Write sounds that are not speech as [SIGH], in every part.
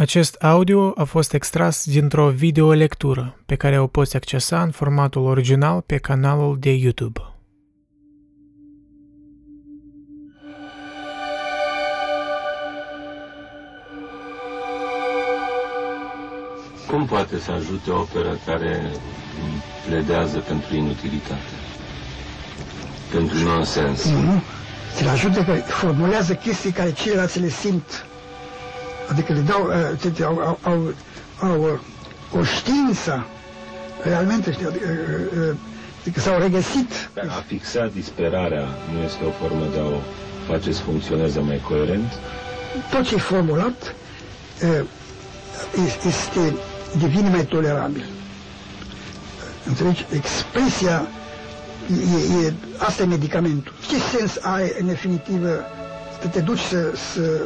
Acest audio a fost extras dintr-o videolectură pe care o poți accesa în formatul original pe canalul de YouTube. Cum poate să ajute o operă care pledează pentru inutilitate? Pentru nonsens? Nu. Ți le ajută că formulează chestii care ceilalți le simt. Adică le dau, uh, au, au, au, au uh, o știință realmente, știi, adică, uh, uh, adică s-au regăsit. A fixa disperarea nu este o formă de a o face să funcționeze mai coerent? Tot ce e formulat uh, este, devine mai tolerabil. Înțelegi? Expresia e, e, asta e medicamentul. Ce sens are în definitivă să te duci să, să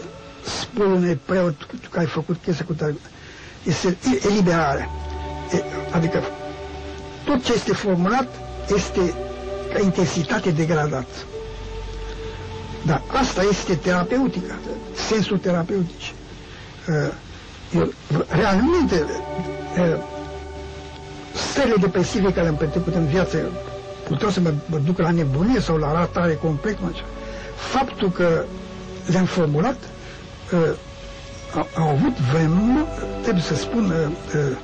spui unui preot că ai făcut chestia cu tare? Este eliberare. E, adică tot ce este formulat este ca intensitate degradat. Dar asta este terapeutica, sensul terapeutic. Eu, realmente, stările depresive care am petrecut în viață puteau să mă, mă duc la nebunie sau la ratare complet. Mă. Faptul că le-am formulat uh, au, au avut vrem, trebuie să spun, uh, uh,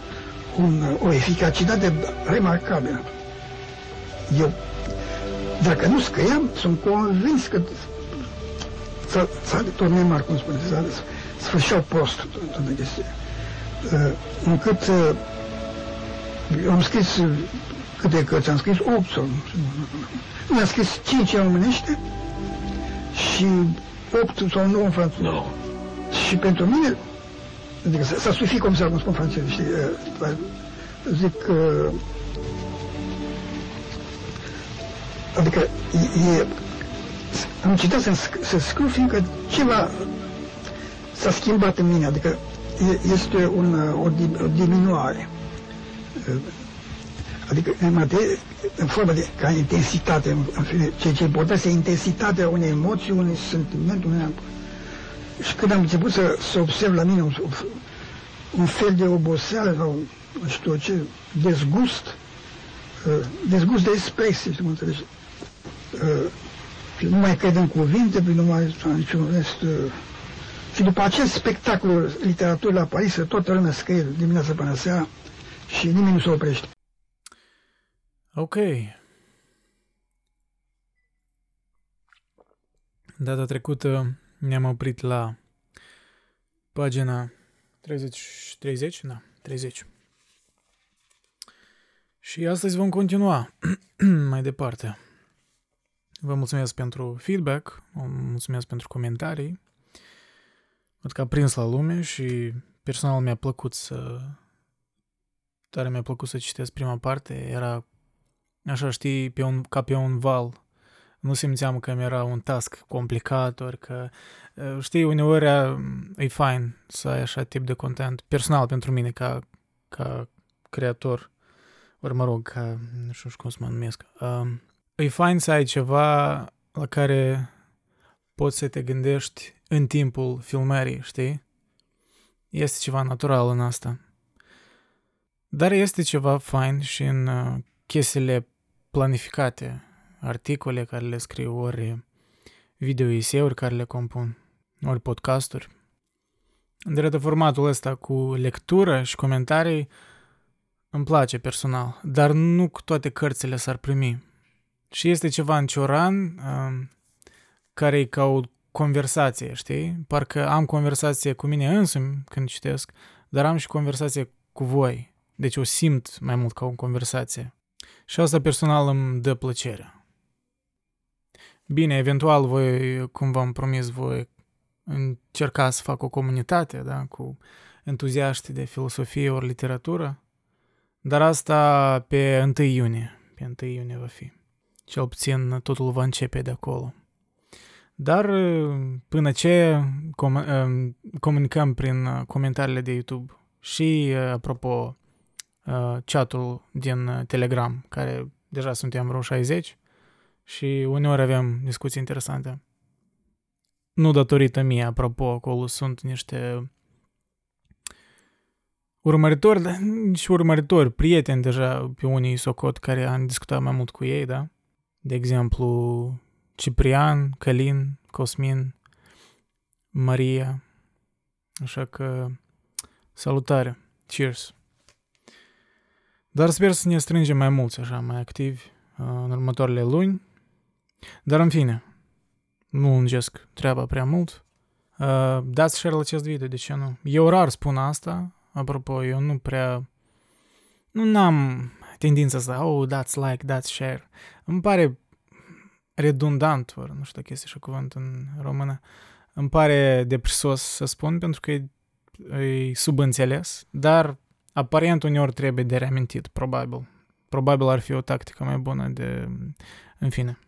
un, o eficacitate remarcabilă. Eu, dacă nu scriam, sunt convins că s-a tot cum spune, s-a sfârșeau prost toată chestia. Uh, încât uh, am scris câte cărți am scris? 8 sau nu știu. Mi-am scris 5 în românește și 8 sau 9 în franceză. No. Și pentru mine, adică s-a sufit cum să cum spun franceză, știi, zic că adică e, e am citat să, să scriu fiindcă ceva s-a schimbat în mine, adică este un, o, o diminuare. Adică în, materie, în formă de, ca intensitate, în, în fine, ceea ce important este intensitatea unei emoții, unui sentiment, unei... Și când am început să, să observ la mine un, un fel de oboseală sau, nu știu ce, dezgust, uh, dezgust de expresie, să mă înțelegi. Uh, nu mai cred în cuvinte, nu mai sau niciun rest. Uh, și după acest spectacol literatură la Paris, toată lumea scrie dimineața până seara și nimeni nu se oprește. Ok. Data trecută ne-am oprit la pagina 30, 30? Da, 30. Și astăzi vom continua [CLEARS THROAT] mai departe. Vă mulțumesc pentru feedback, vă mulțumesc pentru comentarii. Văd că a prins la lume și personal mi-a plăcut să... Tare mi-a plăcut să citesc prima parte, era așa știi, pe un, ca pe un val. Nu simțeam că mi era un task complicat, ori că, știi, uneori e fain să ai așa tip de content, personal pentru mine, ca, ca creator, ori mă rog, ca, nu știu cum să mă numesc. Uh, e fain să ai ceva la care poți să te gândești în timpul filmării, știi? Este ceva natural în asta. Dar este ceva fain și în uh, chestiile planificate, articole care le scriu, ori video care le compun, ori podcasturi. De formatul ăsta cu lectură și comentarii îmi place personal, dar nu cu toate cărțile s-ar primi. Și este ceva în Cioran um, care e ca o conversație, știi? Parcă am conversație cu mine însumi când citesc, dar am și conversație cu voi. Deci o simt mai mult ca o conversație. Și asta personal îmi dă plăcere. Bine, eventual voi, cum v-am promis, voi încerca să fac o comunitate, da, cu entuziaști de filosofie ori literatură, dar asta pe 1 iunie, pe 1 iunie va fi. Cel puțin totul va începe de acolo. Dar până ce com- comunicăm prin comentariile de YouTube și, apropo, uh, chatul din uh, Telegram, care deja suntem vreo 60 și uneori avem discuții interesante. Nu datorită mie, apropo, acolo sunt niște urmăritori, dar nici urmăritori, prieteni deja pe unii socot care am discutat mai mult cu ei, da? De exemplu, Ciprian, Călin, Cosmin, Maria. Așa că, salutare, cheers! Dar sper să ne strângem mai mulți, așa, mai activi în următoarele luni. Dar în fine, nu lungesc treaba prea mult. Dați share la acest video, de ce nu? Eu rar spun asta, apropo, eu nu prea... Nu am tendința asta, oh, dați like, dați share. Îmi pare redundant, ori nu știu dacă este și cuvânt în română, îmi pare depresos să spun pentru că e, e subînțeles, dar aparent uneori trebuie de reamintit, probabil. Probabil ar fi o tactică mai bună de... În fine,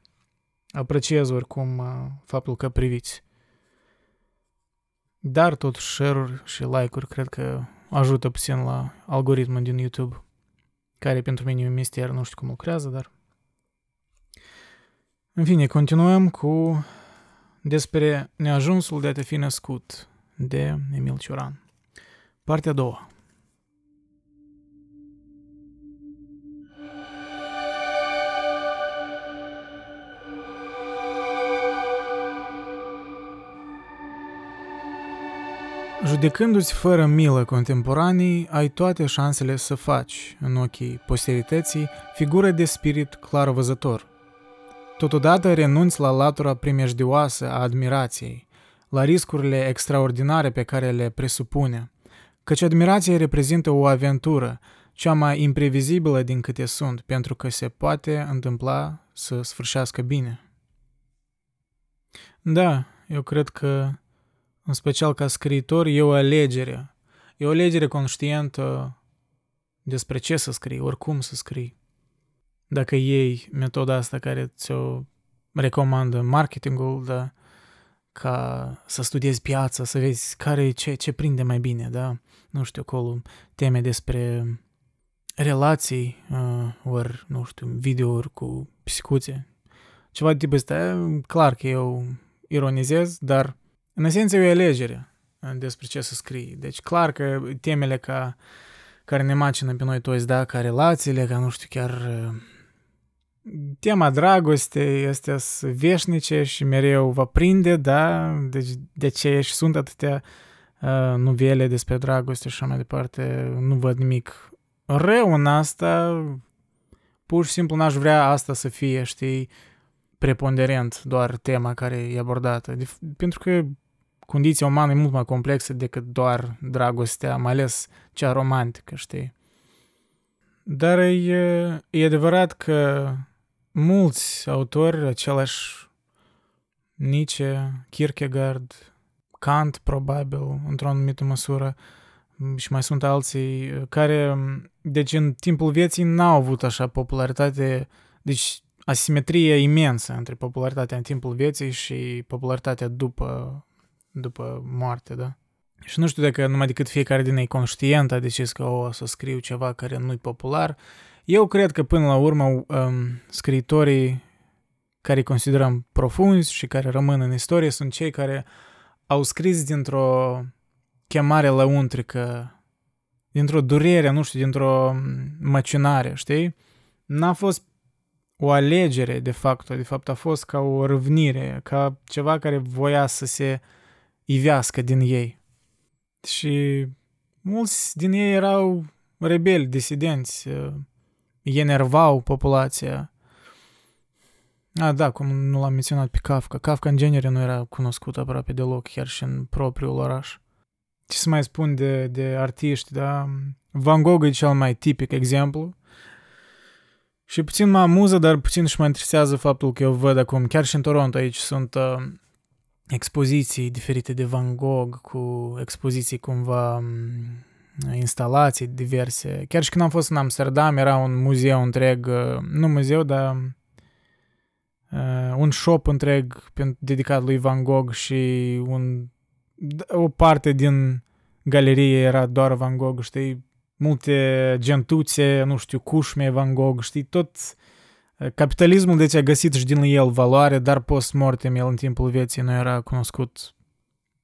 apreciez oricum uh, faptul că priviți. Dar totuși share-uri și like-uri cred că ajută puțin la algoritmul din YouTube, care pentru mine e un mister, nu știu cum lucrează, dar... În fine, continuăm cu despre neajunsul de a te fi născut de Emil Cioran. Partea a doua. Judecându-ți fără milă contemporanii, ai toate șansele să faci, în ochii posterității, figură de spirit clarvăzător. Totodată renunți la latura primejdioasă a admirației, la riscurile extraordinare pe care le presupune, căci admirația reprezintă o aventură, cea mai imprevizibilă din câte sunt, pentru că se poate întâmpla să sfârșească bine. Da, eu cred că în special ca scriitor, e o alegere. E o alegere conștientă despre ce să scrii, oricum să scrii. Dacă iei metoda asta care ți-o recomandă marketingul, da, ca să studiezi piața, să vezi care ce, ce prinde mai bine, da? Nu știu, acolo teme despre relații, uh, ori, nu știu, videouri cu psicuțe. Ceva de tipul ăsta, clar că eu ironizez, dar în esență e o alegere despre ce să scrii. Deci clar că temele ca, care ne macină pe noi toți, da, ca relațiile, ca nu știu, chiar tema dragoste este veșnice și mereu va prinde, da, deci de ce și sunt atâtea uh, novele despre dragoste și așa mai departe, nu văd nimic rău în asta, pur și simplu n-aș vrea asta să fie, știi, preponderent doar tema care e abordată. De, pentru că condiția umană e mult mai complexă decât doar dragostea, mai ales cea romantică, știi? Dar e, e adevărat că mulți autori, același Nietzsche, Kierkegaard, Kant, probabil, într-o anumită măsură, și mai sunt alții, care, deci în timpul vieții n-au avut așa popularitate, deci asimetrie imensă între popularitatea în timpul vieții și popularitatea după după moarte, da? Și nu știu dacă numai decât fiecare din ei conștient a decis că o să scriu ceva care nu-i popular. Eu cred că până la urmă um, scriitorii care considerăm profunzi și care rămân în istorie sunt cei care au scris dintr-o chemare lăuntrică, dintr-o durere, nu știu, dintr-o măcinare, știi? N-a fost o alegere de fapt, de fapt a fost ca o răvnire, ca ceva care voia să se ivească din ei. Și mulți din ei erau rebeli, disidenți, uh, enervau populația. A, da, cum nu l-am menționat pe Kafka. Kafka în genere nu era cunoscut aproape deloc, chiar și în propriul oraș. Ce să mai spun de, de artiști, da? Van Gogh e cel mai tipic exemplu. Și puțin mă amuză, dar puțin și mă interesează faptul că eu văd acum, chiar și în Toronto aici sunt uh, expoziții diferite de Van Gogh, cu expoziții cumva mm, instalații diverse. Chiar și când am fost în Amsterdam, era un muzeu întreg, uh, nu muzeu, dar uh, un shop întreg dedicat lui Van Gogh și un, o parte din galerie era doar Van Gogh, știi? Multe gentuțe, nu știu, cușme Van Gogh, știi? Tot Capitalismul deci a găsit și din el valoare, dar post-mortem el în timpul vieții nu era cunoscut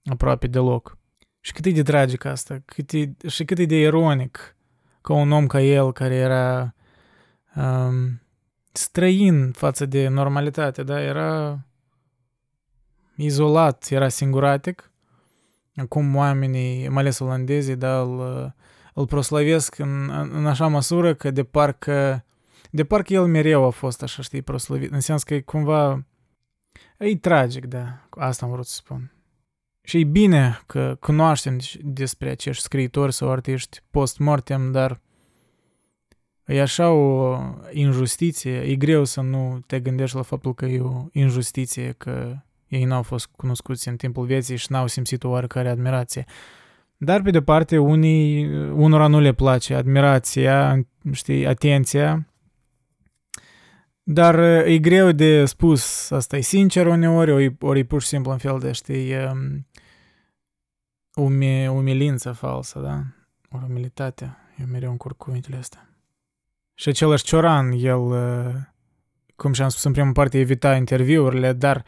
aproape deloc. Și cât e de tragic asta, cât e, și cât e de ironic ca un om ca el care era um, străin față de normalitate, da? Era izolat, era singuratic. Acum oamenii, mai ales olandezii, da, îl, îl proslăvesc în, în așa măsură că de parcă, de parcă el mereu a fost așa, știi, proslăvit. În sens că e cumva, e tragic, da, asta am vrut să spun. Și e bine că cunoaștem despre acești scriitori sau artiști post-mortem, dar e așa o injustiție, e greu să nu te gândești la faptul că e o injustiție, că ei n-au fost cunoscuți în timpul vieții și n-au simțit o oarecare admirație. Dar, pe de parte, unii, unora nu le place admirația, știi, atenția, dar e greu de spus, asta e sincer uneori, ori, ori e pur și simplu un fel de, știi, um, umi, umilință falsă, da? Ori umilitate. Eu mereu încurc cuvintele astea. Și același Cioran, el, uh, cum și-am spus în prima parte, evita interviurile, dar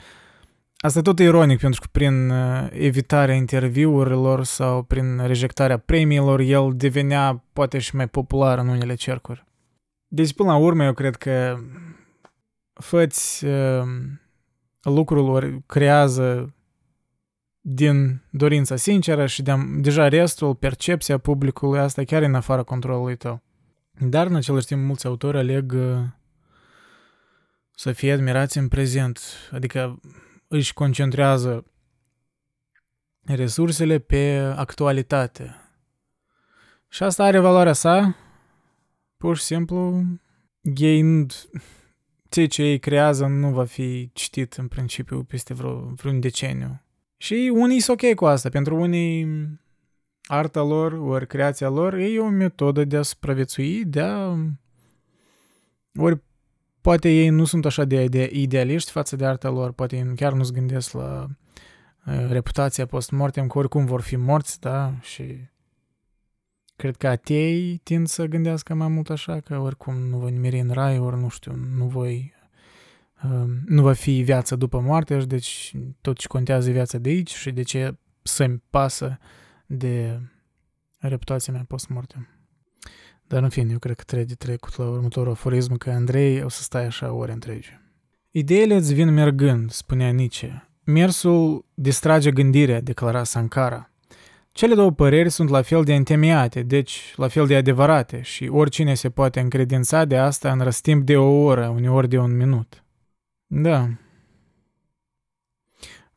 asta e tot ironic, pentru că prin uh, evitarea interviurilor sau prin rejectarea premiilor, el devenea poate și mai popular în unele cercuri. Deci, până la urmă, eu cred că făți uh, lucrul ori creează din dorința sinceră și de, deja restul, percepția publicului, asta chiar e în afara controlului tău. Dar, în același timp, mulți autori aleg uh, să fie admirați în prezent, adică își concentrează resursele pe actualitate. Și asta are valoarea sa, pur și simplu, ei, ce ce ei creează nu va fi citit în principiu peste vreo, vreun deceniu. Și unii sunt ok cu asta. Pentru unii arta lor, ori creația lor, e o metodă de a supraviețui, de a... Ori poate ei nu sunt așa de idealiști față de arta lor, poate ei chiar nu se gândesc la reputația post-mortem, că oricum vor fi morți, da, și cred că atei tind să gândească mai mult așa, că oricum nu voi nimeri în rai, ori nu știu, nu voi nu va fi viața după moarte, deci tot ce contează viața de aici și de ce să-mi pasă de reputația mea post-mortem. Dar în fine, eu cred că trebuie de trecut la următorul aforism, că Andrei o să stai așa ore întregi. Ideile îți vin mergând, spunea Nietzsche. Mersul distrage gândirea, declara Sankara. Cele două păreri sunt la fel de întemeiate, deci la fel de adevărate și oricine se poate încredința de asta în răstimp de o oră, uneori de un minut. Da.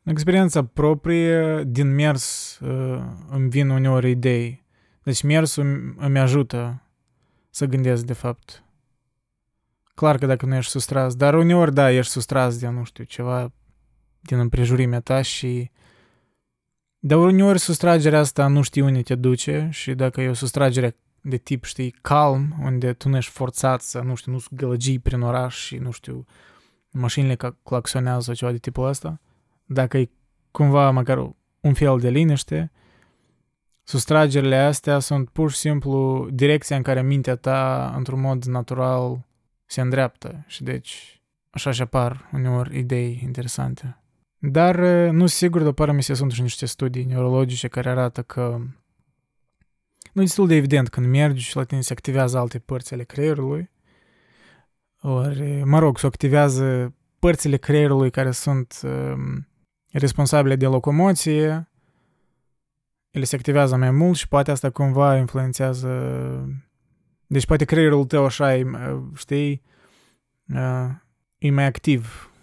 În experiența proprie, din mers uh, îmi vin uneori idei. Deci mersul îmi ajută să gândesc de fapt. Clar că dacă nu ești sustras, dar uneori da, ești sustras de, nu știu, ceva din împrejurimea ta și dar uneori sustragerea asta nu știi unde te duce și dacă e o sustragere de tip, știi, calm, unde tu nu ești forțat să, nu știu, nu gălăgii prin oraș și, nu știu, mașinile claxonează sau ceva de tipul ăsta, dacă e cumva măcar un fel de liniște, sustragerile astea sunt pur și simplu direcția în care mintea ta, într-un mod natural, se îndreaptă și deci așa și apar uneori idei interesante. Dar nu sigur, după mi se sunt și niște studii neurologice care arată că nu e destul de evident când mergi și la tine se activează alte părți ale creierului ori, mă rog, se activează părțile creierului care sunt uh, responsabile de locomoție, ele se activează mai mult și poate asta cumva influențează... Deci poate creierul tău așa, e, știi, uh, e mai activ.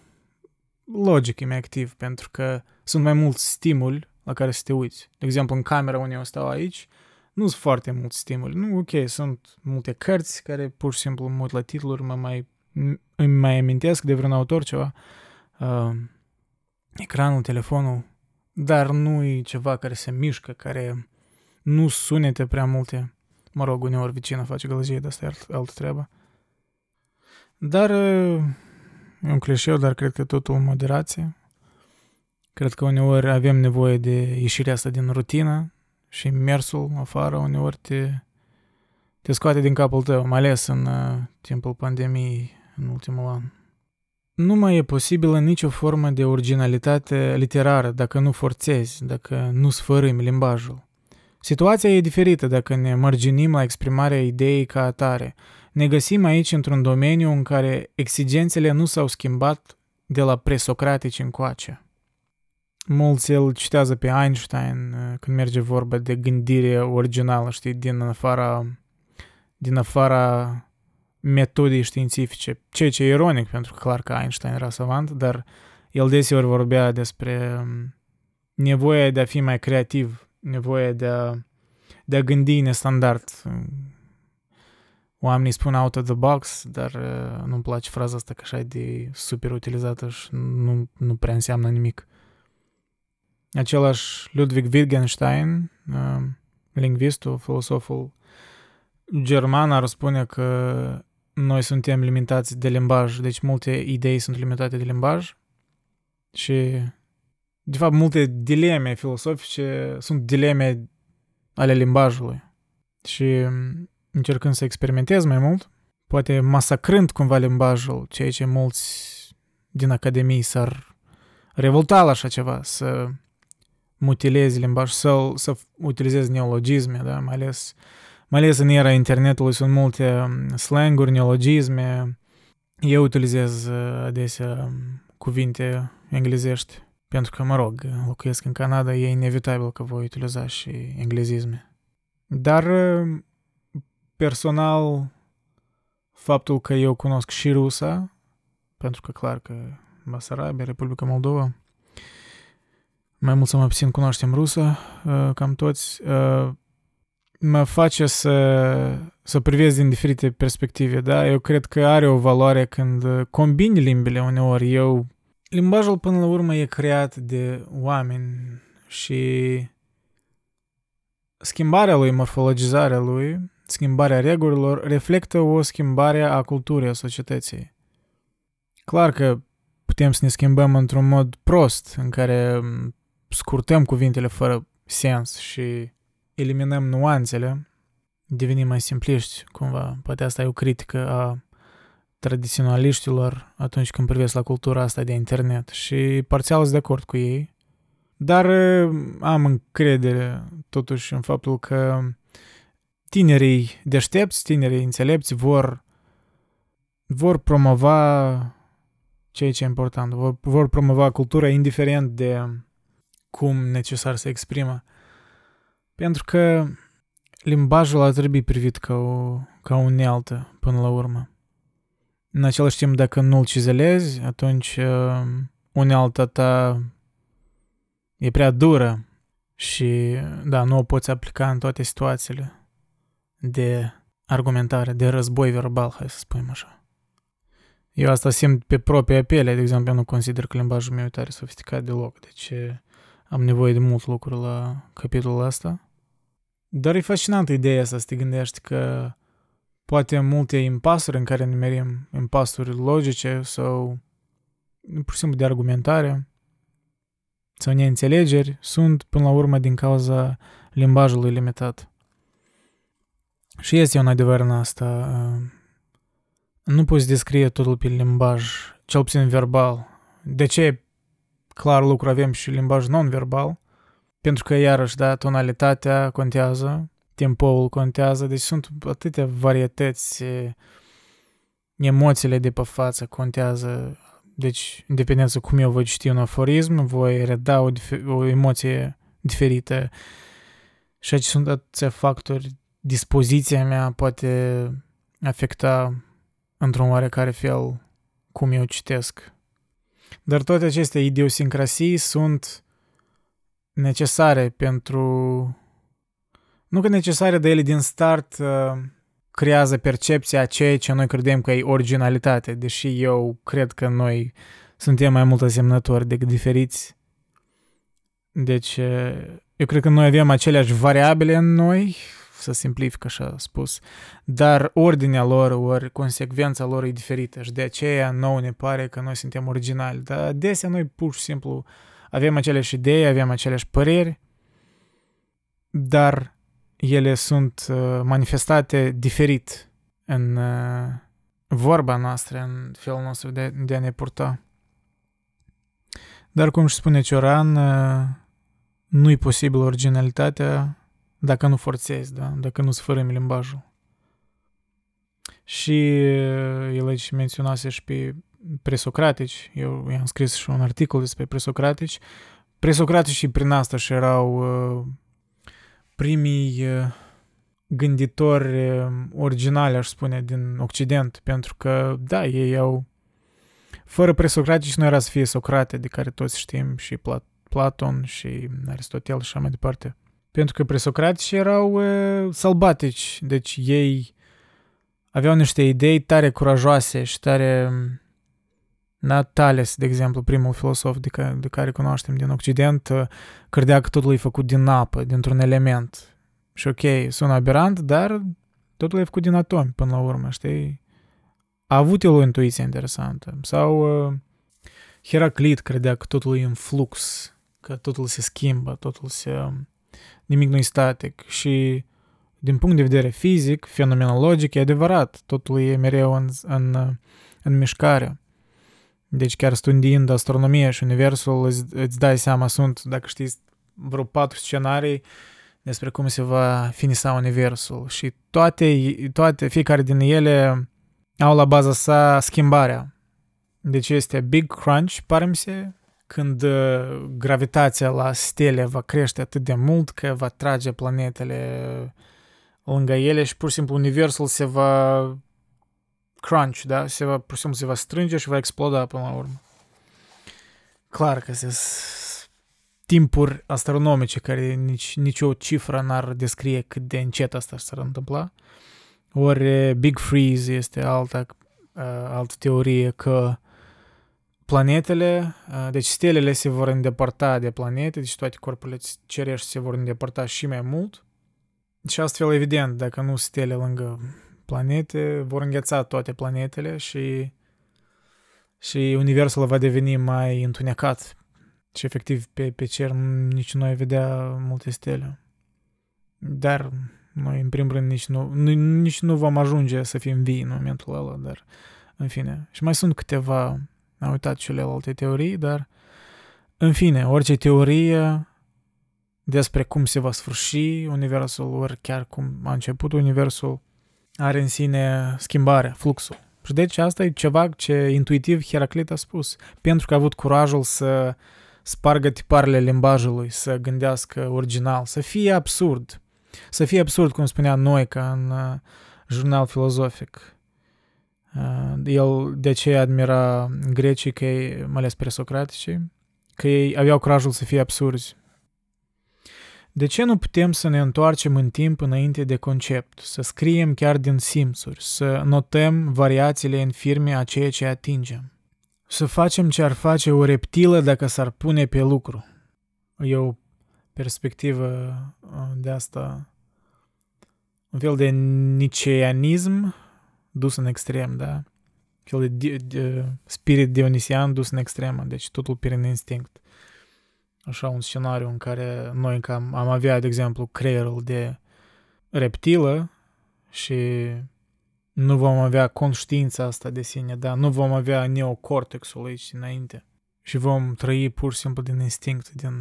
Logic e mai activ, pentru că sunt mai mulți stimuli la care să te uiți. De exemplu, în camera unde eu stau aici, nu sunt foarte mulți stimuli. Nu, ok, sunt multe cărți care pur și simplu mă uit la titluri, mă mai, îmi mai amintesc de vreun autor ceva. Uh, ecranul, telefonul, dar nu e ceva care se mișcă, care nu sunete prea multe. Mă rog, uneori vicina face gălăgie, dar asta e alt, altă treabă. Dar uh, e un clișeu, dar cred că totul în moderație. Cred că uneori avem nevoie de ieșirea asta din rutină, și mersul afară uneori te, te scoate din capul tău, mai ales în uh, timpul pandemiei, în ultimul an. Nu mai e posibilă nicio formă de originalitate literară dacă nu forțezi, dacă nu sfărâmi limbajul. Situația e diferită dacă ne mărginim la exprimarea ideii ca atare. Ne găsim aici într-un domeniu în care exigențele nu s-au schimbat de la presocratici încoace. Mulți îl citează pe Einstein uh, când merge vorba de gândire originală, știi, din afara, din afara metodei științifice, ceea ce e ironic, pentru că clar că Einstein era savant, dar el deseori vorbea despre um, nevoia de a fi mai creativ, nevoia de a, de a gândi nestandard. Oamenii spun out of the box, dar uh, nu-mi place fraza asta că așa e de super utilizată și nu, nu prea înseamnă nimic. Același Ludwig Wittgenstein, uh, lingvistul, filosoful german, ar spune că noi suntem limitați de limbaj, deci multe idei sunt limitate de limbaj și, de fapt, multe dileme filosofice sunt dileme ale limbajului. Și încercând să experimentez mai mult, poate masacrând cumva limbajul, ceea ce mulți din academii s-ar revolta la așa ceva, să mutilezi limbaj, să, să utilizezi neologisme, da? mai ales mai ales în era internetului sunt multe um, slanguri, neologisme. Eu utilizez uh, adesea um, cuvinte englezești, pentru că, mă rog, locuiesc în Canada, e inevitabil că voi utiliza și englezisme. Dar um, personal, faptul că eu cunosc și rusa, pentru că clar că Basarabia, Republica Moldova, mai mult sau mai puțin cunoaștem rusă, uh, cam toți, uh, mă face să, să privesc din diferite perspective, da? Eu cred că are o valoare când combini limbile uneori. Eu, limbajul până la urmă e creat de oameni și schimbarea lui, morfologizarea lui, schimbarea regulilor, reflectă o schimbare a culturii, a societății. Clar că putem să ne schimbăm într-un mod prost, în care scurtăm cuvintele fără sens și eliminăm nuanțele, devenim mai simpliști, cumva. Poate asta e o critică a tradiționaliștilor atunci când privesc la cultura asta de internet și parțial sunt de acord cu ei. Dar am încredere totuși în faptul că tinerii deștepți, tinerii înțelepți vor, vor promova ceea ce e important, vor, vor promova cultura indiferent de cum necesar să exprimă. Pentru că limbajul ar trebui privit ca o, ca o unealtă până la urmă. În același timp, dacă nu-l cizelezi, atunci uh, unealta ta e prea dură și, da, nu o poți aplica în toate situațiile de argumentare, de război verbal, hai să spunem așa. Eu asta simt pe propria piele, de exemplu, eu nu consider că limbajul meu e tare sofisticat deloc, deci am nevoie de mult lucru la capitolul ăsta. Dar e fascinantă ideea asta să te gândești că poate multe impasuri în care nimerim, impasuri logice sau pur și simplu de argumentare sau neînțelegeri, sunt până la urmă din cauza limbajului limitat. Și este un adevăr în asta. Nu poți descrie totul pe limbaj, cel puțin verbal. De ce clar lucru avem și limbaj non-verbal, pentru că, iarăși, da, tonalitatea contează, tempoul contează, deci sunt atâtea varietăți, emoțiile de pe față contează, deci, în dependență cum eu voi citi un aforism, voi reda o, o emoție diferită și aici sunt atâția factori, dispoziția mea poate afecta într-un oarecare fel cum eu citesc. Dar toate aceste idiosincrasii sunt necesare pentru... Nu că necesare, dar ele din start uh, creează percepția a ceea ce noi credem că e originalitate, deși eu cred că noi suntem mai mult asemnători decât diferiți. Deci, uh, eu cred că noi avem aceleași variabile în noi, să simplific așa spus, dar ordinea lor, ori consecvența lor e diferită și de aceea nouă ne pare că noi suntem originali, dar adesea noi pur și simplu uh, avem aceleași idei, avem aceleași păreri, dar ele sunt uh, manifestate diferit în uh, vorba noastră, în felul nostru de, de a ne purta. Dar cum își spune Cioran, uh, nu-i posibil originalitatea dacă nu forțezi, da? dacă nu sfărâmi limbajul. Și uh, el aici menționase și pe presocratici, eu i-am scris și un articol despre presocratici, presocraticii prin asta și erau uh, primii uh, gânditori uh, originali, aș spune, din Occident, pentru că, da, ei au fără presocratici nu era să fie Socrate, de care toți știm, și Plat- Platon, și Aristotel și așa mai departe. Pentru că presocratici erau uh, sălbatici, deci ei aveau niște idei tare curajoase și tare... Na, Thales, de exemplu, primul filosof de, ca, de care cunoaștem din Occident, credea că totul e făcut din apă, dintr-un element. Și ok, sună aberant, dar totul e făcut din atomi până la urmă, știi? A avut el o intuiție interesantă. Sau uh, Heraclit credea că totul e în flux, că totul se schimbă, totul se... nimic nu e static. Și din punct de vedere fizic, fenomenologic, e adevărat, totul e mereu în, în, în mișcare. Deci chiar studiind astronomie și universul, îți, îți dai seama, sunt, dacă știți, vreo patru scenarii despre cum se va finisa universul și toate, toate, fiecare din ele au la baza sa schimbarea. Deci este Big Crunch, pare mi se, când uh, gravitația la stele va crește atât de mult că va trage planetele lângă ele și pur și simplu universul se va crunch, da? Se va, pur și simplu se va strânge și va exploda până la urmă. Clar că se timpuri astronomice care nici, nicio cifră n-ar descrie cât de încet asta s-ar întâmpla. Ori Big Freeze este alta, uh, altă teorie că planetele, uh, deci stelele se vor îndepărta de planete, deci toate corpurile cerești se vor îndepărta și mai mult. Și astfel, evident, dacă nu stele lângă planete, vor îngheța toate planetele și, și universul va deveni mai întunecat. Și efectiv pe, pe cer nici nu ai vedea multe stele. Dar noi, în primul rând, nici nu, nici nu vom ajunge să fim vii în momentul ăla, dar, în fine. Și mai sunt câteva, am uitat celelalte teorii, dar, în fine, orice teorie despre cum se va sfârși universul, ori chiar cum a început universul, are în sine schimbarea, fluxul. Și deci asta e ceva ce intuitiv Heraclit a spus, pentru că a avut curajul să spargă tiparele limbajului, să gândească original, să fie absurd. Să fie absurd, cum spunea Noica în uh, jurnal filozofic. Uh, el de ce admira grecii, că ei, mai ales presocratici, că ei aveau curajul să fie absurzi. De ce nu putem să ne întoarcem în timp înainte de concept, să scriem chiar din simțuri, să notăm variațiile în firme a ceea ce atingem? Să facem ce ar face o reptilă dacă s-ar pune pe lucru. E o perspectivă uh, de asta, un fel de niceanism dus în extrem, da? Un fel de, de, de spirit dionisian dus în extremă, deci totul prin instinct. Așa un scenariu în care noi cam am avea, de exemplu, creierul de reptilă și nu vom avea conștiința asta de sine, da? Nu vom avea neocortexul aici înainte. Și vom trăi pur și simplu din instinct, din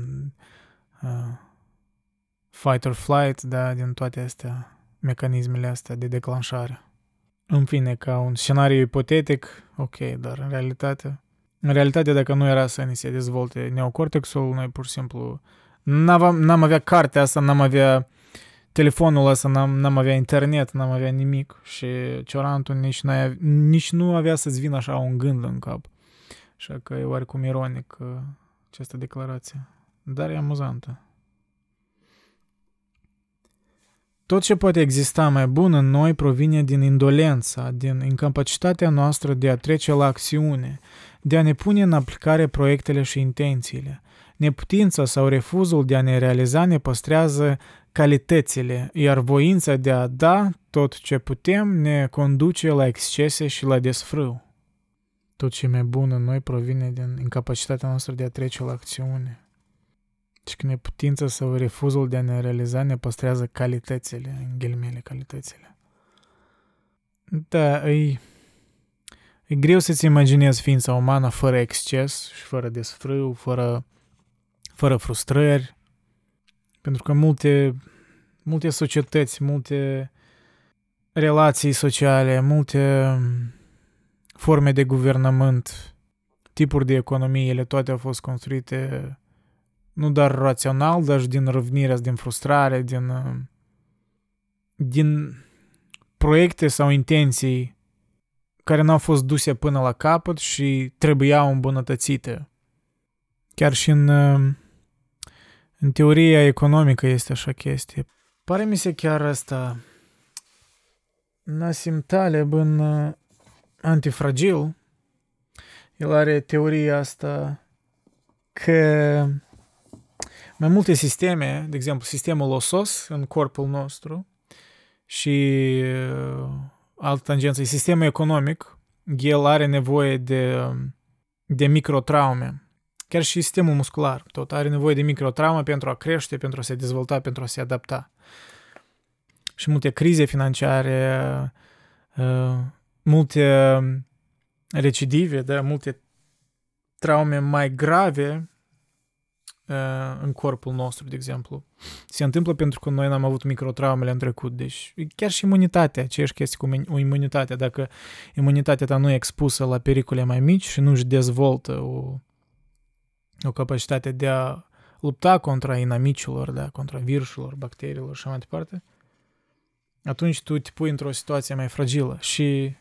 uh, fight or flight, da? Din toate astea, mecanismele astea de declanșare. În fine, ca un scenariu ipotetic, ok, dar în realitate... În realitate, dacă nu era să ni se dezvolte neocortexul, noi pur și simplu n-am, n-am avea cartea asta, n-am avea telefonul ăsta, n-am, n-am avea internet, n-am avea nimic și Ciorantul nici, nici nu avea să-ți vină așa un gând în cap. Așa că e oarecum ironic uh, această declarație. Dar e amuzantă. Tot ce poate exista mai bun în noi provine din indolența, din incapacitatea noastră de a trece la acțiune, de a ne pune în aplicare proiectele și intențiile. Neputința sau refuzul de a ne realiza ne păstrează calitățile, iar voința de a da tot ce putem ne conduce la excese și la desfrâu. Tot ce mai bun în noi provine din incapacitatea noastră de a trece la acțiune. Și că neputința sau refuzul de a ne realiza ne păstrează calitățile, în ghilimele calitățile. Da, e, e greu să-ți imaginezi ființa umană fără exces și fără desfrâu, fără, fără frustrări, pentru că multe, multe societăți, multe relații sociale, multe forme de guvernământ, tipuri de economie, ele toate au fost construite nu doar rațional, dar și din răvnirea, din frustrare, din, din proiecte sau intenții care n-au fost duse până la capăt și trebuiau îmbunătățite. Chiar și în, în teoria economică este așa chestie. Pare mi se chiar asta Nassim Taleb în Antifragil, el are teoria asta că mai multe sisteme, de exemplu sistemul osos în corpul nostru și uh, altă tangență, sistemul economic, el are nevoie de, de microtraume. Chiar și sistemul muscular, tot are nevoie de microtraume pentru a crește, pentru a se dezvolta, pentru a se adapta. Și multe crize financiare, uh, multe recidive, da, multe traume mai grave uh, în corpul nostru, de exemplu. Se întâmplă pentru că noi n-am avut microtraumele în trecut. Deci chiar și imunitatea, aceeași chestie cu imunitatea. Dacă imunitatea ta nu e expusă la pericole mai mici și nu își dezvoltă o, o capacitate de a lupta contra inamicilor, da, contra virusilor, bacteriilor și așa mai departe, atunci tu te pui într-o situație mai fragilă și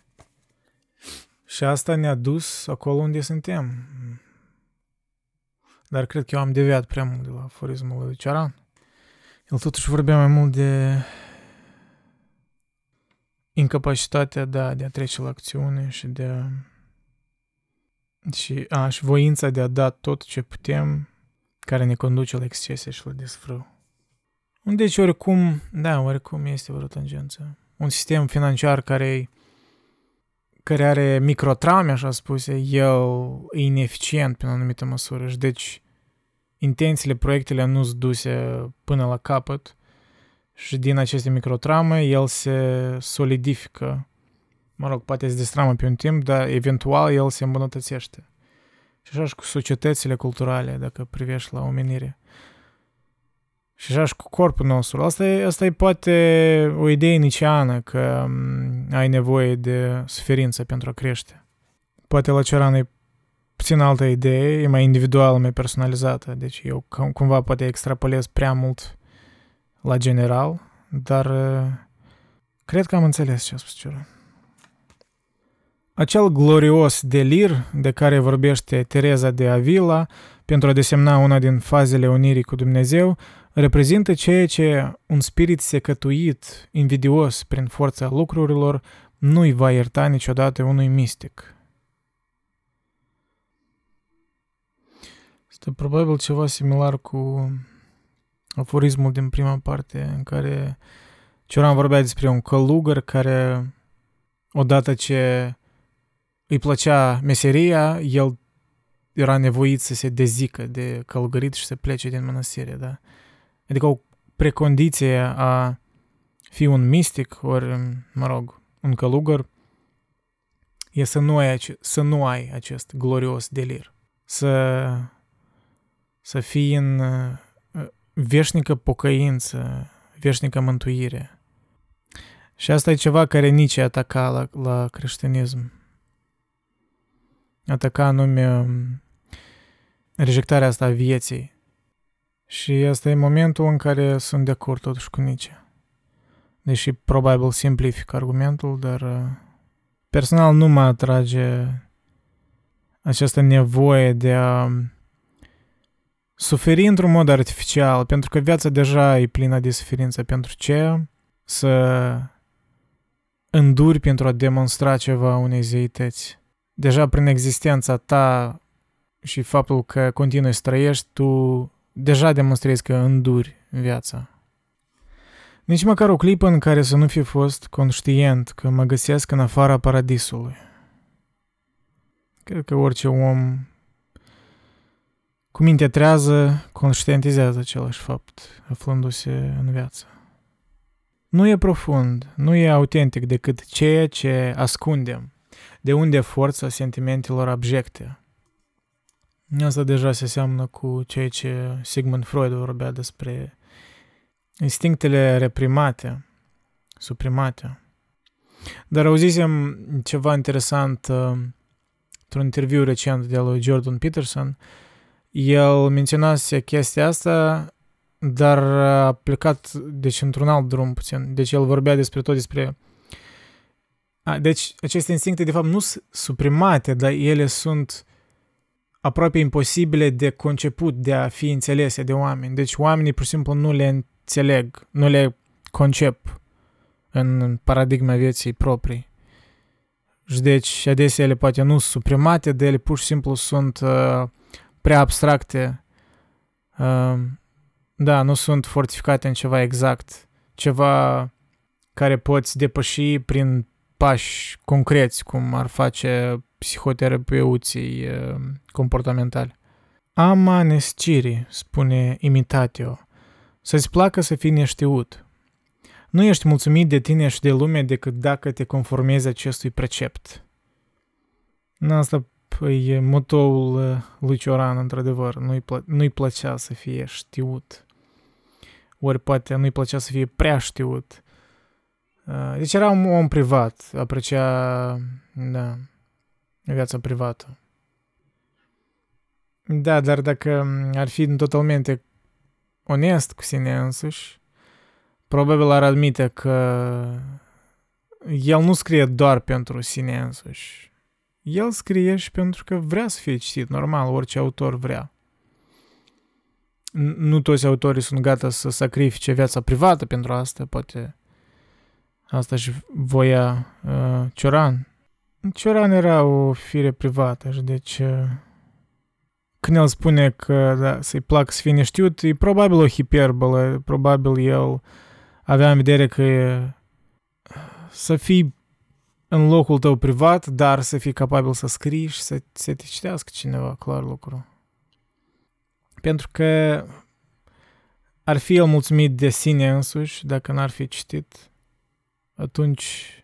și asta ne-a dus acolo unde suntem. Dar cred că eu am deviat prea mult de la aforismul lui Cearan. El totuși vorbea mai mult de incapacitatea, da, de a trece la acțiune și de a, și, a, și voința de a da tot ce putem care ne conduce la excese și la desfrâu. Deci, oricum, da, oricum este o tangență. Un sistem financiar care care are microtraume, așa spuse, el e ineficient pe o anumită măsură și deci intențiile, proiectele nu sunt duse până la capăt și din aceste microtraume el se solidifică. Mă rog, poate se destramă pe un timp, dar eventual el se îmbunătățește. Și așa și cu societățile culturale, dacă privești la omenire. Și așa și cu corpul nostru. Asta e, asta e poate o idee niciană că ai nevoie de suferință pentru a crește. Poate la Ceran e puțin altă idee, e mai individuală, mai personalizată. Deci eu cumva poate extrapolez prea mult la general, dar cred că am înțeles ce a spus Ceran. Acel glorios delir de care vorbește Tereza de Avila pentru a desemna una din fazele unirii cu Dumnezeu reprezintă ceea ce un spirit secătuit, invidios prin forța lucrurilor, nu-i va ierta niciodată unui mistic. Este probabil ceva similar cu aforismul din prima parte, în care Cioran vorbea despre un călugăr care, odată ce îi plăcea meseria, el era nevoit să se dezică de călugărit și să plece din mănăstire, da? Adică o precondiție a fi un mistic, ori, mă rog, un călugăr, e să nu ai, să nu ai acest glorios delir. Să, să fii în uh, veșnică pocăință, veșnică mântuire. Și asta e ceva care nici ataca la, la creștinism. Ataca anume um, rejectarea asta a vieții. Și asta e momentul în care sunt de acord totuși cu Nietzsche. Deși probabil simplific argumentul, dar uh, personal nu mă atrage această nevoie de a um, suferi într-un mod artificial, pentru că viața deja e plină de suferință. Pentru ce să înduri pentru a demonstra ceva unei zeități? Deja prin existența ta și faptul că continui să trăiești, tu deja demonstrezi că înduri viața. Nici măcar o clipă în care să nu fi fost conștient că mă găsesc în afara paradisului. Cred că orice om cu minte trează conștientizează același fapt, aflându-se în viață. Nu e profund, nu e autentic decât ceea ce ascundem, de unde forța sentimentelor abjecte, Asta deja se seamănă cu ceea ce Sigmund Freud vorbea despre instinctele reprimate, suprimate. Dar auzisem ceva interesant uh, într-un interviu recent de lui Jordan Peterson. El menționase chestia asta, dar a plecat deci într-un alt drum puțin. Deci el vorbea despre tot despre a, deci aceste instincte de fapt nu sunt suprimate, dar ele sunt aproape imposibile de conceput, de a fi înțelese de oameni. Deci oamenii pur și simplu nu le înțeleg, nu le concep în paradigma vieții proprii. Și deci adesea ele poate nu sunt suprimate, de ele pur și simplu sunt uh, prea abstracte. Uh, da, nu sunt fortificate în ceva exact. Ceva care poți depăși prin pași concreți, cum ar face psihoterapeuții uh, comportamentali. Amanesciri, spune Imitatio, să-ți placă să fii neștiut. Nu ești mulțumit de tine și de lume decât dacă te conformezi acestui precept. Asta e motoul uh, lui Cioran, într-adevăr. Nu-i, plă- nu-i plăcea să fie știut. Ori poate nu-i plăcea să fie prea știut. Uh, deci era un om privat, aprecia, da, viața privată. Da, dar dacă ar fi totalmente onest cu sine însuși, probabil ar admite că el nu scrie doar pentru sine însuși. El scrie și pentru că vrea să fie citit, normal, orice autor vrea. Nu toți autorii sunt gata să sacrifice viața privată pentru asta, poate asta și voia uh, Cioran. Cioran era o fire privată și deci uh, când el spune că da, să-i plac să fie neștiut, e probabil o hiperbolă, probabil el avea în vedere că e, să fii în locul tău privat, dar să fii capabil să scrii și să, să te citească cineva, clar lucru. Pentru că ar fi el mulțumit de sine însuși dacă n-ar fi citit, atunci,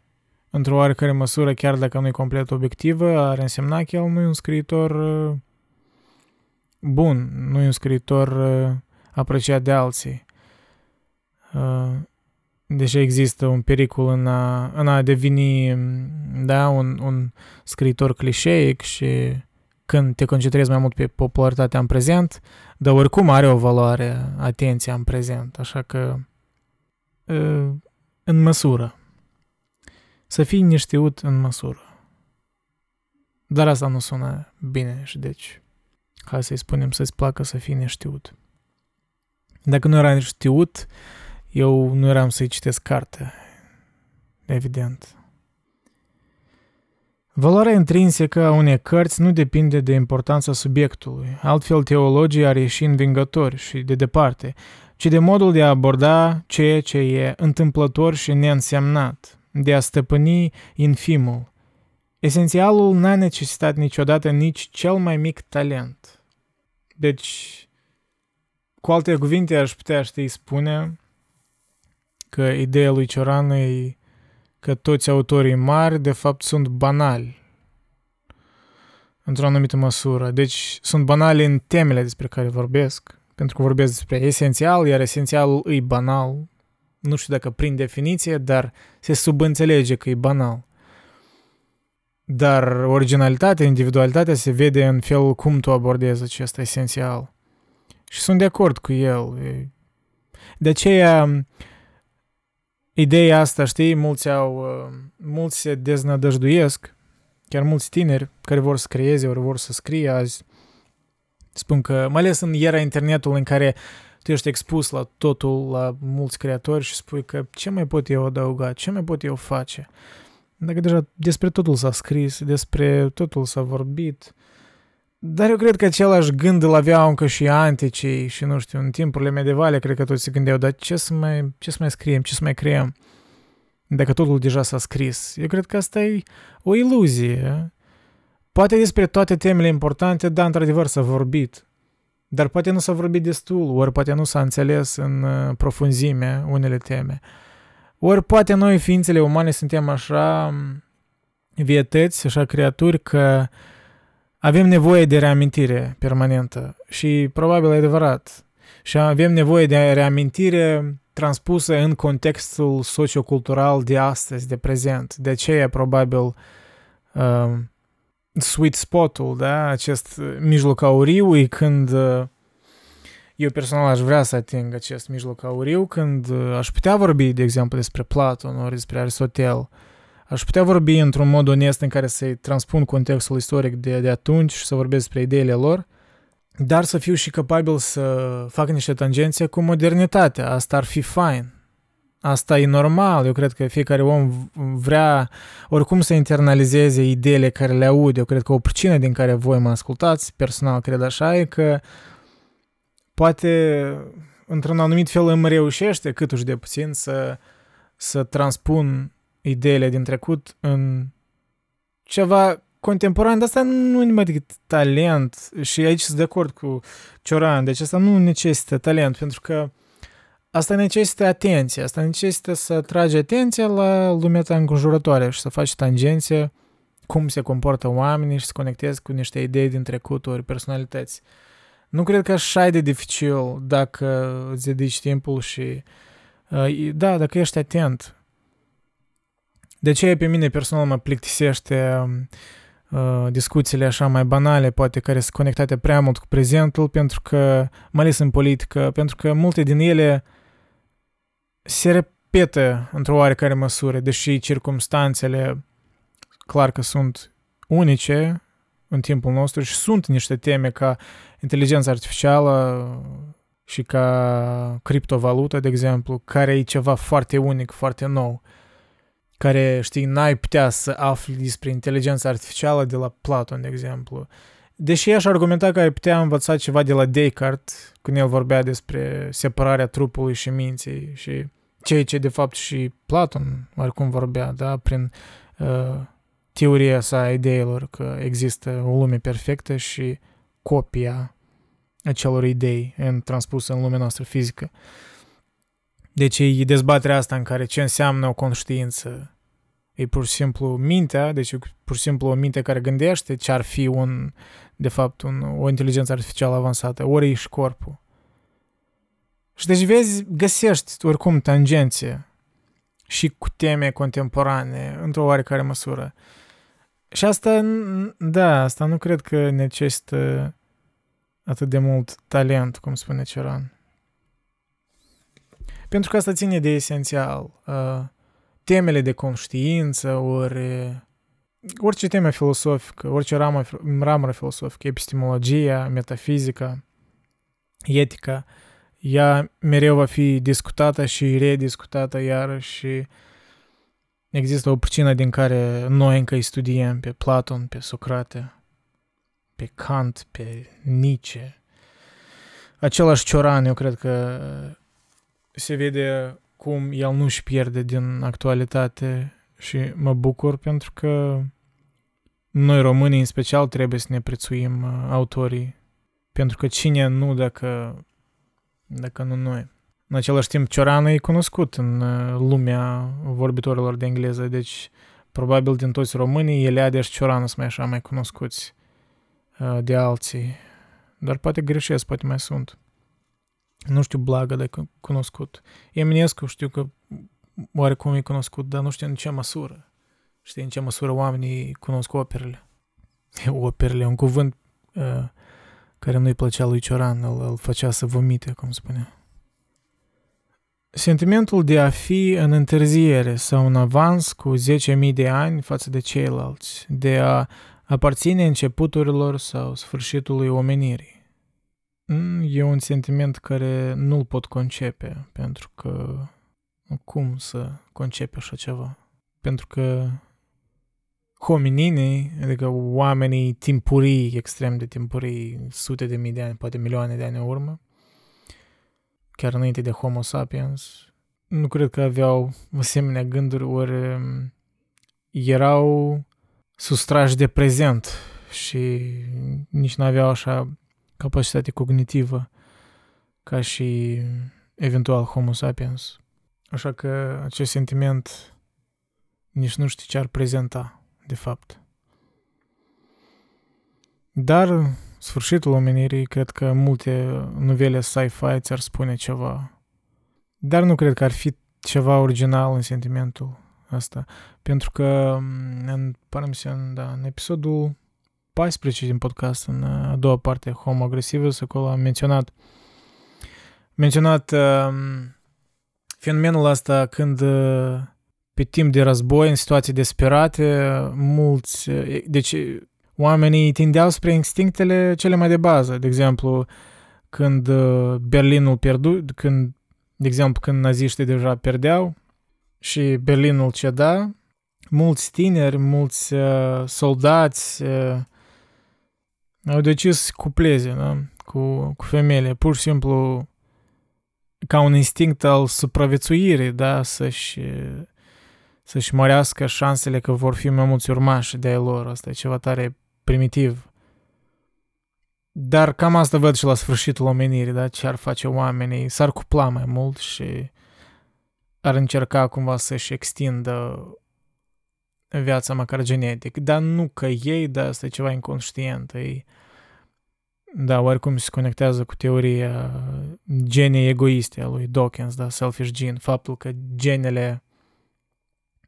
într-o oarecare măsură, chiar dacă nu e complet obiectivă, ar însemna că el nu e un scriitor uh, bun, nu e un scriitor uh, apreciat de alții. Uh, deja există un pericol în a, în a deveni da, un, un scriitor clișeic și când te concentrezi mai mult pe popularitatea în prezent, dar oricum are o valoare atenția în prezent, așa că în măsură. Să fii neștiut în măsură. Dar asta nu sună bine și deci hai să-i spunem să-ți placă să fii neștiut. Dacă nu era știut, eu nu eram să-i citesc cartea. Evident. Valoarea intrinsecă a unei cărți nu depinde de importanța subiectului, altfel teologii ar ieși învingători și de departe, ci de modul de a aborda ceea ce e întâmplător și neînsemnat, de a stăpâni infimul. Esențialul n-a necesitat niciodată nici cel mai mic talent. Deci, cu alte cuvinte, aș putea, știi, spune că ideea lui Cioran e că toți autorii mari, de fapt, sunt banali. Într-o anumită măsură. Deci, sunt banali în temele despre care vorbesc, pentru că vorbesc despre esențial, iar esențialul e banal. Nu știu dacă prin definiție, dar se subînțelege că e banal. Dar originalitatea, individualitatea se vede în felul cum tu abordezi acest esențial. Și sunt de acord cu el. De aceea, ideea asta, știi, mulți au, uh, mulți se deznădăjduiesc, chiar mulți tineri care vor să creeze, ori vor să scrie azi, spun că, mai ales în era internetului în care tu ești expus la totul, la mulți creatori și spui că ce mai pot eu adăuga, ce mai pot eu face. Dacă deja despre totul s-a scris, despre totul s-a vorbit, dar eu cred că același gând îl aveau încă și anticii și, nu știu, în timpurile medievale, cred că toți se gândeau, dar ce să mai, ce să mai scriem, ce să mai creăm, dacă totul deja s-a scris. Eu cred că asta e o iluzie. Poate despre toate temele importante, da, într-adevăr s-a vorbit, dar poate nu s-a vorbit destul, ori poate nu s-a înțeles în uh, profunzime unele teme. Ori poate noi, ființele umane, suntem așa vietăți, așa creaturi, că avem nevoie de reamintire permanentă și probabil e adevărat. Și avem nevoie de reamintire transpuse în contextul sociocultural de astăzi, de prezent. De aceea, probabil, uh, sweet spot-ul, da, acest mijloc auriu e când uh, eu personal aș vrea să ating acest mijloc auriu când uh, aș putea vorbi, de exemplu, despre Platon ori despre Aristotel. Aș putea vorbi într-un mod onest în care să-i transpun contextul istoric de, de atunci și să vorbesc despre ideile lor, dar să fiu și capabil să fac niște tangențe cu modernitatea. Asta ar fi fain. Asta e normal. Eu cred că fiecare om vrea oricum să internalizeze ideile care le aude. Eu cred că o pricină din care voi mă ascultați, personal cred așa, e că poate într-un anumit fel îmi reușește câtuși de puțin să, să transpun ideile din trecut în ceva contemporan, dar asta nu e numai decât talent și aici sunt de acord cu Cioran, deci asta nu necesită talent, pentru că asta necesită atenție, asta necesită să tragi atenția la lumea ta înconjurătoare și să faci tangențe cum se comportă oamenii și să conectezi cu niște idei din trecut personalități. Nu cred că așa e de dificil dacă îți dedici timpul și uh, da, dacă ești atent. De aceea pe mine personal mă plictisește uh, discuțiile așa mai banale, poate care sunt conectate prea mult cu prezentul, pentru că, mai ales în politică, pentru că multe din ele se repetă într-o oarecare măsură, deși circumstanțele clar că sunt unice în timpul nostru și sunt niște teme ca inteligența artificială și ca criptovalută, de exemplu, care e ceva foarte unic, foarte nou, care, știi, n-ai putea să afli despre inteligența artificială de la Platon, de exemplu. Deși aș argumenta că ai putea învăța ceva de la Descartes, când el vorbea despre separarea trupului și minții și ceea ce de fapt și Platon oricum vorbea, da, prin uh, teoria sa a ideilor că există o lume perfectă și copia acelor idei în transpusă în lumea noastră fizică. Deci e dezbaterea asta în care ce înseamnă o conștiință. E pur și simplu mintea, deci e pur și simplu o minte care gândește ce ar fi un, de fapt, un, o inteligență artificială avansată, ori e și corpul. Și deci vezi, găsești oricum tangențe și cu teme contemporane, într-o oarecare măsură. Și asta, da, asta nu cred că necesită atât de mult talent, cum spune Ceran. Pentru că asta ține de esențial. Uh, temele de conștiință, ori orice temă filosofică, orice ramă, ramură filosofică, epistemologia, metafizica, etica, ea mereu va fi discutată și rediscutată iarăși și există o pricină din care noi încă îi studiem pe Platon, pe Socrate, pe Kant, pe Nietzsche. Același Cioran, eu cred că se vede cum el nu își pierde din actualitate și mă bucur pentru că noi românii în special trebuie să ne prețuim uh, autorii pentru că cine nu dacă, dacă nu noi. În același timp, Cioran e cunoscut în uh, lumea vorbitorilor de engleză, deci probabil din toți românii, Eliade și Cioran sunt mai așa mai cunoscuți uh, de alții. Dar poate greșesc, poate mai sunt. Nu știu Blagă de cunoscut. Eminescu știu că oarecum e cunoscut, dar nu știu în ce măsură. Știi în ce măsură oamenii cunosc operele. [LAUGHS] Operele, un cuvânt uh, care nu-i plăcea lui Cioran, îl, îl făcea să vomite, cum spunea. Sentimentul de a fi în întârziere sau în avans cu 10.000 de ani față de ceilalți, de a aparține începuturilor sau sfârșitului omenirii. Mm, e un sentiment care nu-l pot concepe, pentru că cum să concepe așa ceva? Pentru că homininii, adică oamenii timpurii, extrem de timpurii, sute de mii de ani, poate milioane de ani în urmă, chiar înainte de Homo sapiens, nu cred că aveau [LAUGHS] asemenea gânduri, ori um, erau sustrași de prezent și nici nu aveau așa capacitate cognitivă ca și eventual Homo sapiens. Așa că acest sentiment nici nu știu ce ar prezenta, de fapt. Dar sfârșitul omenirii, cred că multe novele sci-fi ți-ar spune ceva Dar nu cred că ar fi ceva original în sentimentul ăsta. Pentru că mm, în, în, da, în episodul 14 din podcast, în a doua parte, Homo Agresivus, acolo am menționat menționat uh, fenomenul ăsta când uh, pe timp de război, în situații desperate, mulți, uh, deci oamenii tindeau spre instinctele cele mai de bază. De exemplu, când uh, Berlinul pierdu, când, de exemplu, când naziștii deja pierdeau și Berlinul ceda, mulți tineri, mulți uh, soldați uh, au decis să cupleze da? cu, cu femeile, pur și simplu ca un instinct al supraviețuirii, da? să-și, să-și mărească șansele că vor fi mai mulți urmași de ai lor. Asta e ceva tare primitiv. Dar cam asta văd și la sfârșitul omenirii, da? Ce ar face oamenii? S-ar cupla mai mult și ar încerca cumva să-și extindă viața măcar genetic. Dar nu că ei, da, asta e ceva inconștient. E, da, oricum se conectează cu teoria genei egoiste a lui Dawkins, da, selfish gene, faptul că genele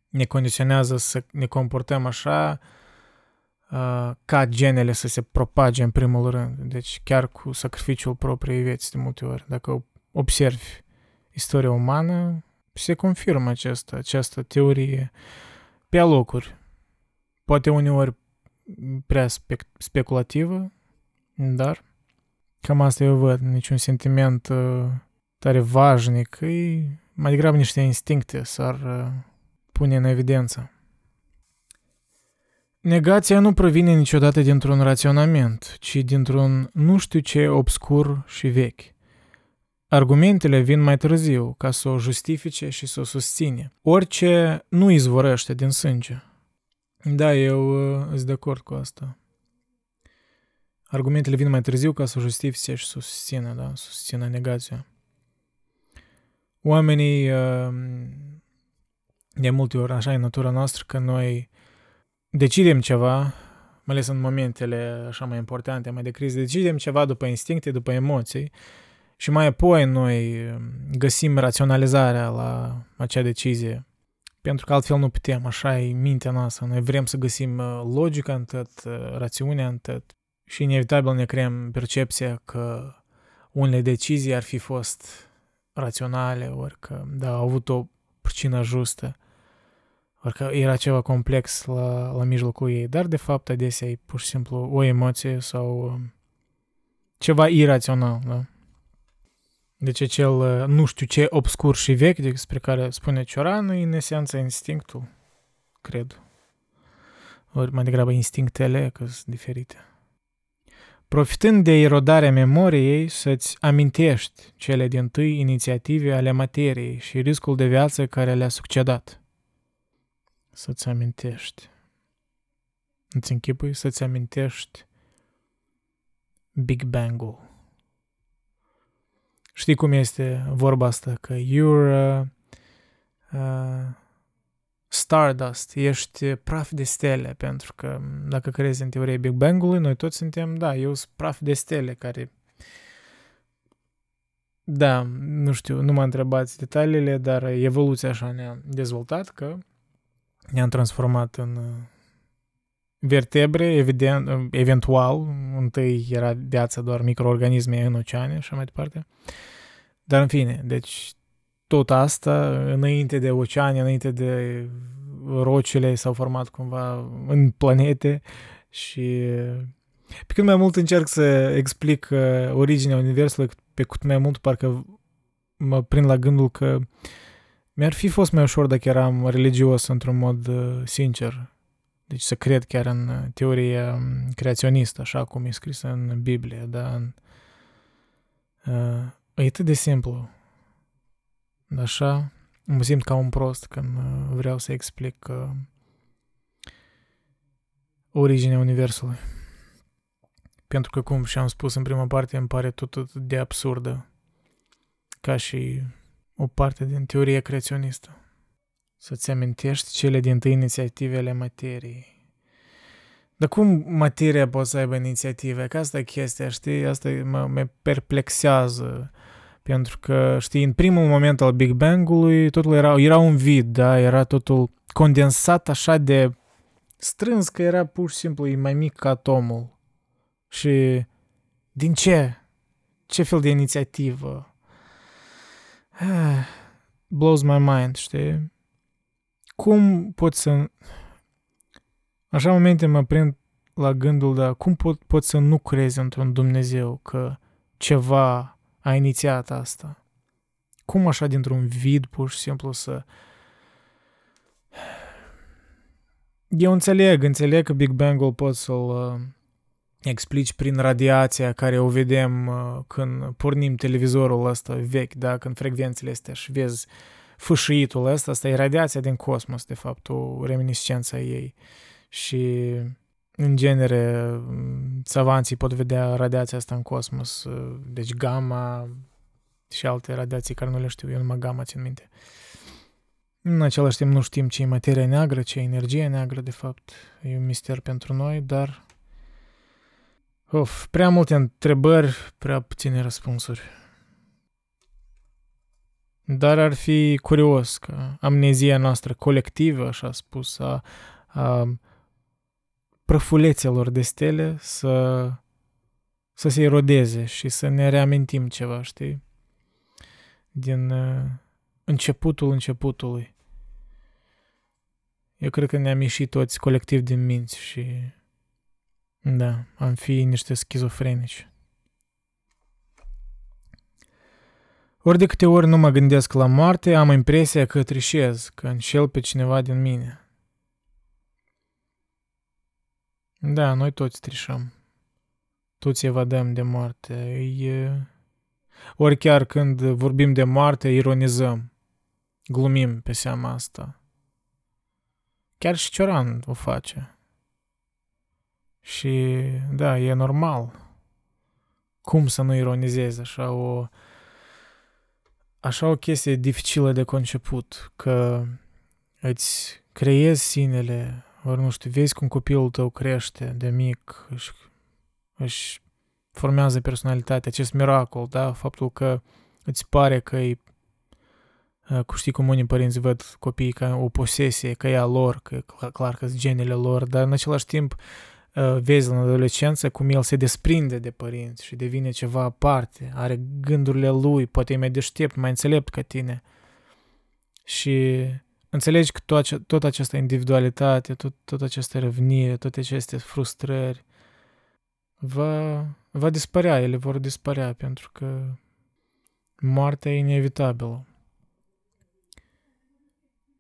ne condiționează să ne comportăm așa uh, ca genele să se propage în primul rând. Deci chiar cu sacrificiul propriei vieți de multe ori. Dacă observi istoria umană, se confirmă această, această teorie pe alocuri. Poate uneori prea spec- speculativă, dar cam asta eu văd, niciun sentiment uh, tare važnic, e mai degrabă niște instincte s-ar uh, pune în evidență. Negația nu provine niciodată dintr-un raționament, ci dintr-un nu știu ce obscur și vechi. Argumentele vin mai târziu ca să o justifice și să o susține. Orice nu izvorăște din sânge. Da, eu uh, sunt de acord cu asta. Argumentele vin mai târziu ca să justifice și să susțină, da, să susțină negația. Oamenii, uh, de multe ori, așa e natura noastră, că noi decidem ceva, mai ales în momentele așa mai importante, mai de criză, decidem ceva după instincte, după emoții și mai apoi noi uh, găsim raționalizarea la acea decizie. Pentru că altfel nu putem, așa e mintea noastră. Noi vrem să găsim uh, logica în tot, rațiunea în tot și inevitabil ne creăm percepția că unele decizii ar fi fost raționale, ori că da, au avut o pricină justă, ori că era ceva complex la, la mijlocul ei, dar de fapt adesea e pur și simplu o emoție sau um, ceva irațional, da? Deci acel uh, nu știu ce obscur și vechi despre care spune Cioran e în esență instinctul, cred. Ori mai degrabă instinctele, că sunt diferite profitând de erodarea memoriei, să-ți amintești cele din tâi inițiative ale materiei și riscul de viață care le-a succedat. Să-ți amintești. Îți închipui să-ți amintești Big Bang-ul. Știi cum este vorba asta? Că you're uh, uh, stardust, ești praf de stele, pentru că dacă crezi în teoria Big Bang-ului, noi toți suntem, da, eu sunt praf de stele care da, nu știu, nu m-a întrebat detaliile, dar evoluția așa ne-a dezvoltat că ne-am transformat în uh, vertebre, evident, uh, eventual, întâi era viața doar microorganisme în oceane și așa mai departe. Dar în fine, deci tot asta, înainte de oceane, înainte de rocile s-au format cumva în planete și pe cât mai mult încerc să explic uh, originea Universului, pe cât mai mult parcă mă prind la gândul că mi-ar fi fost mai ușor dacă eram religios într-un mod uh, sincer. Deci să cred chiar în uh, teoria um, creaționistă, așa cum e scris în Biblie, da? În, uh, e atât de simplu. Așa, mă simt ca un prost când uh, vreau să explic uh, originea Universului. Pentru că, cum și-am spus în prima parte, îmi pare tot de absurdă ca și o parte din teoria creaționistă. Să-ți amintești cele din tâi inițiative ale materiei. Dar cum materia poate să aibă inițiative? Că asta e chestia, știi? Asta mă, mă perplexează Pentru că, știi, în primul moment al Big Bang-ului totul era, era un vid, da? Era totul condensat așa de strâns că era pur și simplu e mai mic ca atomul. Și din ce? Ce fel de inițiativă? [SIGHS] Blows my mind, știi? Cum pot să... Așa momente mă prind la gândul, da, cum pot, pot să nu crezi într-un Dumnezeu că ceva a inițiat asta? Cum așa dintr-un vid pur și simplu să... [SIGHS] Eu înțeleg, înțeleg că Big Bang-ul pot să-l uh, explici prin radiația care o vedem uh, când pornim televizorul ăsta vechi, da, când frecvențele astea și vezi fâșiitul ăsta, asta e radiația din cosmos, de fapt, o reminiscență a ei. Și în genere, savanții pot vedea radiația asta în cosmos, uh, deci gamma și alte radiații care nu le știu, eu numai gamma țin minte. În același timp nu știm ce e materia neagră, ce e energie neagră, de fapt. E un mister pentru noi, dar... Of, prea multe întrebări, prea puține răspunsuri. Dar ar fi curios că amnezia noastră colectivă, așa spus, a, a prăfulețelor de stele să, să se erodeze și să ne reamintim ceva, știi? Din uh, începutul începutului. Eu cred că ne-am ieșit toți colectiv din minți și da, am fi niște schizofrenici. Ori de câte ori nu mă gândesc la moarte, am impresia că trișez, că înșel pe cineva din mine. Da, noi toți trișăm. Toți evadăm de moarte. E... Ori chiar când vorbim de moarte, ironizăm. Glumim pe seama asta. Chiar și Cioran o face. Și da, e normal. Cum să nu ironizezi așa o așa o chestie dificilă de conceput, că îți creezi sinele, ori nu știu, vezi cum copilul tău crește de mic, își, își formează personalitatea, acest miracol, da? Faptul că îți pare că e cu știi cum unii părinți văd copiii ca o posesie, că e a lor, că e clar că sunt genele lor, dar în același timp vezi în adolescență cum el se desprinde de părinți și devine ceva aparte, are gândurile lui, poate e mai deștept, mai înțelept ca tine. Și înțelegi că tot, tot această individualitate, tot, tot această răvnire, toate aceste frustrări va, va dispărea, ele vor dispărea pentru că moartea e inevitabilă.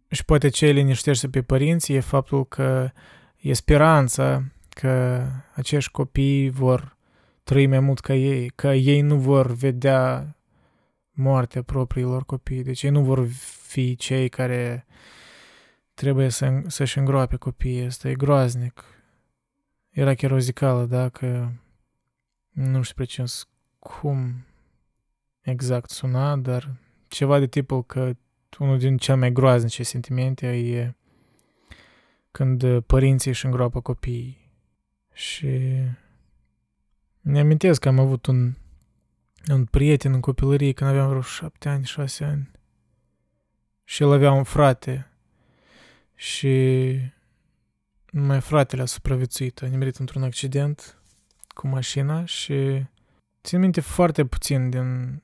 Și poate ce liniștește pe părinți e faptul că e speranța că acești copii vor trăi mai mult ca ei, că ei nu vor vedea moartea propriilor copii, deci ei nu vor fi cei care trebuie să, să-și îngroape copiii, asta e groaznic. Era chiar o zicală, da, că nu știu precis cum exact suna, dar ceva de tipul că unul din cele mai groaznice sentimente e când părinții își îngroapă copiii. Și ne amintesc că am avut un, un prieten în copilărie când aveam vreo șapte ani, șase ani. Și el avea un frate. Și numai fratele a supraviețuit. A nimerit într-un accident cu mașina și țin minte foarte puțin din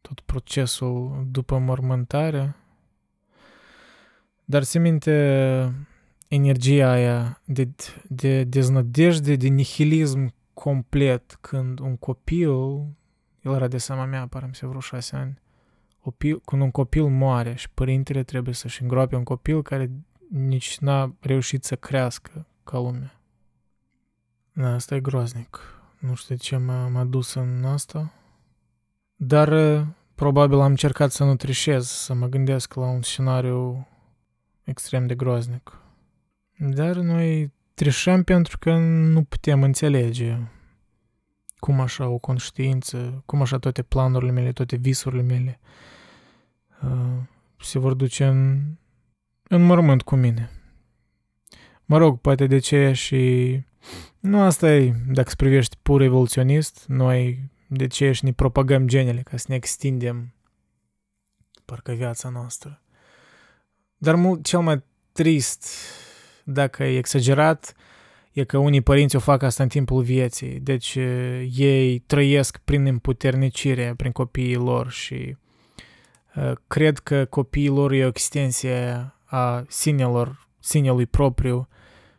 tot procesul după mormântare. Dar țin minte energia aia de, de deznădejde, de nihilism complet când un copil, el era de seama mea, pară se vreo șase ani, copil, când un copil moare și părintele trebuie să-și îngroape un copil care nici n-a reușit să crească ca lumea. Da, asta e groaznic. Nu știu ce m-a, m-a dus în asta. Dar probabil am încercat să nu trișez, să mă gândesc la un scenariu extrem de groaznic. Dar noi trișăm pentru că nu putem înțelege cum așa o conștiință, cum așa toate planurile mele, toate visurile mele uh, se vor duce în, în mormânt cu mine. Mă rog, poate de ce și... Nu asta e, dacă privești pur evoluționist, noi De ce și ne propagăm genele ca să ne extindem parcă viața noastră. Dar mult, cel mai trist, dacă e exagerat, e că unii părinți o fac asta în timpul vieții. Deci ei trăiesc prin împuternicire, prin copiii lor și uh, cred că copiii lor e o extensie a sinelor, sinelui propriu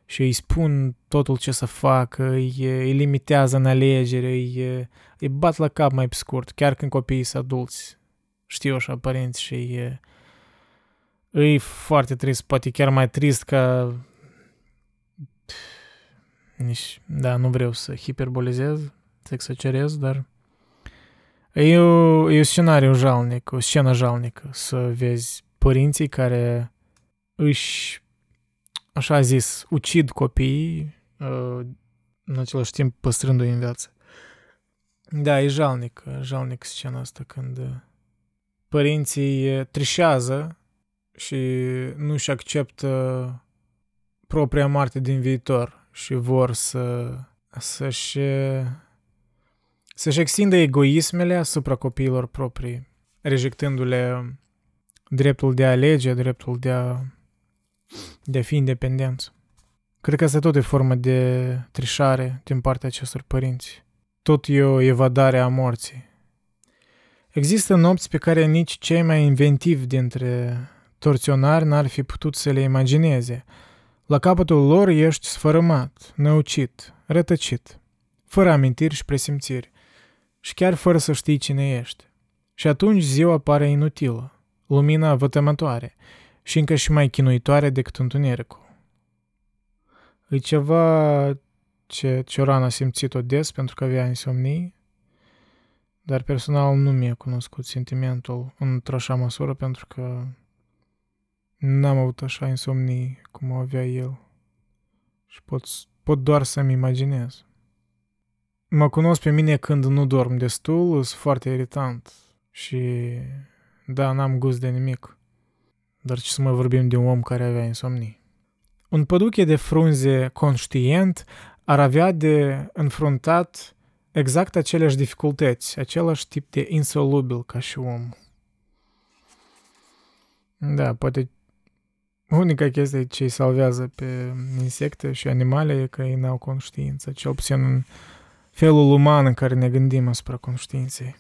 și îi spun totul ce să facă, îi, îi limitează în alegere, îi, îi bat la cap mai pe scurt, chiar când copiii sunt adulți. Știu așa părinți și e, e foarte trist, poate chiar mai trist ca nici, da, nu vreau să hiperbolizez, să exagerez, dar e, o, e un scenariu jalnic, o scenă jalnică să vezi părinții care își așa zis, ucid copiii, uh, în același timp păstrându-i în viață. Da, e jalnic, jalnic scena asta când uh, părinții trișează și nu-și acceptă propria moarte din viitor și vor să, să-și, să-și extindă egoismele asupra copiilor proprii, rejectându-le dreptul de a alege, dreptul de a de a fi independenți. Cred că asta tot e formă de trișare din partea acestor părinți. Tot e o evadare a morții. Există nopți pe care nici cei mai inventivi dintre torționari n-ar fi putut să le imagineze. La capătul lor ești sfărâmat, năucit, rătăcit, fără amintiri și presimțiri, și chiar fără să știi cine ești. Și atunci ziua pare inutilă, lumina vătămătoare, și încă și mai chinuitoare decât întunericul. E ceva ce Cioran a simțit-o des pentru că avea insomnii, dar personal nu mi-a cunoscut sentimentul într-o așa măsură pentru că n-am avut așa insomnii cum o avea el și pot, pot doar să-mi imaginez. Mă cunosc pe mine când nu dorm destul, sunt foarte irritant și da, n-am gust de nimic. Dar ce să mai vorbim de un om care avea insomnii? Un păduche de frunze conștient ar avea de înfruntat exact aceleași dificultăți, același tip de insolubil ca și om. Da, poate unica chestie ce îi salvează pe insecte și animale e că ei n-au conștiință, cel puțin în felul uman în care ne gândim asupra conștiinței.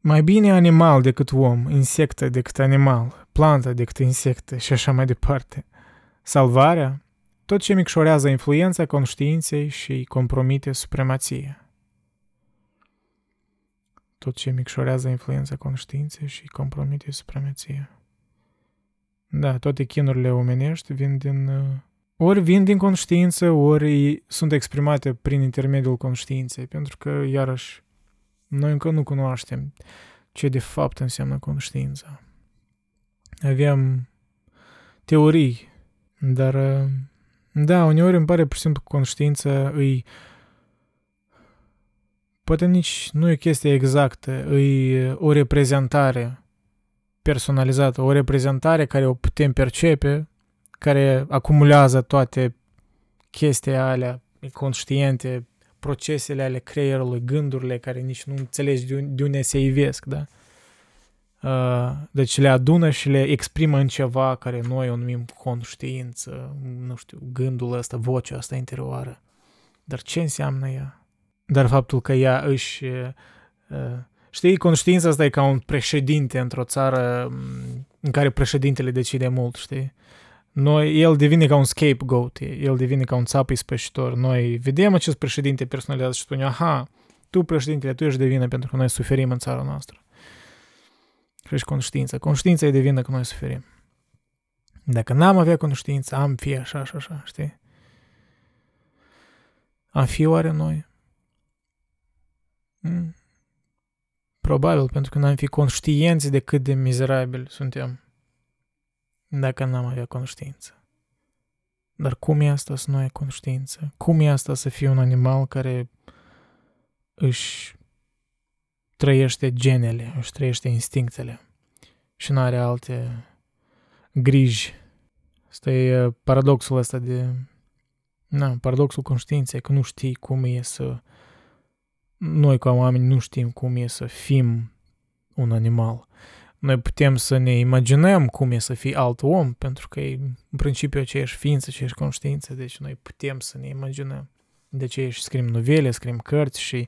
Mai bine animal decât om, insectă decât animal, plantă decât insectă și așa mai departe. Salvarea, tot ce micșorează influența conștiinței și compromite supremația. Tot ce micșorează influența conștiinței și compromite supremația. Da, toate chinurile omenești vin din... Uh, ori vin din conștiință, ori sunt exprimate prin intermediul conștiinței, pentru că, iarăși, noi încă nu cunoaștem ce de fapt înseamnă conștiința. Avem teorii, dar da, uneori îmi pare pur și simplu conștiința îi poate nici nu e o chestie exactă, e o reprezentare personalizată, o reprezentare care o putem percepe, care acumulează toate chestiile alea conștiente procesele ale creierului, gândurile care nici nu înțelegi de, de unde se ivesc, da? Uh, deci le adună și le exprimă în ceva care noi o numim conștiință, nu știu, gândul ăsta, vocea asta interioară. Dar ce înseamnă ea? Dar faptul că ea își... Uh, știi, conștiința asta e ca un președinte într-o țară mm, în care președintele decide mult, știi? Noi, el devine ca un scapegoat, el devine ca un țap ispășitor. Noi vedem acest președinte personalizat și spunem, aha, tu președintele, tu ești de vină pentru că noi suferim în țara noastră. Și conștiința. Conștiința e de vină că noi suferim. Dacă n-am avea conștiință, am fi așa și așa, știi? Am fi oare noi? Mm. Probabil, pentru că n-am fi conștienți de cât de mizerabili suntem dacă n-am avea conștiință. Dar cum e asta să nu ai conștiință? Cum e asta să fii un animal care își trăiește genele, își trăiește instinctele și nu are alte griji? Asta e paradoxul ăsta de... Na, paradoxul conștiinței, că nu știi cum e să noi ca oameni nu știm cum e să fim un animal. Noi putem să ne imaginăm cum e să fii alt om, pentru că e în principiu aceeași ființă, aceeași conștiință, deci noi putem să ne imaginăm. De ce și scriem novele, scriem cărți și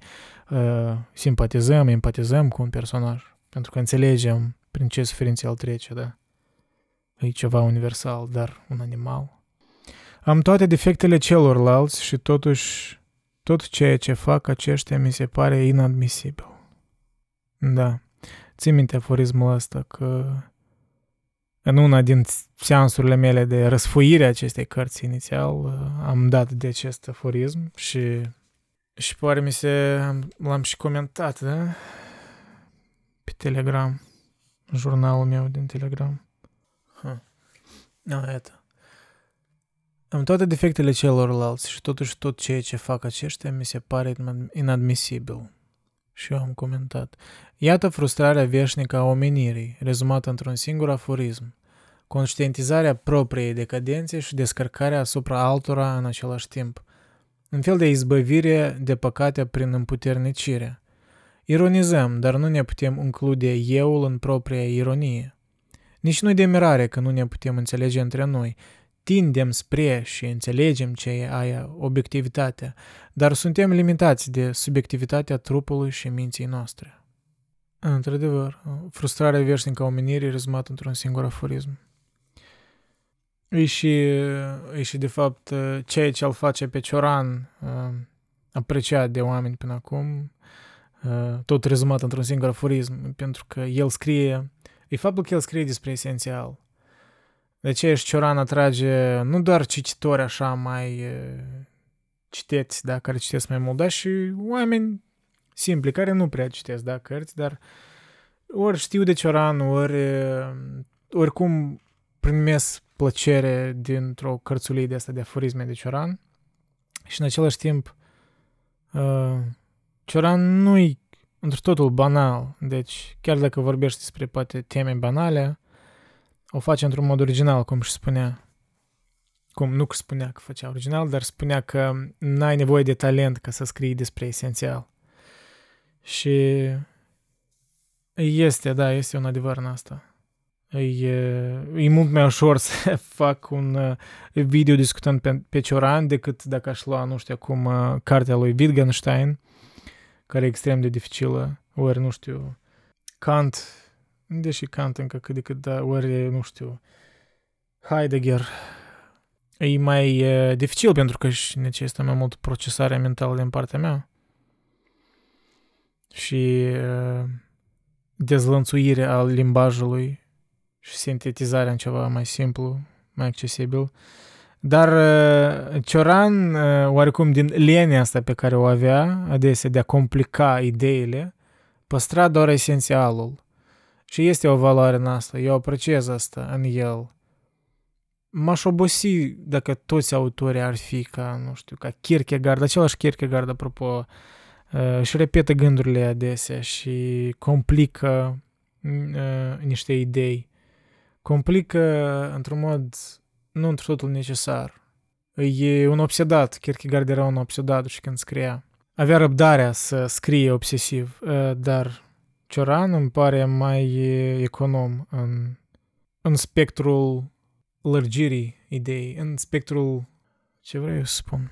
uh, simpatizăm, empatizăm cu un personaj, pentru că înțelegem prin ce suferință el trece, da? E ceva universal, dar un animal. Am toate defectele celorlalți și totuși tot ceea ce fac aceștia mi se pare inadmisibil. Da, țin minte aforismul ăsta că în una din seansurile mele de răsfoire acestei cărți inițial am dat de acest aforism și și pare mi se l-am și comentat, da? Pe Telegram, jurnalul meu din Telegram. Huh. No, iată. Am toate defectele celorlalți și totuși tot ceea ce fac aceștia mi se pare inadmisibil. Și eu am comentat. Iată frustrarea veșnică a omenirii, rezumată într-un singur aforism. Conștientizarea propriei decadențe și descărcarea asupra altora în același timp. Un fel de izbăvire de păcate prin împuternicire. Ironizăm, dar nu ne putem include euul în propria ironie. Nici nu de mirare că nu ne putem înțelege între noi, tindem spre și înțelegem ce e aia obiectivitatea, dar suntem limitați de subiectivitatea trupului și minții noastre. Într-adevăr, frustrarea veșnică a omenirii rezumată într-un singur aforism. E și, e și, de fapt, ceea ce îl face pe Cioran apreciat de oameni până acum, tot rezumat într-un singur aforism, pentru că el scrie, e faptul că el scrie despre esențial – de aceea și Cioran atrage nu doar cititori așa mai citeți, da, care citesc mai mult, dar și oameni simpli, care nu prea citesc, da, cărți, dar ori știu de Cioran, ori oricum primesc plăcere dintr-o cărțulie de asta de aforisme de Cioran. Și în același timp uh, Cioran nu-i într totul banal, deci chiar dacă vorbești despre poate teme banale, o face într-un mod original, cum și spunea. Cum nu că spunea că făcea original, dar spunea că n-ai nevoie de talent ca să scrii despre esențial. Și este, da, este un adevăr în asta. E, e mult mai ușor [LAUGHS] să fac un uh, video discutând pe, pe Cioran decât dacă aș lua, nu știu acum, uh, cartea lui Wittgenstein, care e extrem de dificilă, ori, nu știu, Kant deși Kant încă cât de cât, da, ori, nu știu, Heidegger, e mai e, dificil pentru că și necesită mai mult procesarea mentală din partea mea și e, dezlănțuirea al limbajului și sintetizarea în ceva mai simplu, mai accesibil. Dar Cioran, oarecum din lenia asta pe care o avea, adesea de a complica ideile, păstra doar esențialul. Și este o valoare în asta, eu apreciez asta în el. M-aș obosi dacă toți autorii ar fi ca, nu știu, ca Kierkegaard, același Kierkegaard, apropo, uh, își repetă gândurile adesea și complică uh, niște idei. Complică într-un mod nu într totul necesar. E un obsedat, Kierkegaard era un obsedat și când scria. Avea răbdarea să scrie obsesiv, uh, dar Cioran îmi pare mai econom în, în spectrul lărgirii ideii, în spectrul... Ce vreau să spun?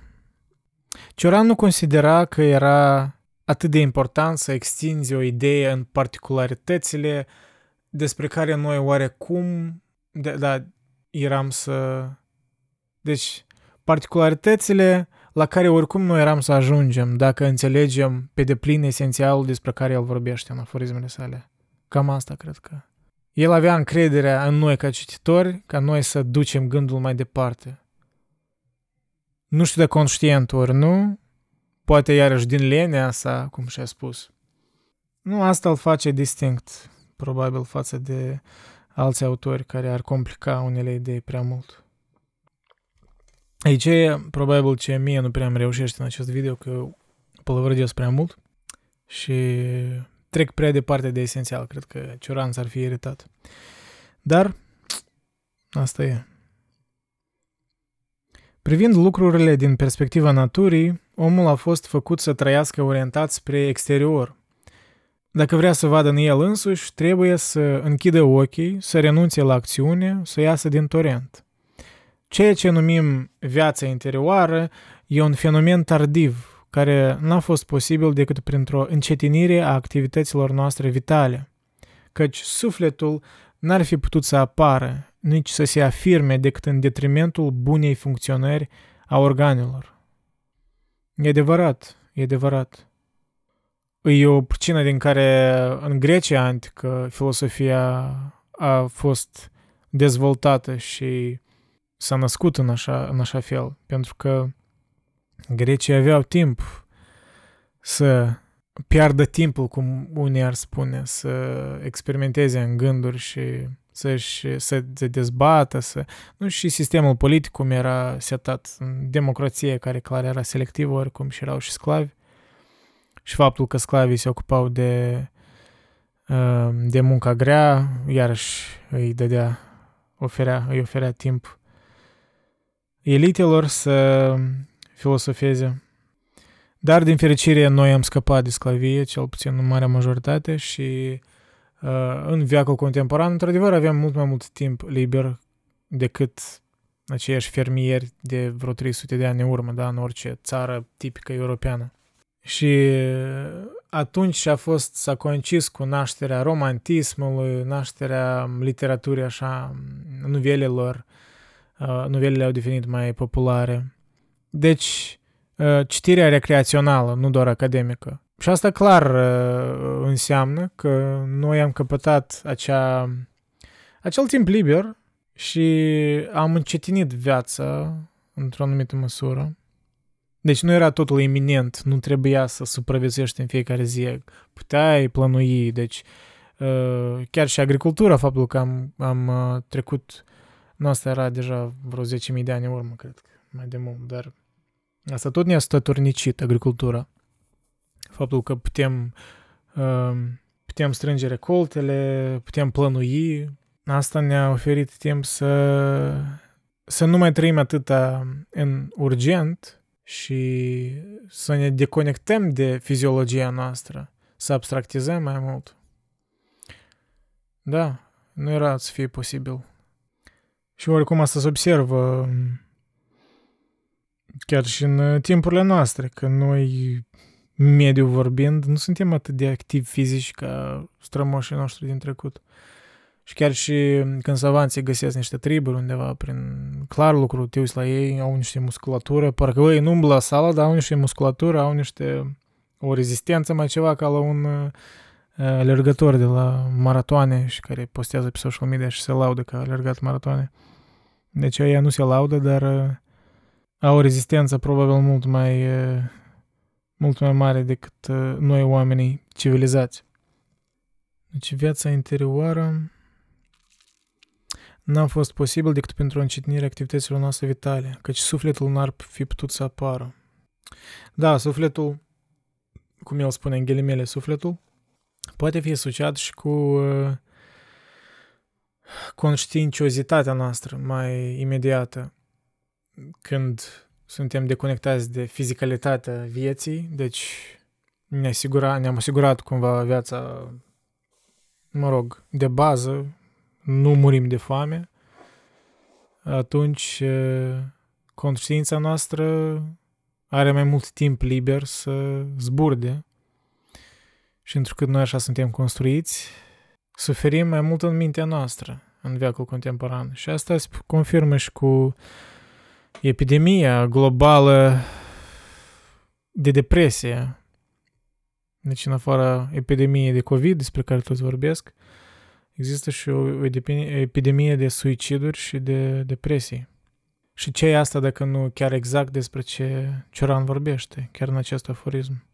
Cioran nu considera că era atât de important să extinzi o idee în particularitățile despre care noi oarecum da, da, eram să... Deci, particularitățile la care oricum noi eram să ajungem dacă înțelegem pe deplin esențialul despre care el vorbește în aforismele sale. Cam asta cred că. El avea încrederea în noi ca cititori, ca noi să ducem gândul mai departe. Nu știu de conștient ori nu, poate iarăși din lenea sa, cum și-a spus. Nu, asta îl face distinct, probabil, față de alți autori care ar complica unele idei prea mult. Aici e probabil ce mie nu prea îmi reușește în acest video, că pălăvărăgesc prea mult și trec prea departe de esențial. Cred că Cioran s-ar fi iritat. Dar asta e. Privind lucrurile din perspectiva naturii, omul a fost făcut să trăiască orientat spre exterior. Dacă vrea să vadă în el însuși, trebuie să închidă ochii, să renunțe la acțiune, să iasă din torent. Ceea ce numim viața interioară e un fenomen tardiv, care n-a fost posibil decât printr-o încetinire a activităților noastre vitale, căci sufletul n-ar fi putut să apară, nici să se afirme decât în detrimentul bunei funcționări a organelor. E adevărat, e adevărat. E o pricină din care în Grecia antică filosofia a fost dezvoltată și s-a născut în așa, în așa fel, pentru că grecii aveau timp să piardă timpul, cum unii ar spune, să experimenteze în gânduri și să-și, să se dezbată, să... Nu, și sistemul politic cum era setat în democrație, care clar era selectivă oricum și erau și sclavi. Și faptul că sclavii se ocupau de, uh, de munca grea, iarăși îi dădea, oferea, îi oferea timp elitelor să filosofeze. Dar, din fericire, noi am scăpat de sclavie, cel puțin în marea majoritate, și uh, în viacul contemporan, într-adevăr, avem mult mai mult timp liber decât aceiași fermieri de vreo 300 de ani în urmă, da, în orice țară tipică europeană. Și atunci a fost, s-a coincis cu nașterea romantismului, nașterea literaturii așa, nuvelelor, uh, nuvelele au devenit mai populare. Deci, uh, citirea recreațională, nu doar academică. Și asta clar uh, înseamnă că noi am căpătat acea, acel timp liber și am încetinit viața într-o anumită măsură. Deci nu era totul iminent, nu trebuia să supraviețuiești în fiecare zi, puteai plănui, deci uh, chiar și agricultura, faptul că am, am trecut, nu asta era deja vreo 10.000 de ani în urmă, cred că, mai de mult, dar Asta tot ne-a stăturnicit agricultura. Faptul că putem, uh, putem strânge recoltele, putem plănui, asta ne-a oferit timp să, să nu mai trăim atâta în urgent și să ne deconectăm de fiziologia noastră, să abstractizăm mai mult. Da, nu era să fie posibil. Și oricum asta se observă chiar și în uh, timpurile noastre, că noi, mediu vorbind, nu suntem atât de activi fizici ca strămoșii noștri din trecut. Și chiar și când savanții găsesc niște triburi undeva prin clar lucru, te uiți la ei, au niște musculatură, parcă ei nu umblă la sală, dar au niște musculatură, au niște o rezistență mai ceva ca la un uh, alergător de la maratoane și care postează pe social media și se laudă că a alergat maratoane. Deci ea nu se laudă, dar uh, au o rezistență probabil mult mai, mult mai mare decât noi oamenii civilizați. Deci viața interioară n-a fost posibil decât pentru încetinirea activităților noastre vitale, căci sufletul n-ar fi putut să apară. Da, sufletul, cum el spune în ghilimele, sufletul, poate fi asociat și cu uh, conștiinciozitatea noastră mai imediată când suntem deconectați de fizicalitatea vieții, deci ne asigura, ne-am asigurat cumva viața, mă rog, de bază, nu murim de foame, atunci conștiința noastră are mai mult timp liber să zburde și întrucât noi așa suntem construiți, suferim mai mult în mintea noastră în viacul contemporan. Și asta se confirmă și cu epidemia globală de depresie. Deci, în afara epidemiei de COVID, despre care toți vorbesc, există și o epidemie de suiciduri și de depresii. Și ce e asta dacă nu chiar exact despre ce Cioran vorbește, chiar în acest aforism?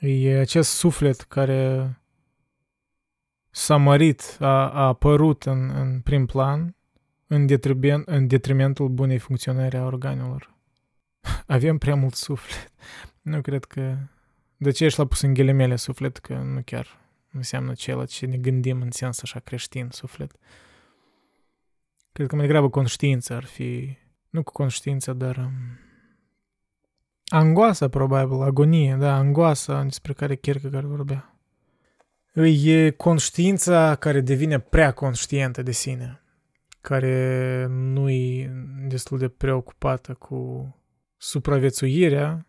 E acest suflet care s-a mărit, a, a apărut în, în prim plan în, detriment, în detrimentul bunei funcționări a organelor. [LAUGHS] Avem prea mult suflet. Nu cred că... De ce ești la pus în ghilimele suflet? Că nu chiar înseamnă ceea ce ne gândim în sens așa creștin, suflet. Cred că mai degrabă conștiința ar fi... Nu cu conștiința, dar... Um, angoasa, probabil, agonie, da, angoasa despre care Kierkegaard vorbea. E conștiința care devine prea conștientă de sine, care nu e destul de preocupată cu supraviețuirea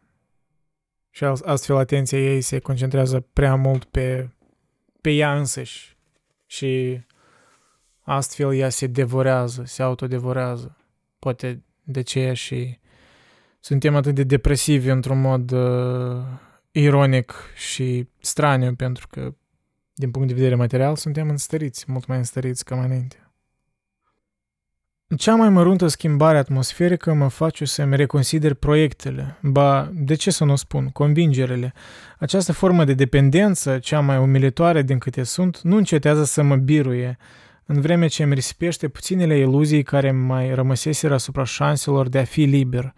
și astfel atenția ei se concentrează prea mult pe, pe ea însăși și astfel ea se devorează, se autodevorează. Poate de aceea și suntem atât de depresivi într-un mod uh, ironic și straniu, pentru că din punct de vedere material suntem înstăriți, mult mai înstăriți ca mai înainte. Cea mai măruntă schimbare atmosferică mă face să-mi reconsider proiectele, ba, de ce să nu spun, convingerele. Această formă de dependență, cea mai umilitoare din câte sunt, nu încetează să mă biruie, în vreme ce îmi risipește puținele iluzii care mai rămăseseră asupra șanselor de a fi liber,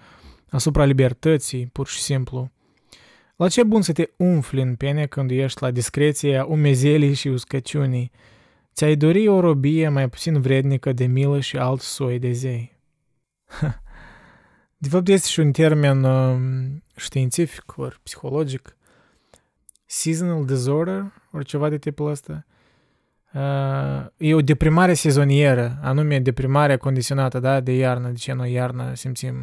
asupra libertății, pur și simplu. La ce bun să te umfli în pene când ești la discreția umezelii și uscăciunii, Ți-ai dori o robie mai puțin vrednică de milă și alt soi de zei. [LAUGHS] De fapt, este și un termen uh, științific ori psihologic. Seasonal disorder, ori ceva de tipul ăsta. Uh, e o deprimare sezonieră, anume deprimarea condiționată da, de iarnă. De ce noi iarnă simțim,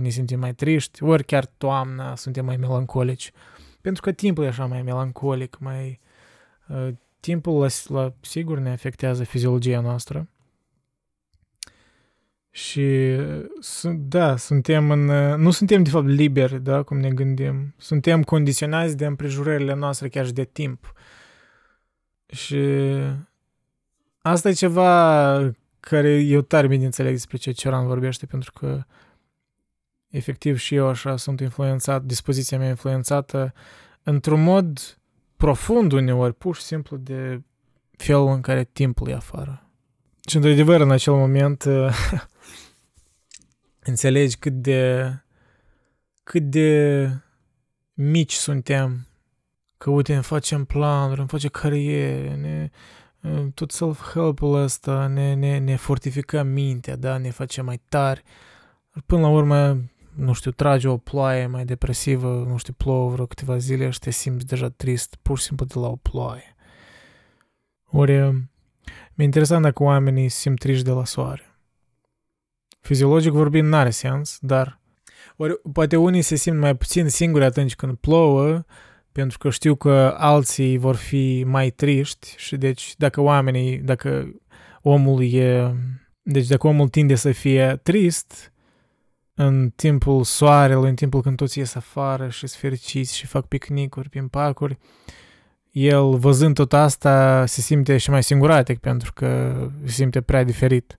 ne simțim mai triști, ori chiar toamna suntem mai melancolici. Pentru că timpul e așa mai melancolic, mai uh, timpul, la, la, sigur, ne afectează fiziologia noastră. Și, da, suntem în, nu suntem, de fapt, liberi, da, cum ne gândim. Suntem condiționați de împrejurările noastre, chiar și de timp. Și asta e ceva care eu tare bine înțeleg despre ce Ceran vorbește, pentru că efectiv și eu așa sunt influențat, dispoziția mea influențată într-un mod profund uneori, pur și simplu de felul în care timpul e afară. Și într-adevăr, în acel moment, [LAUGHS] înțelegi cât de cât de mici suntem, că uite, ne facem planuri, ne facem cariere, ne, tot self-help-ul ăsta, ne, ne, ne fortificăm mintea, da, ne facem mai tari. Până la urmă, nu știu, trage o ploaie mai depresivă, nu știu, plouă vreo câteva zile și te simți deja trist, pur și simplu de la o ploaie. Ori mi-e interesant dacă oamenii se simt triști de la soare. Fiziologic vorbind, n-are sens, dar ori poate unii se simt mai puțin singuri atunci când plouă, pentru că știu că alții vor fi mai triști și deci dacă oamenii, dacă omul e, deci dacă omul tinde să fie trist, în timpul soarelui, în timpul când toți ies afară și sunt fericiți și fac picnicuri prin parcuri, el, văzând tot asta, se simte și mai singuratic pentru că se simte prea diferit.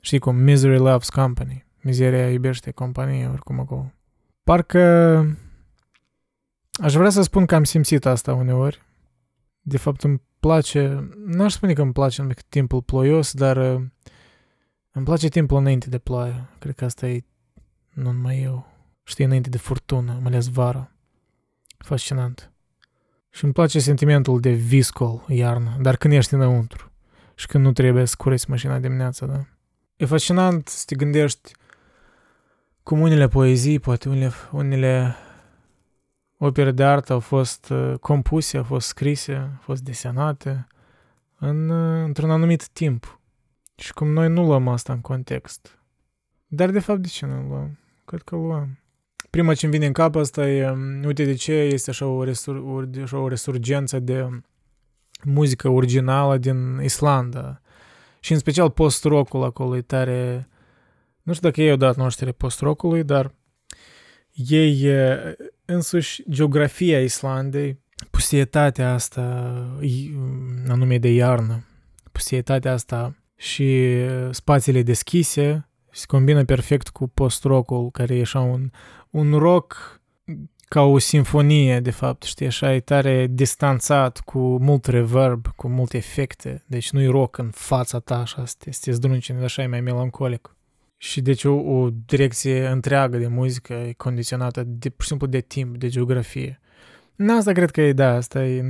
Știi cum? Misery loves company. Mizeria iubește companie, oricum acolo. Parcă aș vrea să spun că am simțit asta uneori. De fapt îmi place, nu aș spune că îmi place timpul ploios, dar îmi place timpul înainte de ploaie. Cred că asta e nu numai eu. Știi, înainte de furtună, mai ales vara. Fascinant. Și îmi place sentimentul de viscol iarnă, dar când ești înăuntru și când nu trebuie să cureți mașina dimineața, da? E fascinant să te gândești cum unele poezii, poate unele, unele opere de artă au fost uh, compuse, au fost scrise, au fost desenate în, uh, într-un anumit timp. Și cum noi nu luăm asta în context. Dar de fapt de ce nu luăm? Cred că luăm. Prima ce îmi vine în cap asta e, um, uite de ce este așa o, resur, așa o resurgență de muzică originală din Islanda. Și în special post-rockul acolo e tare... Nu știu dacă ei au dat noștri post-rockului, dar ei însuși geografia Islandei, pustietatea asta anume de iarnă, pustietatea asta și spațiile deschise se combină perfect cu post-rock-ul, care e așa un, un rock ca o sinfonie, de fapt, știi, așa e tare distanțat, cu mult reverb, cu multe efecte, deci nu-i rock în fața ta, așa, să te, să te zdruncine, așa e mai melancolic. Și deci o, o direcție întreagă de muzică e condiționată de, pur și simplu de timp, de geografie. Nu, asta cred că e, da, asta e,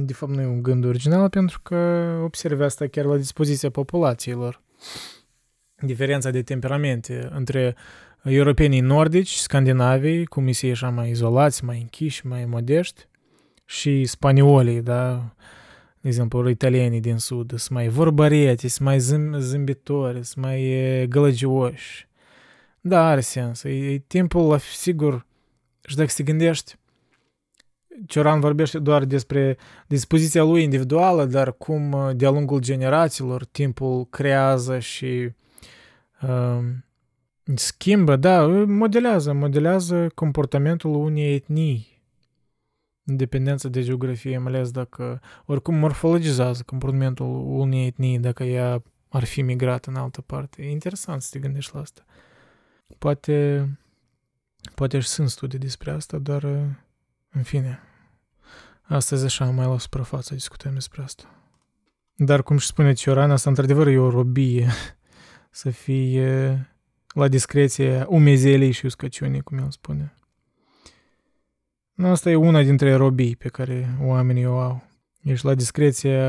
de fapt nu e un gând original, pentru că observi asta chiar la dispoziția populațiilor. diferența de temperamente între europenii nordici, scandinavii, cum se așa mai izolați, mai închiși, mai modești, și spaniolii, da, de exemplu, italienii din sud, sunt mai vorbăreti, sunt mai zâm- zâmbitori, sunt mai gălăgioși. Da, are sens. E, e timpul, la sigur, și dacă te gândești, Cioran vorbește doar despre dispoziția lui individuală, dar cum de-a lungul generațiilor timpul creează și uh, schimbă, da, modelează, modelează comportamentul unei etnii în dependență de geografie, mai ales dacă oricum morfologizează comportamentul unei etnii dacă ea ar fi migrat în altă parte. E interesant să te gândești la asta. Poate, poate și sunt studii despre asta, dar în fine, astăzi așa mai la suprafață discutăm despre asta. Dar cum și spune Cioran, asta într-adevăr e o robie să fie la discreție umezelii și uscăciunii, cum el spune. Asta e una dintre robii pe care oamenii o au. Ești la discreție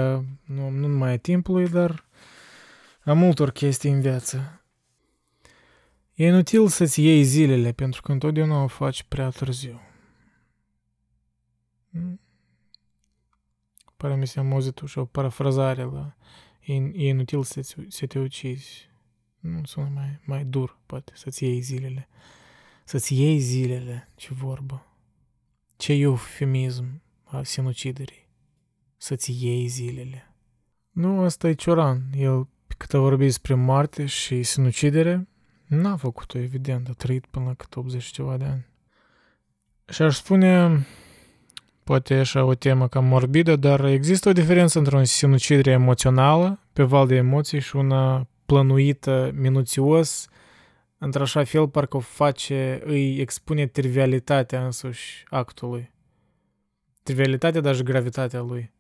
nu, nu numai a timpului, dar a multor chestii în viață. E inutil să-ți iei zilele, pentru că întotdeauna o faci prea târziu. Pare mi se amuzitul și o parafrazare la e, e inutil să, să te ucizi. Nu sună mai, mai dur, poate, să-ți iei zilele. Să-ți iei zilele, ce vorbă. Ce eufemism a sinuciderii. Să-ți iei zilele. Nu, asta e Cioran. El, cât a vorbit despre moarte și sinucidere, n-a făcut-o, evident. A trăit până la cât 80 ceva de ani. Și aș spune, poate așa o temă cam morbidă, dar există o diferență între o sinucidere emoțională, pe val de emoții, și una plănuită, minuțios, într-așa fel parcă o face, îi expune trivialitatea însuși actului. Trivialitatea, dar și gravitatea lui.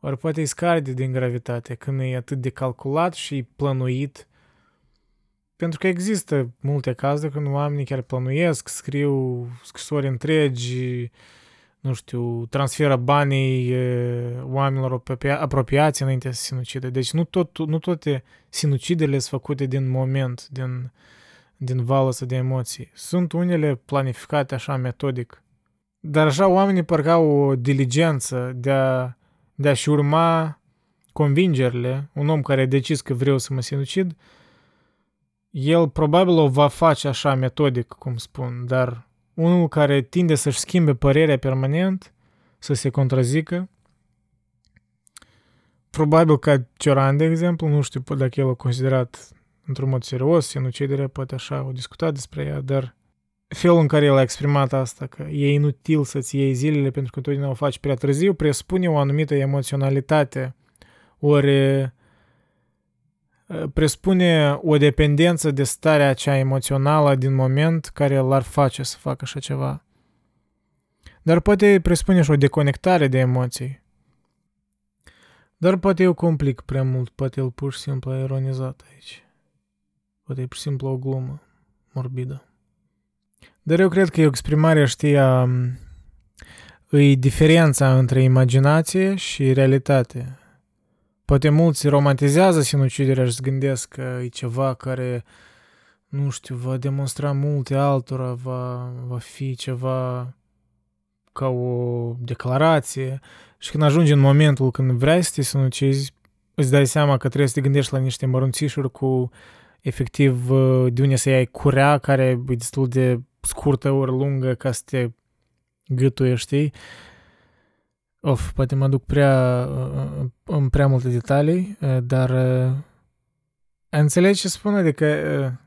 Ori poate îi scarde din gravitate când e atât de calculat și plănuit. Pentru că există multe cazuri când oamenii chiar plănuiesc, scriu scrisori întregi, nu știu, transferă banii oamenilor apropiați înainte să sinucide. Deci nu, tot, nu toate sinucidele sunt făcute din moment, din, din valul de emoții. Sunt unele planificate așa metodic. Dar așa oamenii parcă au o diligență de a, de a-și urma convingerile. Un om care a decis că vreau să mă sinucid, el probabil o va face așa metodic, cum spun, dar unul care tinde să-și schimbe părerea permanent, să se contrazică. Probabil ca Cioran, de exemplu, nu știu dacă el a considerat într-un mod serios sinuciderea, poate așa, o discutat despre ea, dar felul în care el a exprimat asta, că e inutil să-ți iei zilele pentru că totdeauna o faci prea târziu, presupune o anumită emoționalitate, ori presupune o dependență de starea cea emoțională din moment care l-ar face să facă așa ceva. Dar poate presupune și o deconectare de emoții. Dar poate eu complic prea mult, poate el pur și simplu a ironizat aici. Poate e pur și simplu o glumă morbidă. Dar eu cred că e o exprimare, știa, e diferența între imaginație și realitate. Poate mulți romantizează sinuciderea și se gândesc că e ceva care, nu știu, va demonstra multe altora, va, va fi ceva ca o declarație și când ajungi în momentul când vrei să te sinucizi, îți dai seama că trebuie să te gândești la niște mărunțișuri cu efectiv de unde să iei curea care e destul de scurtă ori lungă ca să te gâtuie, știi? Of, poate mă duc prea, în prea multe detalii, dar înțelegi ce spun? Adică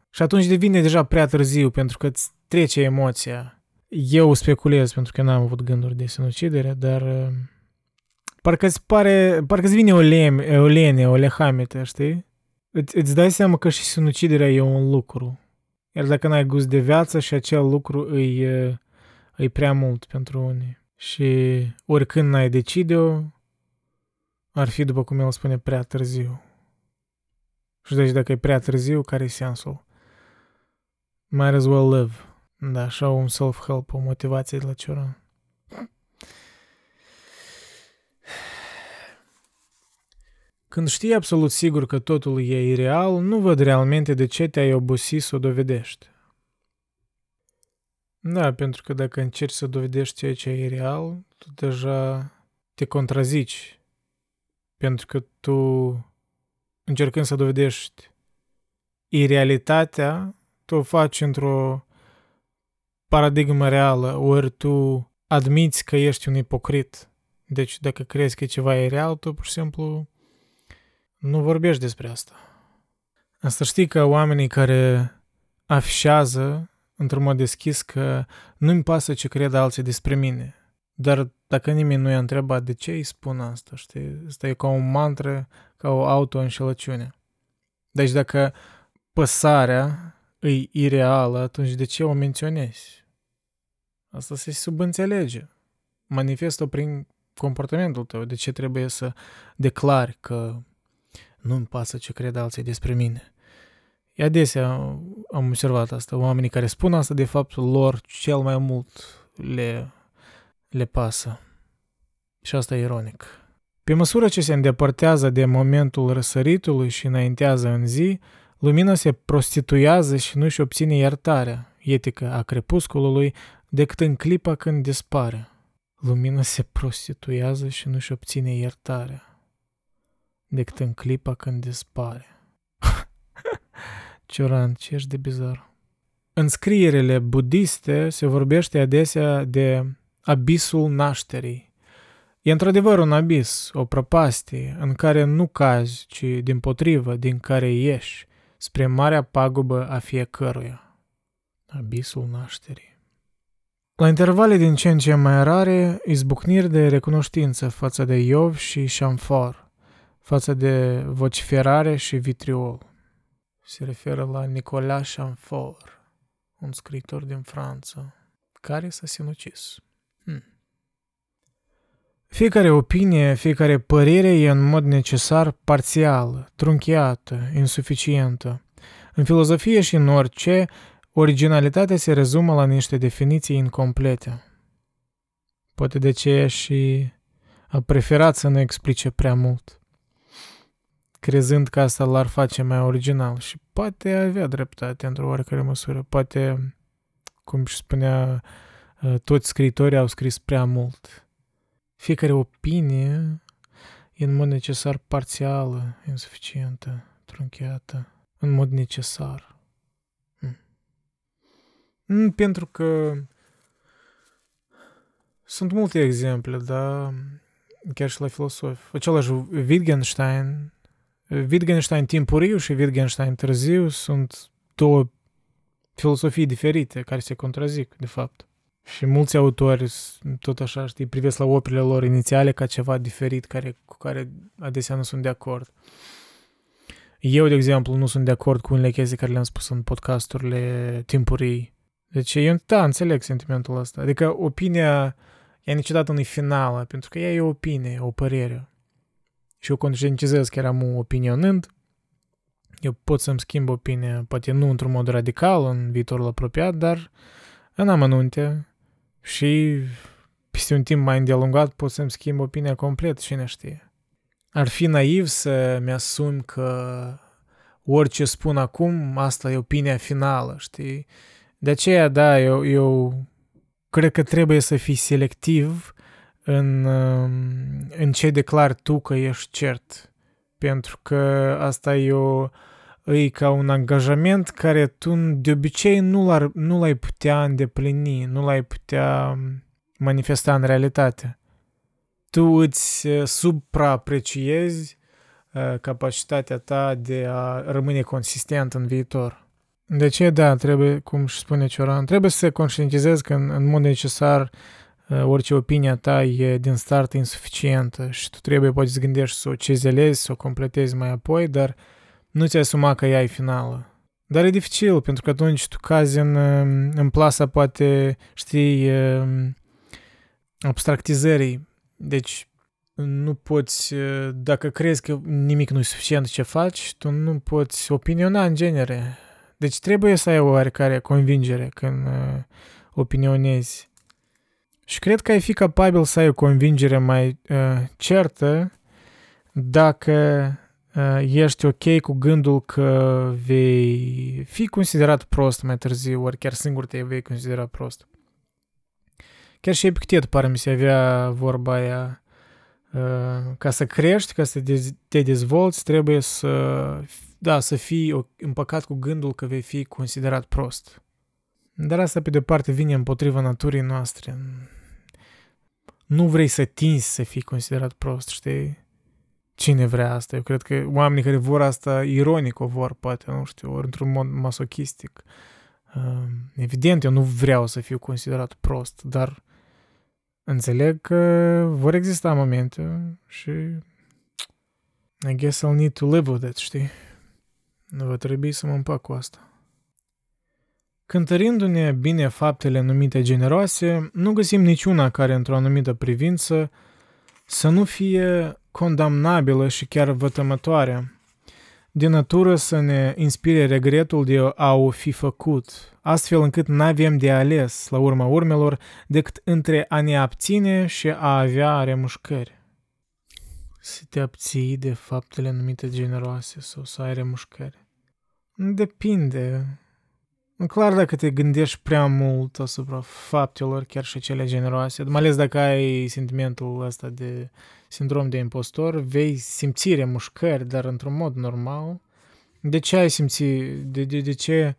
și atunci devine deja prea târziu pentru că îți trece emoția. Eu speculez pentru că n-am avut gânduri de sinucidere, dar parcă îți pare, parcă îți vine o, leme, o lene, o lehamete, știi? Îți, îți dai seama că și sinuciderea e un lucru. Iar dacă n-ai gust de viață și acel lucru e, e prea mult pentru unii și oricând n-ai decide-o, ar fi, după cum el spune, prea târziu. Și deci dacă e prea târziu, care e sensul? Might as well live. Da, așa un self-help, o motivație de la Cioran. Când știi absolut sigur că totul e ireal, nu văd realmente de ce te-ai obosit să o dovedești. Da, pentru că dacă încerci să dovedești ceea ce e real, tu deja te contrazici. Pentru că tu, încercând să dovedești irealitatea, tu o faci într-o paradigmă reală, ori tu admiți că ești un ipocrit. Deci dacă crezi că ceva e real, tu pur și simplu nu vorbești despre asta. Asta știi că oamenii care afișează într-un mod deschis că nu-mi pasă ce cred alții despre mine. Dar dacă nimeni nu i-a întrebat de ce îi spun asta, știi? Asta e ca o mantră, ca o auto-înșelăciune. Deci dacă păsarea e ireală, atunci de ce o menționezi? Asta se subînțelege. Manifestă prin comportamentul tău. De ce trebuie să declari că nu-mi pasă ce cred alții despre mine? E adesea am observat asta. Oamenii care spun asta, de fapt, lor cel mai mult le, le pasă. Și asta e ironic. Pe măsură ce se îndepărtează de momentul răsăritului și înaintează în zi, lumina se prostituează și nu își obține iertarea, etică a crepusculului, decât în clipa când dispare. Lumina se prostituează și nu își obține iertarea, decât în clipa când dispare. [LAUGHS] Cioran, ce ești de bizar. În scrierile budiste se vorbește adesea de abisul nașterii. E într-adevăr un abis, o prăpastie, în care nu cazi, ci din potrivă, din care ieși, spre marea pagubă a fiecăruia. Abisul nașterii. La intervale din ce în ce mai rare, izbucniri de recunoștință față de Iov și Șamfor, față de vociferare și vitriol se referă la Nicolas Chamfort, un scriitor din Franța, care s-a sinucis. Hmm. Fiecare opinie, fiecare părere e în mod necesar parțială, trunchiată, insuficientă. În filozofie și în orice, originalitatea se rezumă la niște definiții incomplete. Poate de ce și a preferat să nu explice prea mult crezând că asta l-ar face mai original și poate avea dreptate într-o oarecare măsură. Poate, cum și spunea, uh, toți scriitorii au scris prea mult. Fiecare opinie e în mod necesar parțială, insuficientă, trunchiată, în mod necesar. Hmm. Pentru că sunt multe exemple, da, chiar și la filosofi. Același Wittgenstein Wittgenstein timpuriu și Wittgenstein târziu sunt două filosofii diferite care se contrazic, de fapt. Și mulți autori, tot așa, știi, privesc la operele lor inițiale ca ceva diferit care, cu care adesea nu sunt de acord. Eu, de exemplu, nu sunt de acord cu unele chestii care le-am spus în podcasturile timpurii. Deci eu, da, înțeleg sentimentul ăsta. Adică opinia ea niciodată nu e finală, pentru că ea e o opinie, o părere și eu conștientizez că eram opinionând, eu pot să-mi schimb opinia, poate nu într-un mod radical în viitorul apropiat, dar în amănunte și peste un timp mai îndelungat pot să-mi schimb opinia complet, cine știe. Ar fi naiv să mi-asum că orice spun acum, asta e opinia finală, știi? De aceea, da, eu, eu cred că trebuie să fii selectiv în, um, în ce declar tu că ești cert. Pentru că asta e, o, e ca un angajament care tu de obicei nu, l-ar, nu l-ai putea îndeplini, nu l-ai putea um, manifesta în realitate. Tu îți uh, supraapreciezi uh, capacitatea ta de a rămâne consistent în viitor. De ce, da, trebuie, cum și spune Cioran, trebuie să se conștientizezi că în, în mod necesar Uh, orice opinia ta e din start insuficientă și tu trebuie poate să gândești să o cizelezi, să o completezi mai apoi, dar nu ți asuma că ea e finală. Dar e dificil, pentru că atunci tu cazi în, um, în plasa, poate, știi, um, abstractizării. Deci, nu poți, uh, dacă crezi că nimic nu e suficient ce faci, tu nu poți opiniona în genere. Deci trebuie să ai o oarecare convingere când uh, opinionezi. Și cred că ai fi capabil să ai o convingere mai uh, certă dacă uh, ești ok cu gândul că vei fi considerat prost mai târziu, ori chiar singur te vei considera prost. Chiar și Epictet pare mi se avea vorba aia, uh, ca să crești, ca să te dezvolți, trebuie să, da, să fii împăcat cu gândul că vei fi considerat prost. Dar asta pe de parte vine împotriva naturii noastre. Nu vrei să tinzi să fii considerat prost, știi? Cine vrea asta? Eu cred că oamenii care vor asta ironic o vor, poate, nu știu, ori într-un mod masochistic. Uh, evident, eu nu vreau să fiu considerat prost, dar înțeleg că vor exista momente și I guess I'll need to live with it, știi? Nu va trebui să mă împac cu asta. Cântărindu-ne bine faptele numite generoase, nu găsim niciuna care, într-o anumită privință, să nu fie condamnabilă și chiar vătămătoare, de natură să ne inspire regretul de a o fi făcut, astfel încât n-avem de ales, la urma urmelor, decât între a ne abține și a avea remușcări. Să te abții de faptele numite generoase sau să ai remușcări. Depinde. Clar dacă te gândești prea mult asupra faptelor, chiar și cele generoase, mai ales dacă ai sentimentul ăsta de sindrom de impostor, vei simți remușcări, dar într-un mod normal. De ce ai simți, de, de, de ce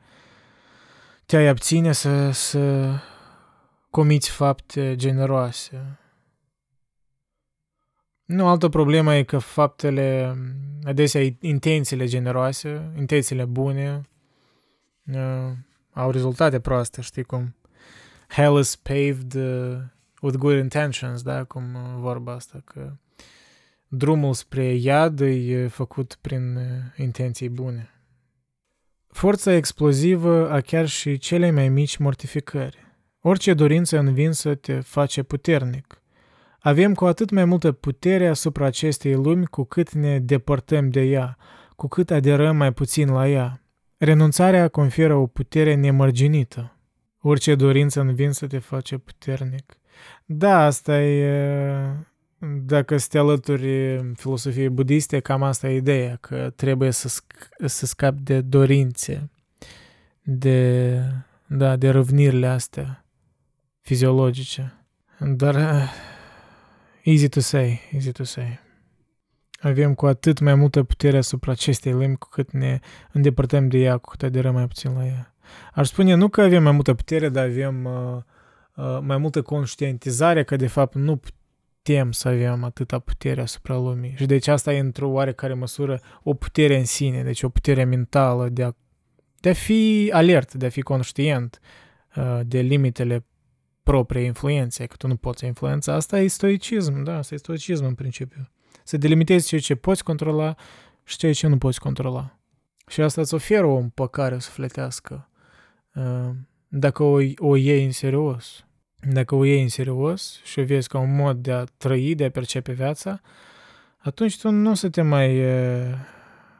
te-ai abține să, să comiți fapte generoase? Nu, altă problemă e că faptele, adesea intențiile generoase, intențiile bune, uh, au rezultate proaste, știi cum? Hell is paved uh, with good intentions, da, cum uh, vorba asta, că drumul spre iad e făcut prin uh, intenții bune. Forța explozivă a chiar și cele mai mici mortificări. Orice dorință învinsă te face puternic. Avem cu atât mai multă putere asupra acestei lumi cu cât ne depărtăm de ea, cu cât aderăm mai puțin la ea. Renunțarea conferă o putere nemărginită. Orice dorință învinsă te face puternic. Da, asta e... Dacă să te alături filosofiei budiste, cam asta e ideea, că trebuie să, sc- să scapi de dorințe, de, da, de răvnirile astea fiziologice. Dar easy to say, easy to say. Avem cu atât mai multă putere asupra acestei limbi cu cât ne îndepărtăm de ea, cu cât aderăm mai puțin la ea. Aș spune nu că avem mai multă putere, dar avem uh, uh, mai multă conștientizare că de fapt nu putem să avem atâta putere asupra lumii. Și deci asta e într-o oarecare măsură o putere în sine, deci o putere mentală de a, de a fi alert, de a fi conștient uh, de limitele proprii influențe, că tu nu poți influența. Asta e stoicism, da, asta e stoicism în principiu. Să delimitezi ceea ce poți controla și ceea ce nu poți controla. Și asta îți oferă o împăcare sufletească uh, dacă o, o iei în serios. Dacă o iei în serios și o vezi ca un mod de a trăi, de a percepe viața, atunci tu nu o să te mai uh,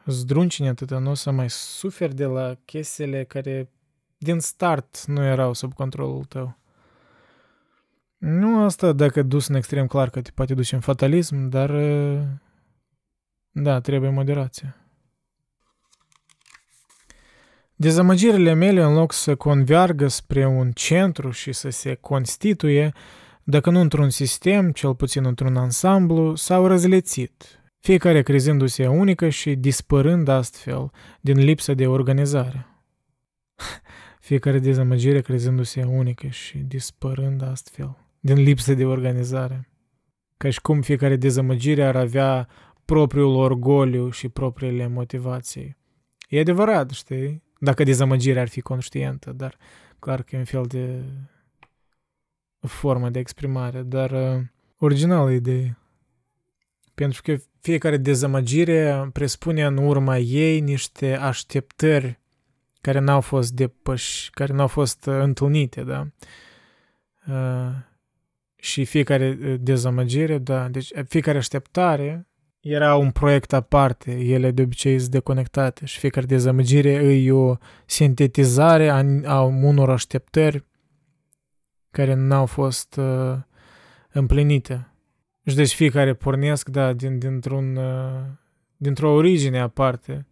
zdruncini atâta, nu o să mai suferi de la chestiile care din start nu erau sub controlul tău. Nu asta dacă dus în extrem clar că te poate duce în fatalism, dar da, trebuie moderație. Dezamăgirile mele, în loc să convergă spre un centru și să se constituie, dacă nu într-un sistem, cel puțin într-un ansamblu, s-au răzlețit, fiecare crezându-se unică și dispărând astfel din lipsa de organizare. [LAUGHS] fiecare dezamăgire crezându-se unică și dispărând astfel din lipsă de organizare. Ca și cum fiecare dezamăgire ar avea propriul orgoliu și propriile motivații. E adevărat, știi? Dacă dezamăgirea ar fi conștientă, dar clar că e un fel de formă de exprimare, dar uh, originală idee. Pentru că fiecare dezamăgire presupune în urma ei niște așteptări care n-au fost depăși, care n-au fost uh, întâlnite, da? Uh, și fiecare dezamăgire, da, deci fiecare așteptare era un proiect aparte, ele de obicei sunt deconectate și fiecare dezamăgire e o sintetizare a, a unor așteptări care n-au fost uh, împlinite. Și deci fiecare pornesc, da, din, dintr-un, uh, dintr-o origine aparte.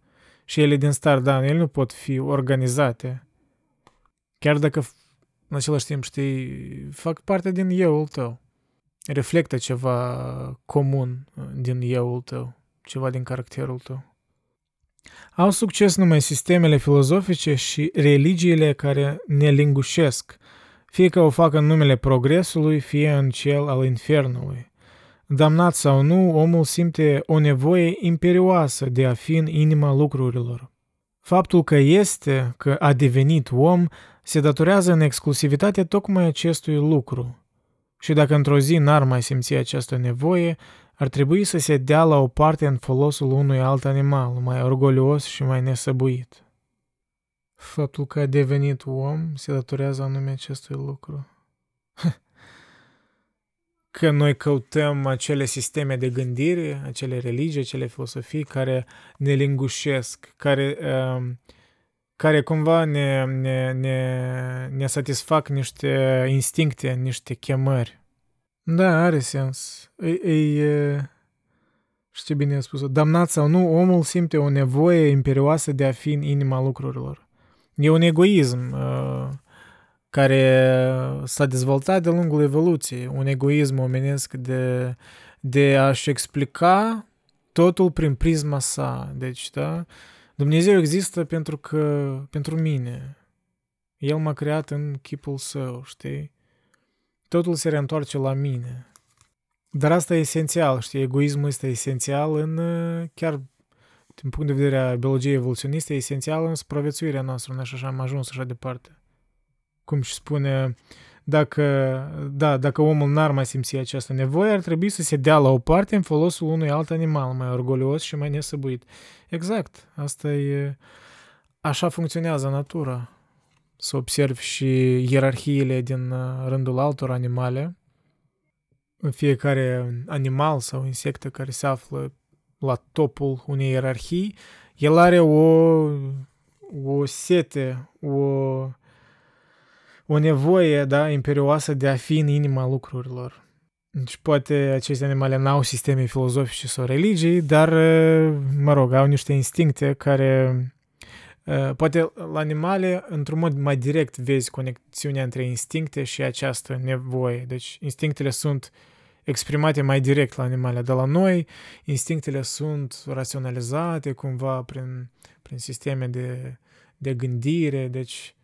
Și ele din start, da, ele nu pot fi organizate. Chiar dacă în același timp, știi, fac parte din euul tău. Reflectă ceva comun uh, din euul tău, ceva din caracterul tău. Au succes numai sistemele filozofice și religiile care ne lingușesc, fie că o fac în numele progresului, fie în cel al infernului. Damnat sau nu, omul simte o nevoie imperioasă de a fi în inima lucrurilor. Faptul că este, că a devenit om, se datorează în exclusivitate tocmai acestui lucru. Și dacă într-o zi n-ar mai simți această nevoie, ar trebui să se dea la o parte în folosul unui alt animal, mai orgolios și mai nesăbuit. Faptul că a devenit om se datorează anume acestui lucru. [LAUGHS] Că noi căutăm acele sisteme de gândire, acele religii, acele filosofii care ne lingușesc, care, uh, care cumva ne, ne, ne, ne satisfac niște instincte, niște chemări. Da, are sens. E, e, știu bine a spus damnat sau nu, omul simte o nevoie imperioasă de a fi în inima lucrurilor. E un egoism uh, care s-a dezvoltat de lungul evoluției, un egoism omenesc de, de a-și explica totul prin prisma sa. Deci, da, Dumnezeu există pentru că, pentru mine. El m-a creat în chipul său, știi? totul se reîntoarce la mine. Dar asta e esențial, știi, egoismul este esențial în, uh, chiar din punct de vedere a biologiei evoluționiste, e esențial în supraviețuirea noastră, noi așa am ajuns așa departe. Cum și spune, dacă, da, dacă omul n-ar mai simți această nevoie, ar trebui să se dea la o parte în folosul unui alt animal mai orgolios și mai nesăbuit. Exact, asta e, așa funcționează natura să observi și ierarhiile din uh, rândul altor animale. Fiecare animal sau insectă care se află la topul unei ierarhii, el are o, o sete, o, o nevoie da, imperioasă de a fi în inima lucrurilor. Deci poate aceste animale n-au sisteme filozofice sau religii, dar, uh, mă rog, au niște instincte care Uh, poate la animale, într-un mod mai direct, vezi conexiunea între instincte și această nevoie. Deci instinctele sunt exprimate mai direct la animale. De la noi, instinctele sunt raționalizate cumva prin, prin sisteme de, de gândire, deci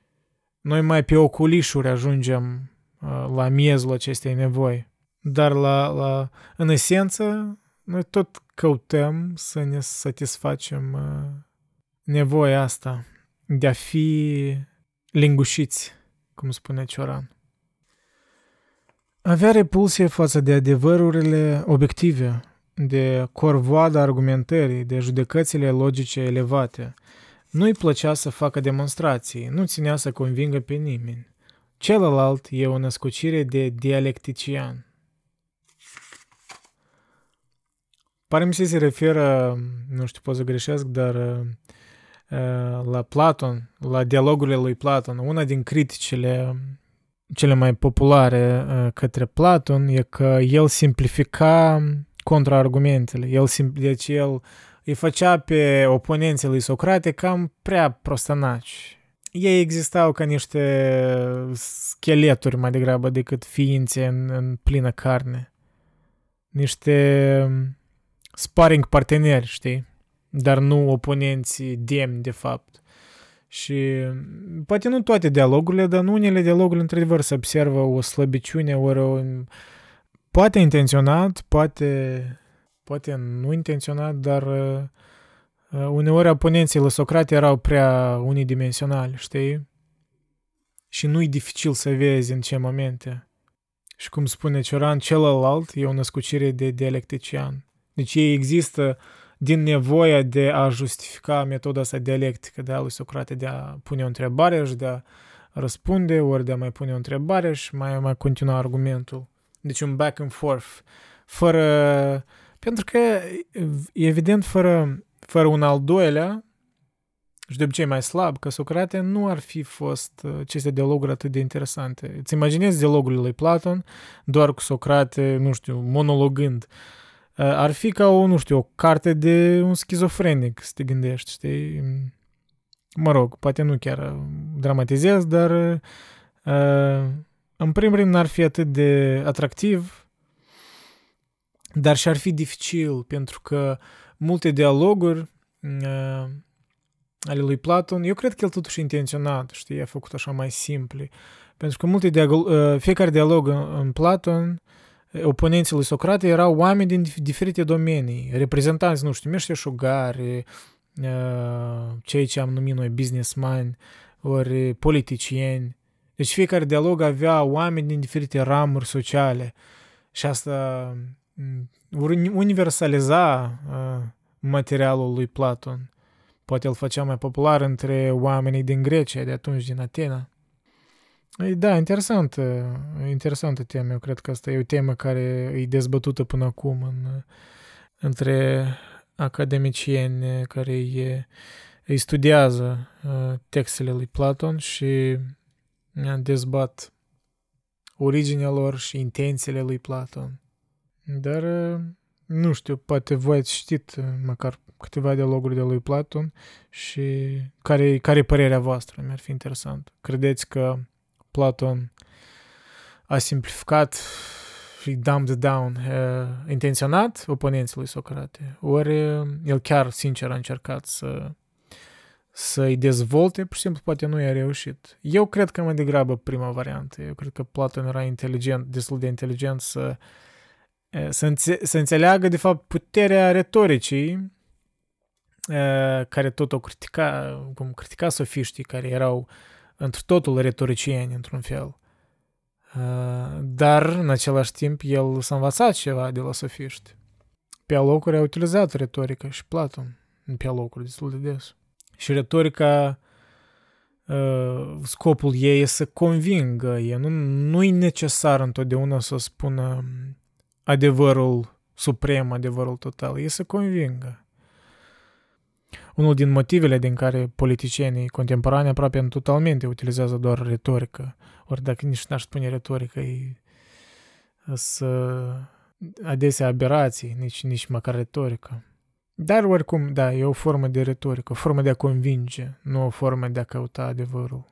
noi mai pe oculișuri ajungem uh, la miezul acestei nevoi. Dar la, la, în esență, noi tot căutăm să ne satisfacem uh, nevoia asta de a fi lingușiți, cum spune Cioran. Avea repulsie față de adevărurile obiective, de corvoada argumentării, de judecățile logice elevate. Nu-i plăcea să facă demonstrații, nu ținea să convingă pe nimeni. Celălalt e o născocire de dialectician. Pare mi se se referă, nu știu, pot să greșesc, dar la Platon, la dialogurile lui Platon, una din criticile cele mai populare către Platon e că el simplifica contraargumentele. El, deci el îi făcea pe oponenții lui Socrate cam prea prostănaci. Ei existau ca niște scheleturi mai degrabă decât ființe în, în plină carne. Niște sparring parteneri, știi? dar nu oponenții demni, de fapt. Și poate nu toate dialogurile, dar în unele dialoguri, într-adevăr, se observă o slăbiciune, ori o... poate intenționat, poate, poate nu intenționat, dar uh, uneori oponenții lui Socrate erau prea unidimensionali, știi? Și nu-i dificil să vezi în ce momente. Și cum spune Cioran, celălalt e o născucire de dialectician. Deci ei există din nevoia de a justifica metoda sa dialectică de a lui Socrate de a pune o întrebare și de a răspunde, ori de a mai pune o întrebare și mai, mai continua argumentul. Deci un back and forth. Fără... Pentru că, evident, fără, fără un al doilea, și de obicei mai slab ca Socrate, nu ar fi fost uh, aceste dialoguri atât de interesante. Îți imaginezi dialogurile lui Platon doar cu Socrate, nu știu, monologând. Uh, ar fi ca o, nu știu, o carte de un schizofrenic, să te gândești, știi? Mă rog, poate nu chiar uh, dramatizez, dar în primul rând n-ar fi atât de atractiv, dar și ar fi dificil, pentru că multe dialoguri ale lui Platon, eu cred că el totuși intenționat, știi, a făcut așa mai simple. Pentru că multe dialog, uh, fiecare dialog în Platon, uh, oponenții lui Socrate erau oameni din diferite domenii, reprezentanți, nu știu, meșteșugari, uh, cei ce am numit noi businessmen, ori politicieni. Deci fiecare dialog avea oameni din diferite ramuri sociale și asta mm, universaliza materialul lui Platon. Poate îl făcea mai popular între oamenii din Grecia de atunci, din Atena. Da, interesantă, interesantă temă. Eu cred că asta e o temă care e dezbătută până acum în, între academicieni care îi, îi studiază textele lui Platon și dezbat originea lor și intențiile lui Platon. Dar, nu știu, poate voi ați știt măcar câteva dialoguri de lui Platon și care, care e părerea voastră? Mi-ar fi interesant. Credeți că Platon a simplificat și dumbed down uh, intenționat oponenții lui Socrate? Ori el chiar, sincer, a încercat să să-i dezvolte, pur și simplu poate nu i-a reușit. Eu cred că mai degrabă prima variantă. Eu cred că Platon era inteligent, destul de inteligent să, să, înțe- să înțeleagă, de fapt, puterea retoricii care tot o critica, cum critica sofiștii care erau într totul retoricieni, într-un fel. Dar, în același timp, el s-a învățat ceva de la sofiști. Pe alocuri a utilizat retorica și Platon. Pe alocuri, destul de des. Și retorica, scopul ei e să convingă. E, nu, nu e necesar întotdeauna să spună adevărul suprem, adevărul total. E să convingă unul din motivele din care politicienii contemporani aproape totalmente utilizează doar retorică, ori dacă nici n-aș spune retorică, e să adesea aberații, nici, nici măcar retorică. Dar oricum, da, e o formă de retorică, o formă de a convinge, nu o formă de a căuta adevărul.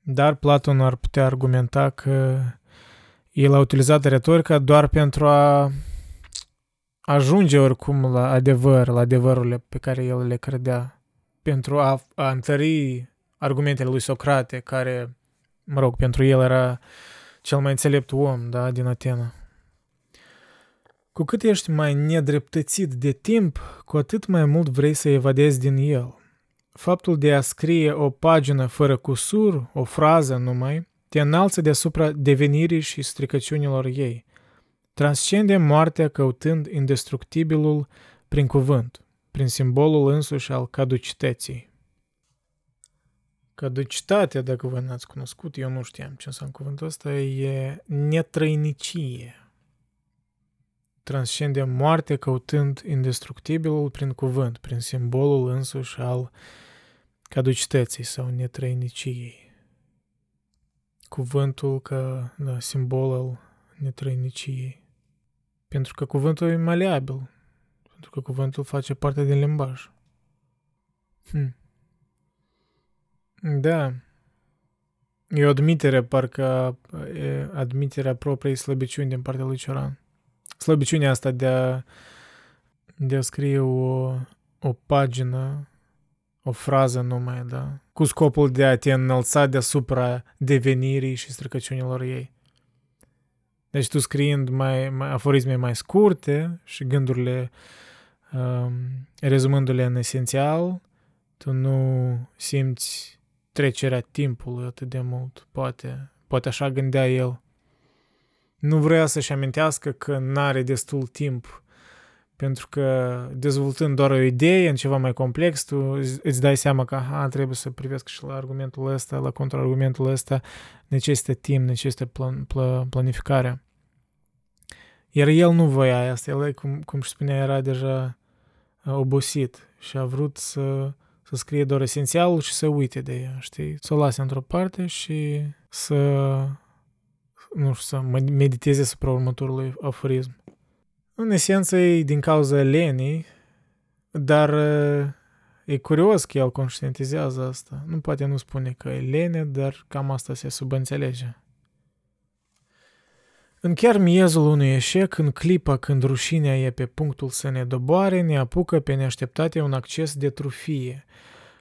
Dar Platon ar putea argumenta că el a utilizat retorica doar pentru a ajunge oricum la adevăr, la adevărurile pe care el le credea, pentru a, a întări argumentele lui Socrate, care, mă rog, pentru el era cel mai înțelept om, da, din Atena. Cu cât ești mai nedreptățit de timp, cu atât mai mult vrei să evadezi din el. Faptul de a scrie o pagină fără cusur, o frază numai, te înalță deasupra devenirii și stricăciunilor ei – Transcende moartea căutând indestructibilul prin cuvânt, prin simbolul însuși al caducității. Caducitatea, dacă vă n-ați cunoscut, eu nu știam ce înseamnă cuvântul ăsta, e netrăinicie. Transcende moartea căutând indestructibilul prin cuvânt, prin simbolul însuși al caducității sau netrăiniciei. Cuvântul ca da, simbol al netrăiniciei. Pentru că cuvântul e maleabil. Pentru că cuvântul face parte din limbaj. Hm. Da. E o admitere, parcă e admiterea propriei slăbiciuni din partea lui Cioran. Slăbiciunea asta de a, de a scrie o, o pagină, o frază numai, da? Cu scopul de a te înălța deasupra devenirii și stricăciunilor ei. Deci tu scriind mai, mai aforisme mai scurte și gândurile um, rezumându-le în esențial, tu nu simți trecerea timpului atât de mult, poate. Poate așa gândea el. Nu vrea să-și amintească că n-are destul timp, pentru că dezvoltând doar o idee în ceva mai complex, tu îți dai seama că aha, trebuie să privesc și la argumentul ăsta, la contraargumentul ăsta, necesită timp, necesită plan, plan, planificarea. Iar el nu voia asta, el, cum, cum și spunea, era deja obosit și a vrut să, să să scrie doar esențialul și să uite de ea, știi? Să o lase într-o parte și să, nu știu, să mediteze asupra următorului aforism. În esență e din cauza lenii, dar e curios că el conștientizează asta. Nu poate nu spune că e lene, dar cam asta se subînțelege. În chiar miezul unui eșec, în clipa când rușinea e pe punctul să ne doboare, ne apucă pe neașteptate un acces de trufie,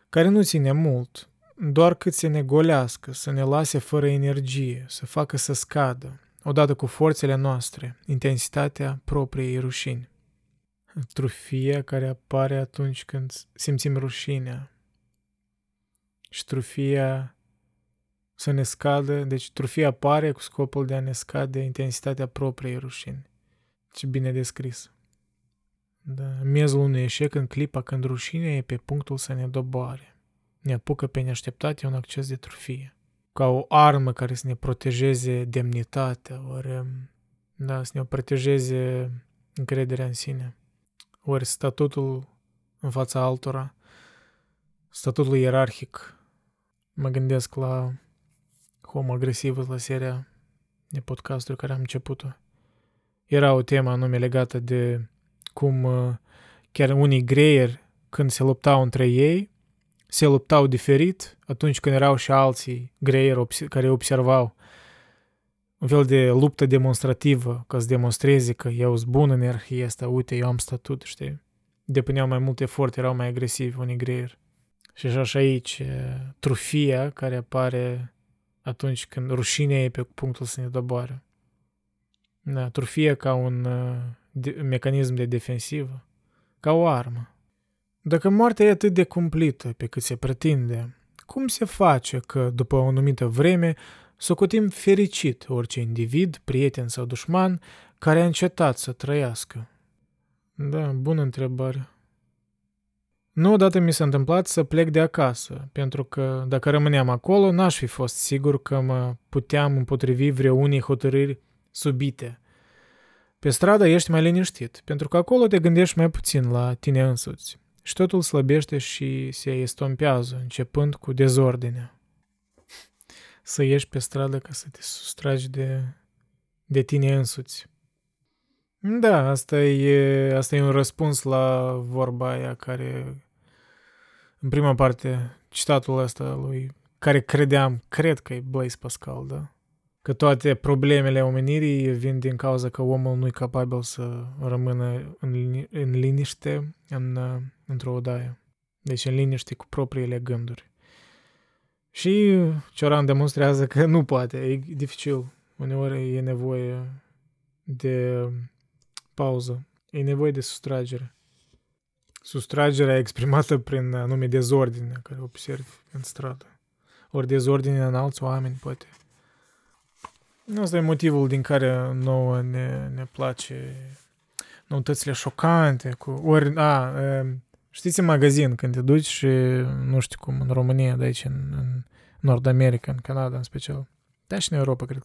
care nu ține mult, doar cât să ne golească, să ne lase fără energie, să facă să scadă, odată cu forțele noastre, intensitatea propriei rușini. Trufia care apare atunci când simțim rușinea. Și trufia să ne scadă, deci trufia apare cu scopul de a ne scade intensitatea propriei rușini. Ce bine descris. Da, miezul unui eșec în clipa când rușinea e pe punctul să ne doboare. Ne apucă pe neașteptate un acces de trufie. Ca o armă care să ne protejeze demnitatea, ori da, să ne protejeze încrederea în sine. Ori statutul în fața altora, statutul ierarhic. Mă gândesc la Homo agresivă la seria de podcasturi care am început-o. Era o temă anume legată de cum uh, chiar unii greieri, când se luptau între ei, se luptau diferit atunci când erau și alții greieri care observau un fel de luptă demonstrativă, ca să demonstreze că eu sunt bun în ierarhia asta, uite, eu am statut, știi? Depuneau mai mult efort, erau mai agresivi unii greieri. Și așa și aici, trufia care apare atunci când rușinea e pe punctul să ne doboare. Da, trufia ca un uh, de, mecanism de defensivă, ca o armă. Dacă moartea e atât de cumplită pe cât se pretinde, cum se face că, după o anumită vreme, socotim fericit orice individ, prieten sau dușman care a încetat să trăiască? Da, bună întrebare. Nu odată mi s-a întâmplat să plec de acasă, pentru că dacă rămâneam acolo, n-aș fi fost sigur că mă puteam împotrivi vreunei hotărâri subite. Pe stradă ești mai liniștit, pentru că acolo te gândești mai puțin la tine însuți. Și totul slăbește și se estompează, începând cu dezordinea. Să ieși pe stradă ca să te sustragi de, de tine însuți. Da, asta e, asta e un răspuns la vorba aia care, în prima parte, citatul ăsta lui, care credeam, cred că e Blaise Pascal, da? Că toate problemele omenirii vin din cauza că omul nu e capabil să rămână în, în liniște în, într-o odaie. Deci în liniște cu propriile gânduri. Și Cioran demonstrează că nu poate, e dificil. Uneori e nevoie de pauză. E nevoie de sustragere. Sustragerea exprimată prin anume dezordine care observi în stradă. Ori dezordine în alți oameni, poate. Asta e motivul din care nouă ne, ne place noutățile șocante. Cu, ori, a, știți în magazin când te duci și nu știu cum în România, de aici în, în Nord America, în Canada în special, da și în Europa, cred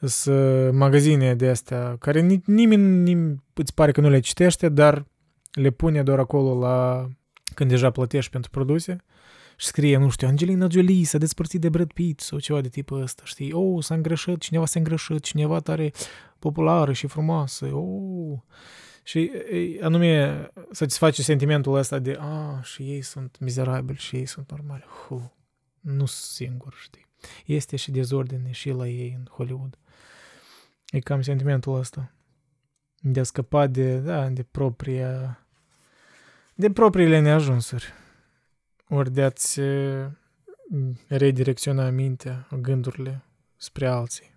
sunt magazine de astea care nimeni, nimeni îți pare că nu le citește, dar le pune doar acolo la când deja plătești pentru produse și scrie, nu știu, Angelina Jolie s-a despărțit de Brad Pitt sau ceva de tipul ăsta, știi? Oh, s-a îngreșat, cineva s-a îngreșat, cineva tare populară și frumoasă, oh... Și anume satisface sentimentul ăsta de, a, și ei sunt mizerabili și ei sunt normali. Huh, nu sunt singur, știi? Este și dezordine și la ei în Hollywood. E cam sentimentul ăsta. De a scăpa de, da, de propria... de propriile neajunsuri. Ori de a-ți redirecționa mintea, gândurile spre alții.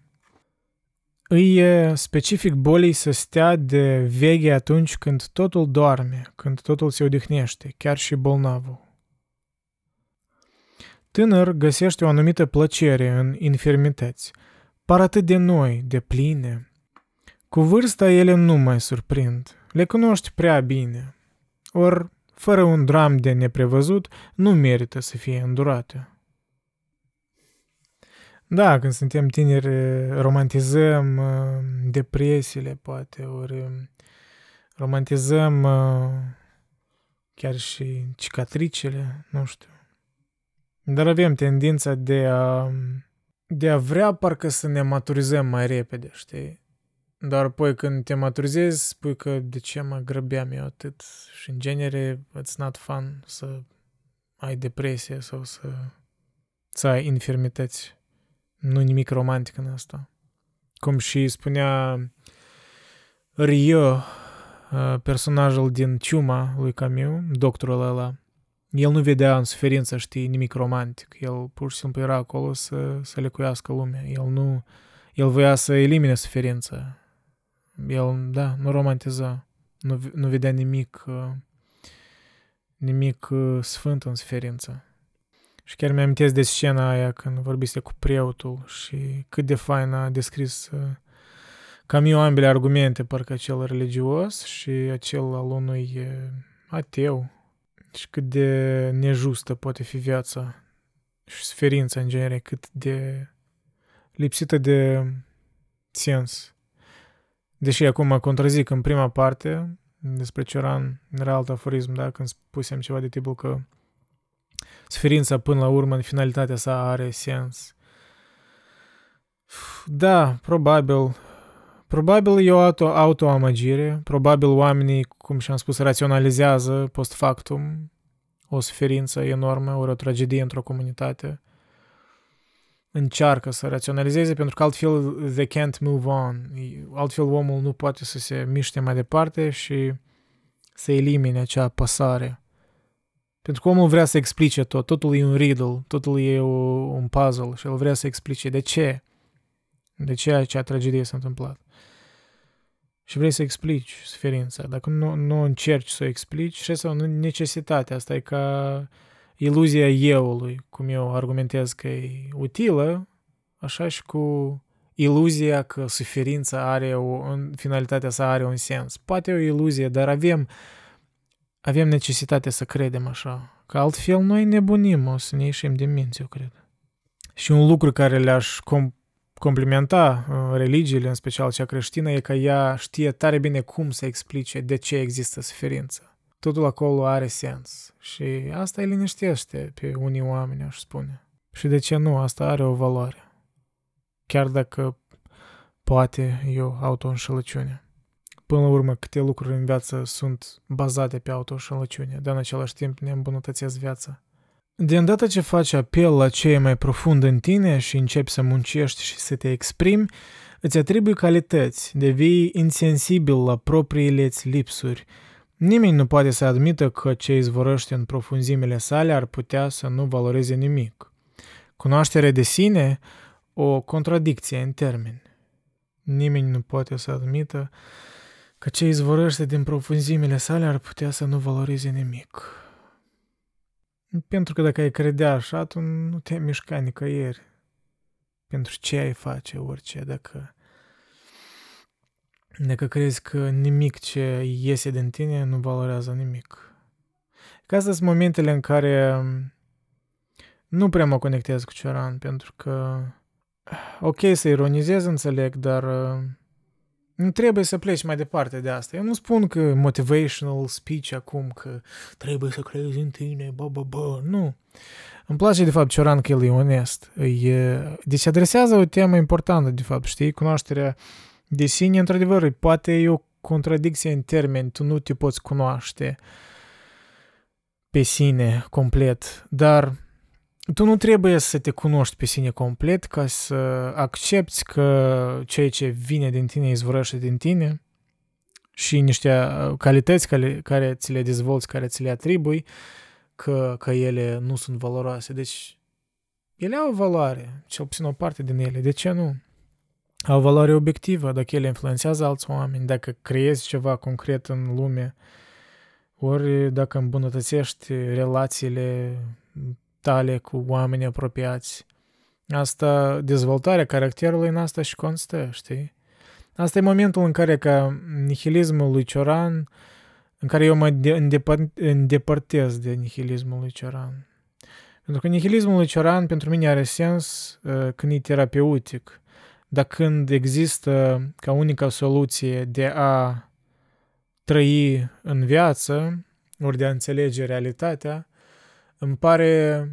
Îi e specific bolii să stea de veche atunci când totul doarme, când totul se odihnește, chiar și bolnavul. Tânăr găsește o anumită plăcere în infirmități, par atât de noi, de pline. Cu vârsta ele nu mai surprind, le cunoști prea bine. Or, fără un dram de neprevăzut, nu merită să fie îndurate. Da, când suntem tineri, romantizăm uh, depresiile, poate, ori romantizăm uh, chiar și cicatricele, nu știu. Dar avem tendința de a, de a vrea parcă să ne maturizăm mai repede, știi? Dar apoi când te maturizezi, spui că de ce mă grăbeam eu atât? Și în genere, it's not fun să ai depresie sau să, să ai infirmități. Nu nimic romantic în asta. Cum și spunea Rio, personajul din Ciuma lui Camus, doctorul ăla, el nu vedea în suferință, știi, nimic romantic. El pur și simplu era acolo să, să lecuiască lumea. El nu... El voia să elimine suferința. El, da, nu romantiza. Nu, nu vedea nimic nimic sfânt în suferință. Și chiar mi-am de scena aia când vorbise cu preotul și cât de fain a descris cam eu ambele argumente, parcă acel religios și acel al unui ateu. Și cât de nejustă poate fi viața și suferința în genere, cât de lipsită de sens. Deși acum contrazic în prima parte despre Cioran, era alt aforism, da? Când spusem ceva de tipul că suferința până la urmă în finalitatea sa are sens. Da, probabil. Probabil e o auto, autoamăgire, probabil oamenii, cum și-am spus, raționalizează post factum o suferință enormă, ori o tragedie într-o comunitate. Încearcă să raționalizeze pentru că altfel they can't move on. Altfel omul nu poate să se miște mai departe și să elimine acea apăsare pentru că omul vrea să explice tot, totul e un riddle, totul e o, un puzzle și el vrea să explice de ce, de ce acea tragedie s-a întâmplat. Și vrei să explici suferința. Dacă nu, nu încerci să o explici, și asta e necesitatea. Asta e ca iluzia euului, cum eu argumentez că e utilă, așa și cu iluzia că suferința are o, în finalitatea sa are un sens. Poate e o iluzie, dar avem avem necesitatea să credem așa, că altfel noi nebunim, o să ne ieșim din minți, eu cred. Și un lucru care le-aș com- complimenta uh, religiile, în special cea creștină, e că ea știe tare bine cum să explice de ce există suferință. Totul acolo are sens și asta îi liniștește pe unii oameni, aș spune. Și de ce nu? Asta are o valoare. Chiar dacă poate e o auto-înșelăciune până la urmă, câte lucruri în viață sunt bazate pe autoșălăciune, dar în același timp ne îmbunătățesc viața. De îndată ce faci apel la ce e mai profund în tine și începi să muncești și să te exprimi, îți atribui calități, devii insensibil la propriile îți lipsuri. Nimeni nu poate să admită că ce izvorăște în profunzimile sale ar putea să nu valoreze nimic. Cunoașterea de sine, o contradicție în termeni. Nimeni nu poate să admită că ce izvorăște din profunzimile sale ar putea să nu valorize nimic. Pentru că dacă ai credea așa, tu nu te mișca nicăieri. Pentru ce ai face orice, dacă, dacă crezi că nimic ce iese din tine nu valorează nimic. Ca astea sunt momentele în care nu prea mă conectez cu Cioran, pentru că ok să ironizez, înțeleg, dar nu trebuie să pleci mai departe de asta. Eu nu spun că motivational speech acum, că trebuie să crezi în tine, bă, bă, bă, nu. Îmi place, de fapt, Cioran că el e onest. E, deci adresează o temă importantă, de fapt, știi? Cunoașterea de sine, într-adevăr, poate e o contradicție în termeni, tu nu te poți cunoaște pe sine complet, dar tu nu trebuie să te cunoști pe sine complet ca să accepti că ceea ce vine din tine izvorăște din tine și niște uh, calități care, care ți le dezvolți, care ți le atribui, că, că ele nu sunt valoroase. Deci, ele au valoare, cel puțin o parte din ele. De ce nu? Au valoare obiectivă, dacă ele influențează alți oameni, dacă creezi ceva concret în lume, ori dacă îmbunătățești relațiile tale cu oameni apropiați. Asta, dezvoltarea caracterului în asta și constă, știi? Asta e momentul în care ca nihilismul lui Cioran, în care eu mă îndepărtez de nihilismul lui Cioran. Pentru că nihilismul lui Cioran pentru mine are sens uh, când e terapeutic, dar când există ca unica soluție de a trăi în viață ori de a înțelege realitatea, îmi pare,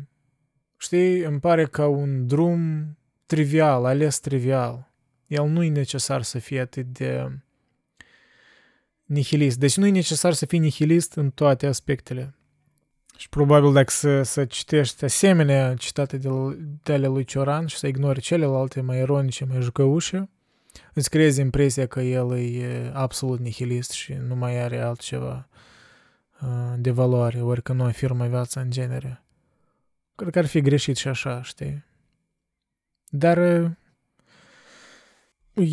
știi, îmi pare ca un drum trivial, ales trivial. El nu e necesar să fie atât de nihilist. Deci nu e necesar să fii nihilist în toate aspectele. Și probabil dacă să, să citești asemenea citate de, de ale lui Cioran și să ignori celelalte mai ironice, mai jucăușe, îți creezi impresia că el e absolut nihilist și nu mai are altceva uh, de valoare, ori că nu afirmă viața în genere. Cred că ar fi greșit și așa, știi? Dar uh,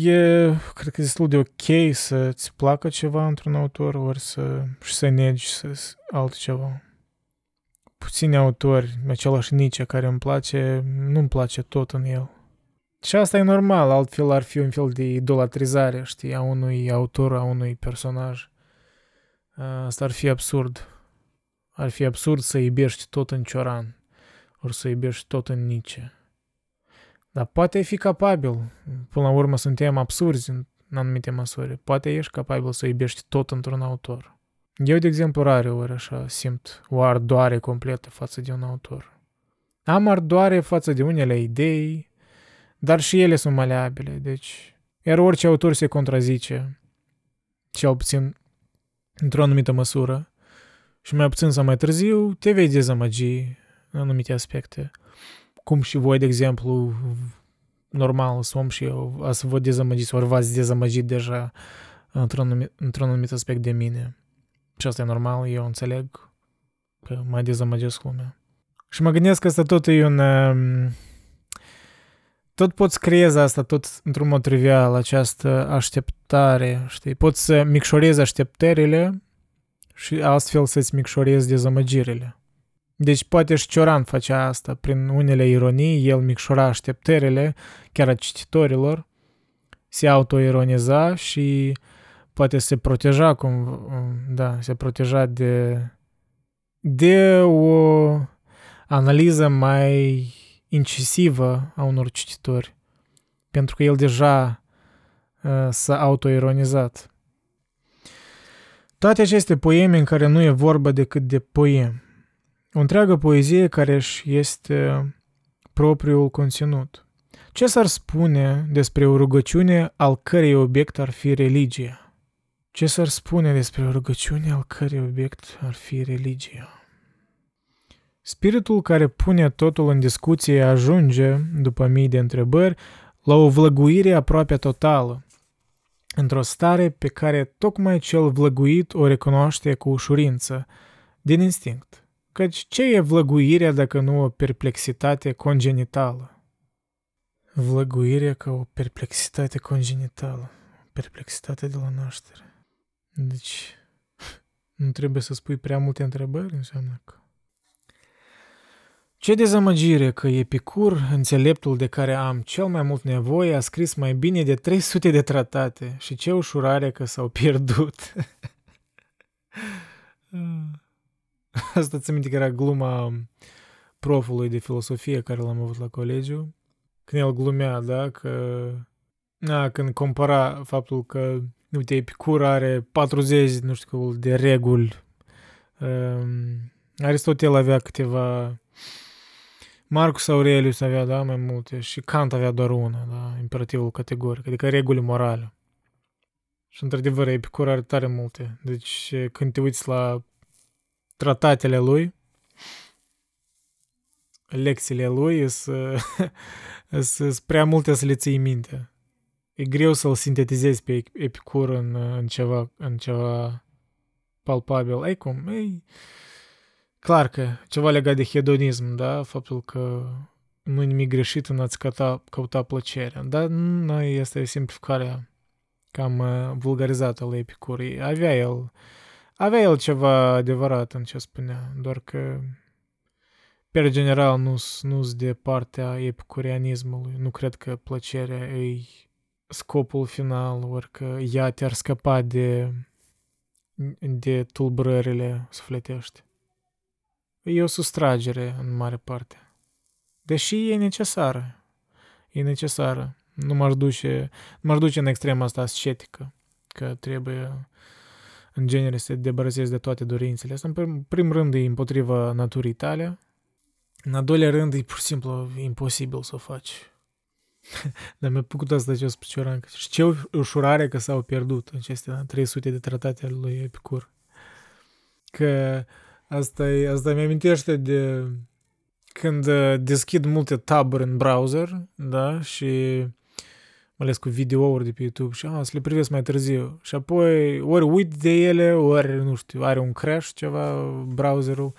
e, cred că e destul de ok să-ți placă ceva într-un autor, ori să, și să negi să, altceva. Puțini autori, același Nice care îmi place, nu-mi place tot în el. Și asta e normal, altfel ar fi un fel de idolatrizare, știi, a unui autor, a unui personaj. Asta ar fi absurd. Ar fi absurd să iubești tot în Cioran, ori să iubești tot în Nice. Dar poate fi capabil. Până la urmă suntem absurzi în anumite măsuri. Poate ești capabil să iubești tot într-un autor. Eu, de exemplu, rare ori așa simt o ardoare completă față de un autor. Am ardoare față de unele idei, dar și ele sunt maleabile, deci... Iar orice autor se contrazice, cel puțin într-o anumită măsură, și mai puțin sau mai târziu, te vei dezamăgi în anumite aspecte cum și voi, de exemplu, normal, som și eu, să vă dezamăgiți, ori v-ați dezamăgit deja într-un anumit, într-un anumit aspect de mine. Și asta e normal, eu înțeleg că mai dezamăgesc lumea. Și mă gândesc că asta tot e un... Um, tot poți creezi asta tot într-un mod trivial, această așteptare, știi? Poți să micșorezi așteptările și astfel să-ți micșorezi dezamăgirile. Deci poate și Cioran facea asta prin unele ironii, el micșora așteptările chiar a cititorilor, se autoironiza și poate se proteja cum, da, se proteja de, de o analiză mai incisivă a unor cititori, pentru că el deja uh, s-a autoironizat. Toate aceste poeme în care nu e vorba decât de poem, o întreagă poezie care își este propriul conținut. Ce s-ar spune despre o rugăciune al cărei obiect ar fi religia? Ce s-ar spune despre o rugăciune al cărei obiect ar fi religia? Spiritul care pune totul în discuție ajunge, după mii de întrebări, la o vlăguire aproape totală, într-o stare pe care tocmai cel vlăguit o recunoaște cu ușurință, din instinct. Căci ce e vlăguirea dacă nu o perplexitate congenitală? Vlăguirea ca o perplexitate congenitală. Perplexitate de la naștere. Deci, nu trebuie să spui prea multe întrebări, înseamnă că... Ce dezamăgire că Epicur, înțeleptul de care am cel mai mult nevoie, a scris mai bine de 300 de tratate și ce ușurare că s-au pierdut. [LAUGHS] Asta ți minte că era gluma profului de filosofie care l-am avut la colegiu. Când el glumea, da, că... A, când compara faptul că, uite, Epicur are 40, nu știu, de reguli. Um, Aristotel avea câteva... Marcus Aurelius avea, da, mai multe și Kant avea doar una, da, imperativul categoric, adică reguli morale. Și într-adevăr, Epicur are tare multe. Deci când te uiți la tratatele lui, lecțiile lui sunt [LAUGHS] prea multe să le ții minte. E greu să-l sintetizezi pe Epicur în, în, ceva, în ceva palpabil. Ei cum? Ei, clar că ceva legat de hedonism, da? Faptul că nu e nimic greșit în a-ți căuta, căuta plăcerea. Dar nu este simplificarea cam uh, vulgarizată la Epicur. Avea el avea el ceva adevărat în ce spunea, doar că per general nu sunt de partea epicurianismului. Nu cred că plăcerea e scopul final, ori că ea te-ar scăpa de, de tulburările sufletești. E o sustragere în mare parte. Deși e necesară. E necesară. Nu m-aș duce, nu m-aș duce în extrema asta ascetică, că trebuie în genere să te debarasezi de toate dorințele. Asta, în prim, prim rând, e împotriva naturii tale. În al doilea rând, e pur și simplu imposibil să o faci. [LAUGHS] Dar mi-a plăcut asta ce a spus Cioran. Și ce ușurare că s-au pierdut aceste 300 de tratate ale lui Epicur. Că asta, e, asta mi-amintește de când deschid multe taburi în browser, da, și mai ales cu videouri de pe YouTube și a, să le privesc mai târziu. Și apoi ori uit de ele, ori, nu știu, are un crash ceva browserul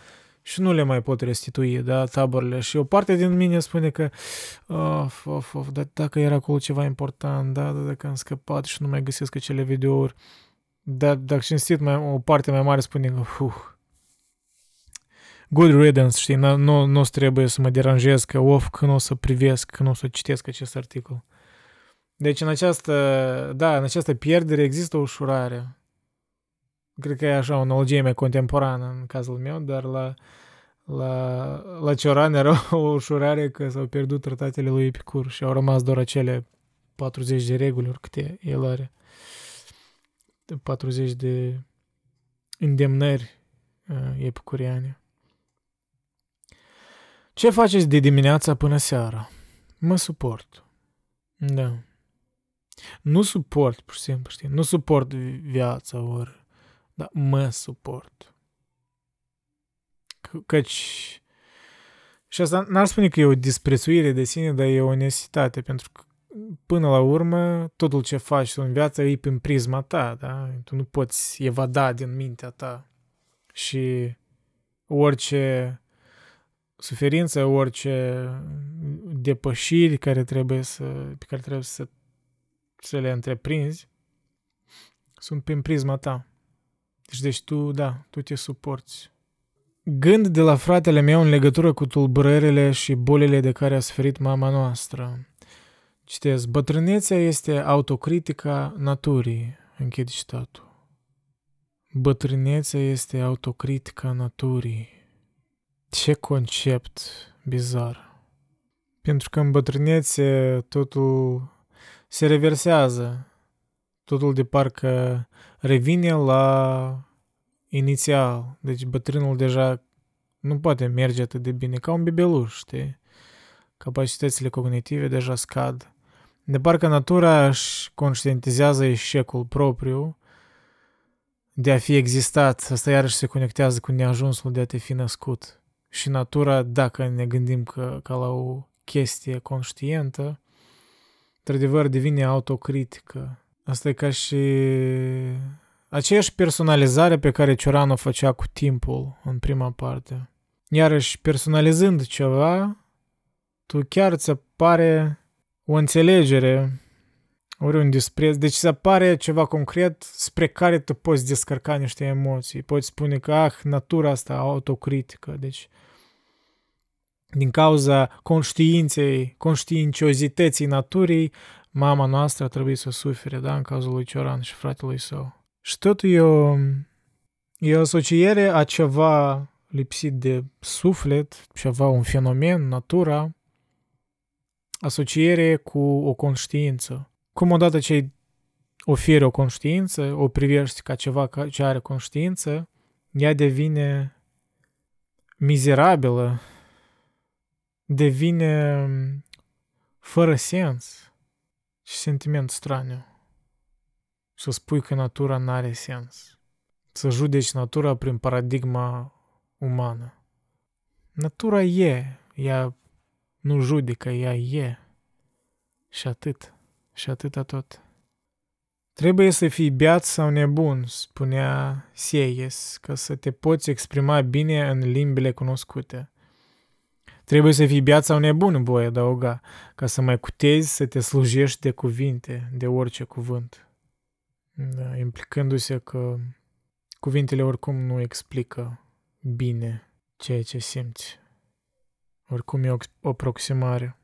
și nu le mai pot restitui, da, taburile. Și o parte din mine spune că, of, of, of, dar dacă era acolo ceva important, da, da, dacă am scăpat și nu mai găsesc acele videouri, dar dacă cinstit, mai, o parte mai mare spune că, uh, good riddance, știi, nu, nu, nu trebuie să mă deranjez că, of, când o să privesc, când o să citesc acest articol. Deci în această, da, în această pierdere există o ușurare. Cred că e așa o analogie mai contemporană în cazul meu, dar la, la, la Cioran era [LAUGHS] o ușurare că s-au pierdut tratatele lui Epicur și au rămas doar acele 40 de reguli, ori câte el are. 40 de îndemnări uh, epicuriane. Ce faceți de dimineața până seara? Mă suport. Da. Nu suport, pur și simplu, știi? Nu suport viața, ori... Dar mă suport. Căci... Și asta n-ar spune că e o disprețuire de sine, dar e o onestitate, pentru că până la urmă, totul ce faci tu în viață e prin prisma ta, da? Tu nu poți evada din mintea ta. Și orice suferință, orice depășiri care trebuie să, pe care trebuie să să le întreprinzi sunt prin prisma ta. Deci, deci tu, da, tu te suporți. Gând de la fratele meu în legătură cu tulburările și bolile de care a suferit mama noastră. Citez, bătrânețea este autocritica naturii. Închid citatul. Bătrânețea este autocritica naturii. Ce concept bizar. Pentru că în bătrânețe totul se reversează. Totul de parcă revine la inițial. Deci bătrânul deja nu poate merge atât de bine, ca un bebeluș, știi? Capacitățile cognitive deja scad. De parcă natura își conștientizează eșecul propriu de a fi existat. Asta iarăși se conectează cu neajunsul de a te fi născut. Și natura, dacă ne gândim că, ca la o chestie conștientă, într-adevăr, devine autocritică. Asta e ca și aceeași personalizare pe care Cioran o făcea cu timpul în prima parte. Iarăși, personalizând ceva, tu chiar ți apare o înțelegere, ori un dispreț, deci ți apare ceva concret spre care tu poți descărca niște emoții. Poți spune că, ah, natura asta autocritică, deci din cauza conștiinței, conștiinciozității naturii, mama noastră a trebuit să sufere, da, în cazul lui Cioran și fratelui său. Și tot e o, e o asociere a ceva lipsit de suflet, ceva, un fenomen, natura, asociere cu o conștiință. Cum odată ce oferi o conștiință, o privești ca ceva ce are conștiință, ea devine mizerabilă, devine fără sens și sentiment straniu. Să spui că natura nu are sens. Să judeci natura prin paradigma umană. Natura e, ea nu judecă, ea e. Și atât, și atâta tot. Trebuie să fii beat sau nebun, spunea Sieyes, ca să te poți exprima bine în limbile cunoscute. Trebuie să fii beat sau nebun, voi adăuga, ca să mai cutezi să te slujești de cuvinte, de orice cuvânt. Da, implicându-se că cuvintele oricum nu explică bine ceea ce simți. Oricum e o aproximare.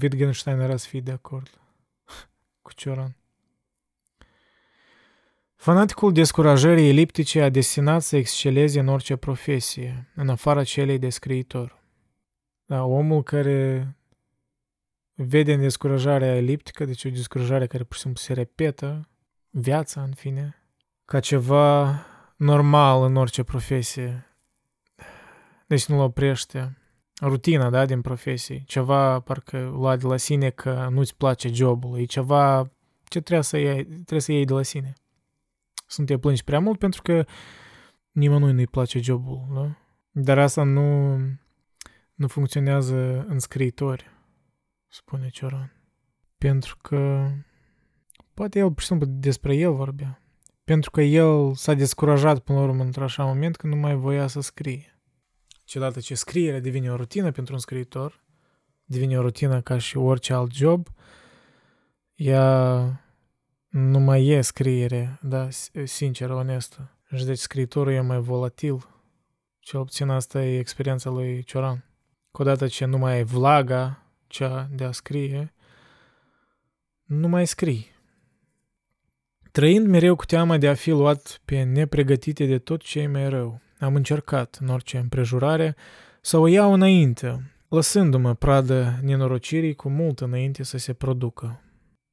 Wittgenstein era să fie de acord [LAUGHS] cu Cioran. Fanaticul descurajării eliptice a destinat să exceleze în orice profesie, în afara celei de scriitor. Da, omul care vede în descurajarea eliptică, deci o descurajare care pur și simplu se repetă, viața, în fine, ca ceva normal în orice profesie. Deci nu-l oprește rutina, da, din profesie. Ceva parcă lua de la sine că nu-ți place jobul. E ceva ce trebuie să iei, trebuie să iei de la sine. Să nu te plângi prea mult pentru că nimănui nu-i place jobul, da? Dar asta nu, nu funcționează în scriitori, spune Cioran. Pentru că poate el, pur și simplu, despre el vorbea. Pentru că el s-a descurajat până la urmă într-așa moment că nu mai voia să scrie. Și odată ce scrierea devine o rutină pentru un scriitor, devine o rutină ca și orice alt job, ea nu mai e scriere, da, sinceră, onestă. Și deci scriitorul e mai volatil. Cel puțin asta e experiența lui Cioran. Că odată ce nu mai ai vlaga, cea de a scrie, nu mai scrii. Trăind mereu cu teama de a fi luat pe nepregătite de tot ce e mai rău, am încercat, în orice împrejurare, să o iau înainte, lăsându-mă pradă nenorocirii cu mult înainte să se producă.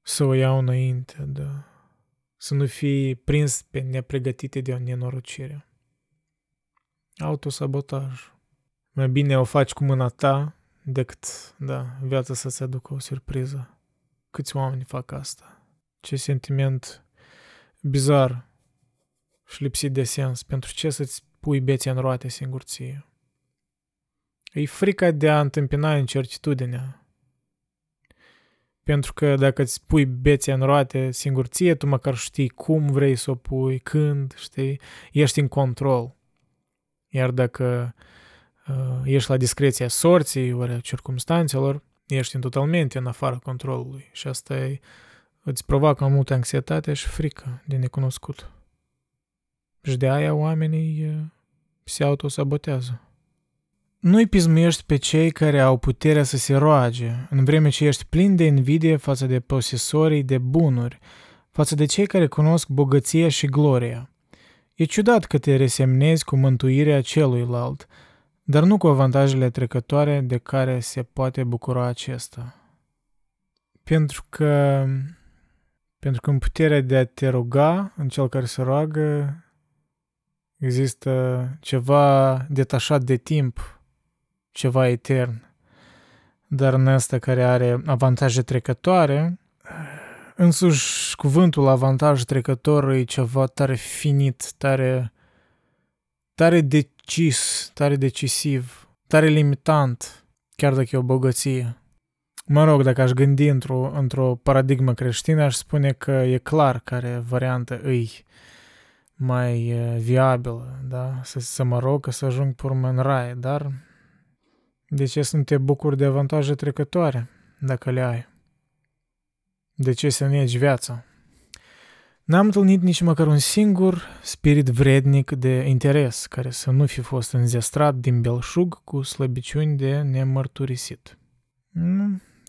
Să o iau înainte, da. Să nu fii prins pe nepregătite de o nenorocire. Autosabotaj. Mai bine o faci cu mâna ta decât, da, viața să-ți aducă o surpriză. Câți oameni fac asta? Ce sentiment bizar și lipsit de sens. Pentru ce să-ți pui bețe în roate singur ție? E frica de a întâmpina incertitudinea. Pentru că dacă îți pui bețe în roate singur ție, tu măcar știi cum vrei să o pui, când, știi, ești în control. Iar dacă uh, ești la discreția sorții, ori a circumstanțelor, ești în totalmente în afara controlului. Și asta e, îți provoacă multă anxietate și frică de necunoscut. Și de aia oamenii uh, se autosabotează. Nu-i pismuiești pe cei care au puterea să se roage, în vreme ce ești plin de invidie față de posesorii de bunuri, față de cei care cunosc bogăția și gloria. E ciudat că te resemnezi cu mântuirea celuilalt, dar nu cu avantajele trecătoare de care se poate bucura acesta. Pentru că, pentru că în puterea de a te ruga, în cel care se roagă, există ceva detașat de timp, ceva etern. Dar în asta care are avantaje trecătoare, însuși cuvântul avantaj trecător e ceva tare finit, tare, tare decis, tare decisiv, tare limitant, chiar dacă e o bogăție. Mă rog, dacă aș gândi într-o, într-o paradigmă creștină, aș spune că e clar care variantă îi mai viabilă, da? Să, să mă rog că să ajung pe urmă în rai, dar de ce să nu te bucuri de avantaje trecătoare, dacă le ai? De ce să negi viața? N-am întâlnit nici măcar un singur spirit vrednic de interes care să nu fi fost înzestrat din belșug cu slăbiciuni de nemărturisit.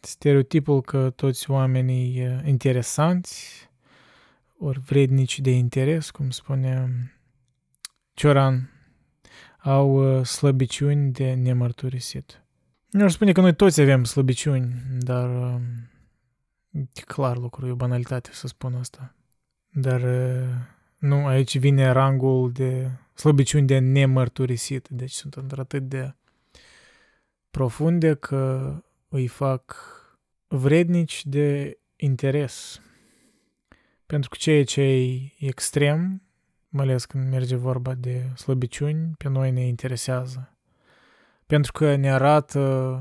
Stereotipul că toți oamenii interesanți ori vrednici de interes, cum spune Cioran, au slăbiciuni de nemărturisit. Nu aș spune că noi toți avem slăbiciuni, dar e clar lucru, e o banalitate să spun asta. Dar nu, aici vine rangul de slăbiciuni de nemărturisit, deci sunt într-atât de profunde că îi fac vrednici de interes. Pentru că ceea ce e extrem, mai ales când merge vorba de slăbiciuni, pe noi ne interesează. Pentru că ne arată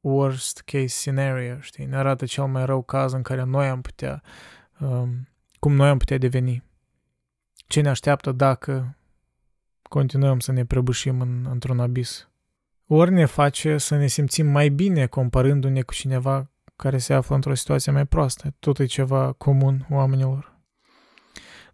worst case scenario, știi? Ne arată cel mai rău caz în care noi am putea, um, cum noi am putea deveni. Ce ne așteaptă dacă continuăm să ne prăbușim în, într-un abis. Ori ne face să ne simțim mai bine comparându-ne cu cineva care se află într-o situație mai proastă. Tot e ceva comun oamenilor.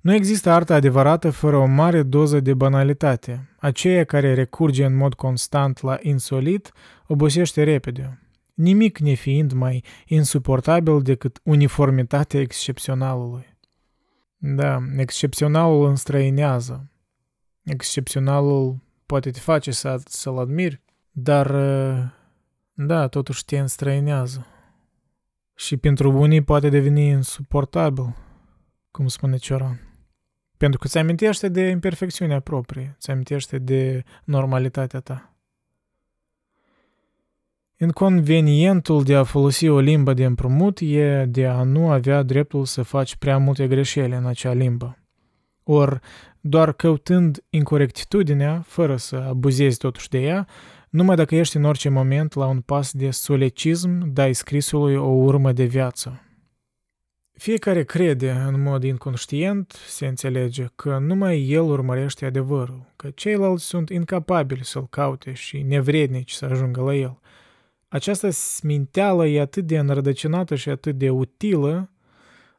Nu există artă adevărată fără o mare doză de banalitate. Aceea care recurge în mod constant la insolit obosește repede. Nimic nefiind mai insuportabil decât uniformitatea excepționalului. Da, excepționalul înstrăinează. Excepționalul poate te face să, să-l admiri, dar, da, totuși te înstrăinează. Și pentru unii poate deveni insuportabil, cum spune Cioran. Pentru că ți amintește de imperfecțiunea proprie, ți amintește de normalitatea ta. Inconvenientul de a folosi o limbă de împrumut e de a nu avea dreptul să faci prea multe greșeli în acea limbă. Or, doar căutând incorectitudinea, fără să abuzezi totuși de ea, numai dacă ești în orice moment la un pas de solecism, dai scrisului o urmă de viață. Fiecare crede în mod inconștient, se înțelege, că numai el urmărește adevărul, că ceilalți sunt incapabili să-l caute și nevrednici să ajungă la el. Această sminteală e atât de înrădăcinată și atât de utilă,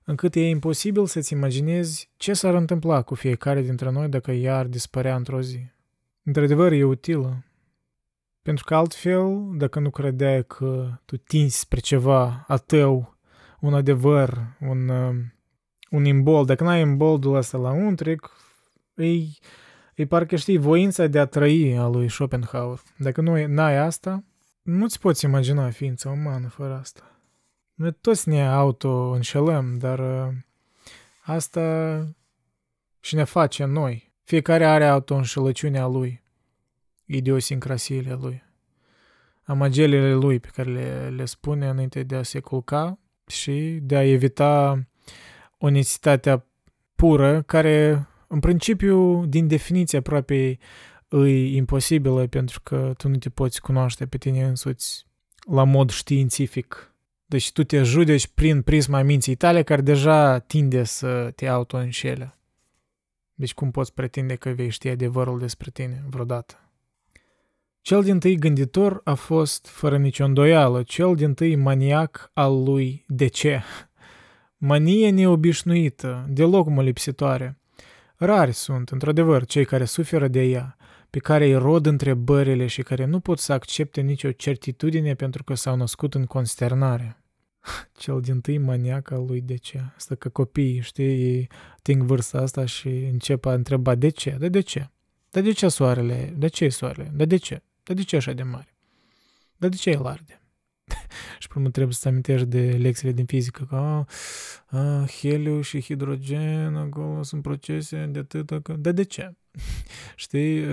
încât e imposibil să-ți imaginezi ce s-ar întâmpla cu fiecare dintre noi dacă ea ar dispărea într-o zi. Într-adevăr, e utilă. Pentru că altfel, dacă nu credeai că tu tinzi spre ceva a tău, un adevăr, un, un imbol, dacă n-ai imboldul ăsta la untric, îi, îi parcă știi voința de a trăi a lui Schopenhauer. Dacă nu n-ai asta, nu-ți poți imagina ființa umană fără asta. Noi toți ne auto-înșelăm, dar uh, asta și ne face noi. Fiecare are auto-înșelăciunea lui, idiosincrasiile lui, amagelele lui pe care le, le spune înainte de a se culca și de a evita onestitatea pură, care în principiu, din definiție aproape e imposibilă pentru că tu nu te poți cunoaște pe tine însuți la mod științific. Deci tu te judeci prin prisma minții tale care deja tinde să te auto-înșele. Deci cum poți pretinde că vei ști adevărul despre tine vreodată? Cel din tâi gânditor a fost, fără nicio îndoială, cel din tâi maniac al lui de ce? Manie neobișnuită, deloc molipsitoare. Rari sunt, într-adevăr, cei care suferă de ea, pe care îi rod întrebările și care nu pot să accepte nicio certitudine pentru că s-au născut în consternare. [LAUGHS] Cel din tâi maniac al lui de ce? Asta că copiii, știi, ei ting vârsta asta și încep a întreba de ce? De de ce? De de ce soarele? De ce e soarele? De de ce? De de ce așa de mare? De de ce el arde? [LAUGHS] și până trebuie să amintești de lecțiile din fizică, că a, a, heliu și hidrogen, acolo sunt procese de atâta, că... De de ce? [LAUGHS] Știi,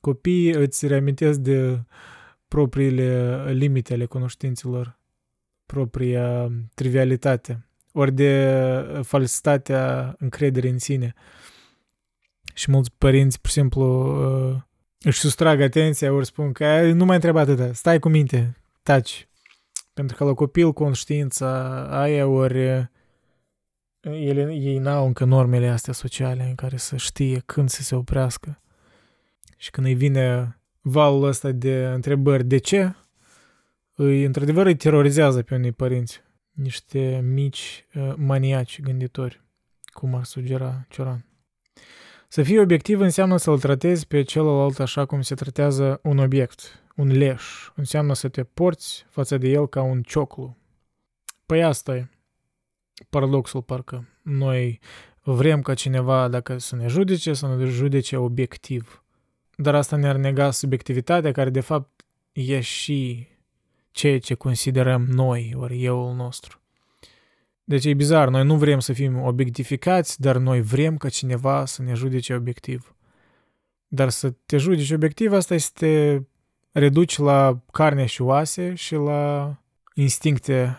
copiii îți reamintesc de propriile limite ale cunoștințelor, propria trivialitate, ori de falsitatea încrederii în sine. Și mulți părinți, pur și simplu, își sustrag atenția, ori spun că nu mai întreba atâta, stai cu minte, taci. Pentru că la copil conștiința aia ori ele, ei n-au încă normele astea sociale în care să știe când să se oprească. Și când îi vine valul ăsta de întrebări de ce, îi, într-adevăr îi terorizează pe unii părinți. Niște mici uh, maniaci gânditori, cum ar sugera Cioran. Să fii obiectiv înseamnă să-l tratezi pe celălalt așa cum se tratează un obiect, un leș. Înseamnă să te porți față de el ca un cioclu. Păi asta e paradoxul parcă. Noi vrem ca cineva, dacă să ne judece, să ne judece obiectiv. Dar asta ne-ar nega subiectivitatea, care de fapt e și ceea ce considerăm noi, ori euul nostru. Deci e bizar, noi nu vrem să fim obiectificați, dar noi vrem ca cineva să ne judece obiectiv. Dar să te judeci obiectiv, asta este reduci la carne și oase și la instincte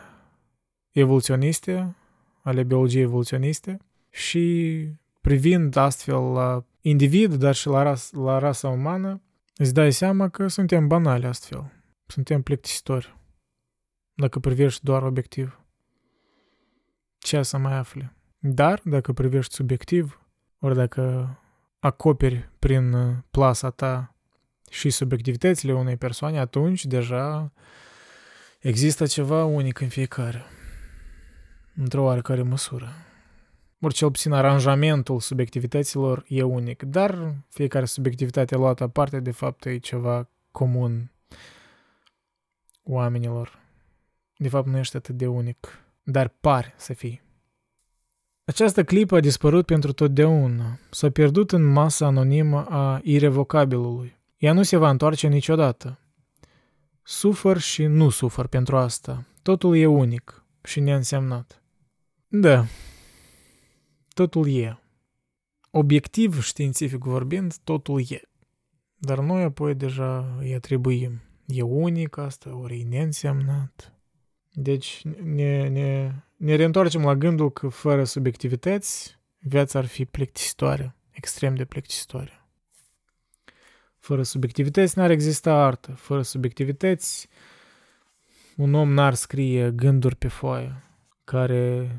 evoluționiste, ale biologiei evoluționiste și privind astfel la individ, dar și la, ras, la rasa umană, îți dai seama că suntem banali astfel. Suntem plictisitori. Dacă privești doar obiectiv. Ce să mai afli? Dar, dacă privești subiectiv, ori dacă acoperi prin plasa ta și subiectivitățile unei persoane, atunci deja există ceva unic în fiecare într-o oarecare măsură. Ori cel puțin aranjamentul subiectivităților e unic, dar fiecare subiectivitate luată aparte, de fapt, e ceva comun oamenilor. De fapt, nu ești atât de unic, dar pari să fii. Această clipă a dispărut pentru totdeauna, s-a pierdut în masa anonimă a irevocabilului. Ea nu se va întoarce niciodată. Sufăr și nu sufăr pentru asta. Totul e unic și neînsemnat. Da, totul e. obiectiv științific vorbind, totul e. Dar noi apoi deja îi atribuim. E unic asta, ori e neînsemnat. Deci ne, ne, ne reîntoarcem la gândul că fără subiectivități, viața ar fi plictisitoare, extrem de plictisitoare. Fără subiectivități n-ar exista artă. Fără subiectivități, un om n-ar scrie gânduri pe foaie care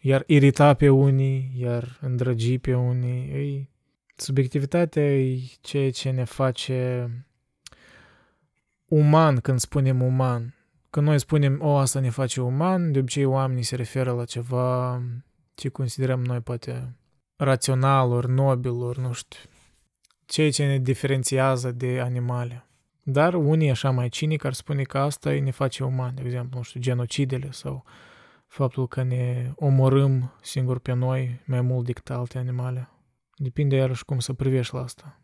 iar irita pe unii, iar îndrăgi pe unii. Ei, subiectivitatea e ceea ce ne face uman când spunem uman. Când noi spunem, o, asta ne face uman, de obicei oamenii se referă la ceva ce considerăm noi poate rațional, ori nobil, ori nu știu, ceea ce ne diferențiază de animale. Dar unii așa mai cinic ar spune că asta ne face uman, de exemplu, nu știu, genocidele sau faptul că ne omorâm singur pe noi mai mult decât alte animale. Depinde iarăși cum să privești la asta.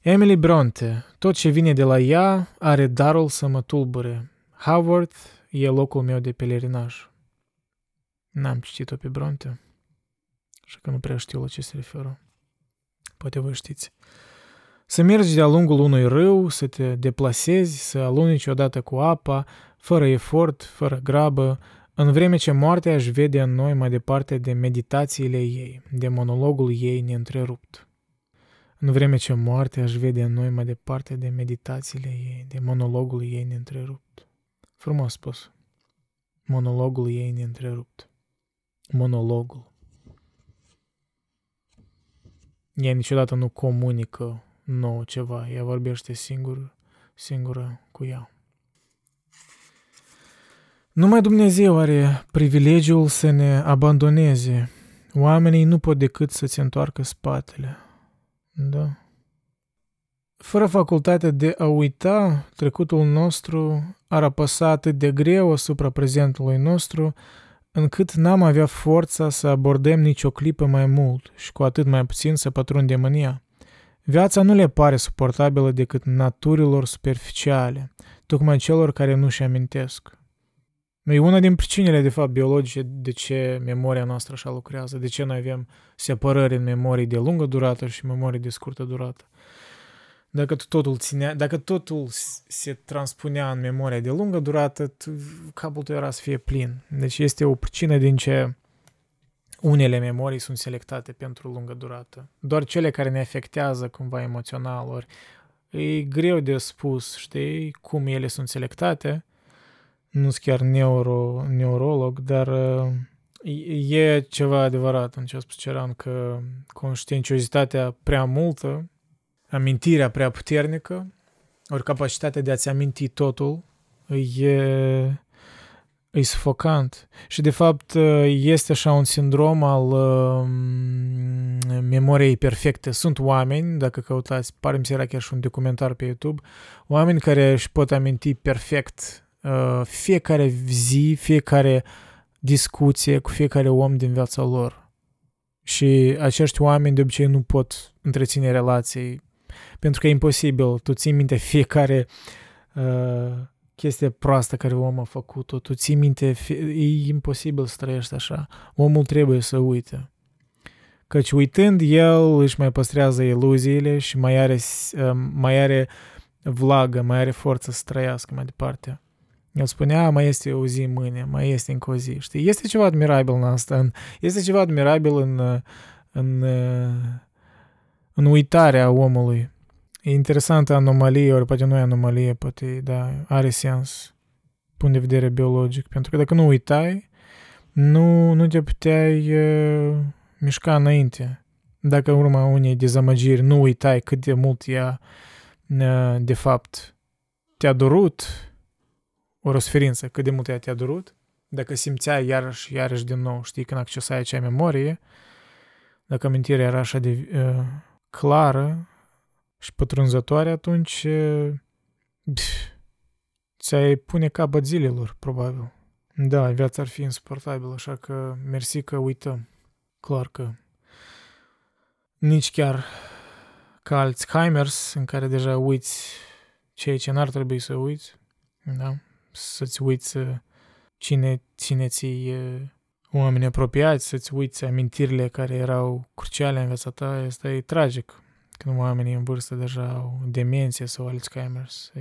Emily Bronte, tot ce vine de la ea are darul să mă tulbure. Howard e locul meu de pelerinaj. N-am citit-o pe Bronte, așa că nu prea știu la ce se referă. Poate voi știți. Să mergi de-a lungul unui râu, să te deplasezi, să alunici odată cu apa, fără efort, fără grabă, în vreme ce moartea își vede în noi mai departe de meditațiile ei, de monologul ei neîntrerupt. În vreme ce moartea își vede în noi mai departe de meditațiile ei, de monologul ei neîntrerupt. Frumos spus. Monologul ei neîntrerupt. Monologul. Ea niciodată nu comunică nouă ceva, ea vorbește singur, singură cu ea. Numai Dumnezeu are privilegiul să ne abandoneze. Oamenii nu pot decât să se întoarcă spatele. Da. Fără facultatea de a uita, trecutul nostru ar apăsa atât de greu asupra prezentului nostru, încât n-am avea forța să abordăm nicio clipă mai mult și cu atât mai puțin să pătrundem în ea. Viața nu le pare suportabilă decât naturilor superficiale, tocmai celor care nu-și amintesc. E una din pricinile, de fapt, biologice de ce memoria noastră așa lucrează, de ce noi avem separări în memorii de lungă durată și memorii de scurtă durată. Dacă totul, ținea, dacă totul se transpunea în memoria de lungă durată, capul tău era să fie plin. Deci este o pricină din ce unele memorii sunt selectate pentru lungă durată. Doar cele care ne afectează cumva emoțional, ori e greu de spus, știi, cum ele sunt selectate, nu sunt chiar neuro, neurolog, dar e ceva adevărat în ce a spus Ceran, că conștiinciozitatea prea multă, amintirea prea puternică, ori capacitatea de a-ți aminti totul, e, e sufocant. Și de fapt este așa un sindrom al uh, memoriei perfecte. Sunt oameni, dacă căutați, pare mi se era chiar și un documentar pe YouTube, oameni care își pot aminti perfect Uh, fiecare zi, fiecare discuție cu fiecare om din viața lor. Și acești oameni de obicei nu pot întreține relații pentru că e imposibil. Tu ții minte fiecare uh, chestie proastă care om a făcut-o, tu ții minte, e imposibil să trăiești așa. Omul trebuie să uite. Căci uitând, el își mai păstrează iluziile și mai are, uh, mai are vlagă, mai are forță să trăiască mai departe. El spunea, mai este o zi mâine, mai este încă o zi. Știi? Este ceva admirabil în asta. În, este ceva admirabil în, în, în uitarea omului. E interesantă anomalie, ori poate nu e anomalie, poate, da, are sens punct de vedere biologic. Pentru că dacă nu uitai, nu, nu te puteai uh, mișca înainte. Dacă în urma unei dezamăgiri nu uitai cât de mult ea, uh, de fapt, te-a durut, o răsferință, cât de mult ea te-a durut, dacă simțeai iarăși, iarăși din nou, știi, când accesai acea memorie, dacă amintirea era așa de uh, clară și pătrunzătoare, atunci uh, ți-ai pune capăt zilelor, probabil. Da, viața ar fi insuportabilă, așa că mersi că uităm. Clar că nici chiar ca Alzheimer's, în care deja uiți ceea ce n-ar trebui să uiți, da? să-ți uiți cine, cine ți oameni apropiați, să-ți uiți amintirile care erau cruciale în viața ta, este e tragic. Când oamenii în vârstă deja au demenție sau Alzheimer's.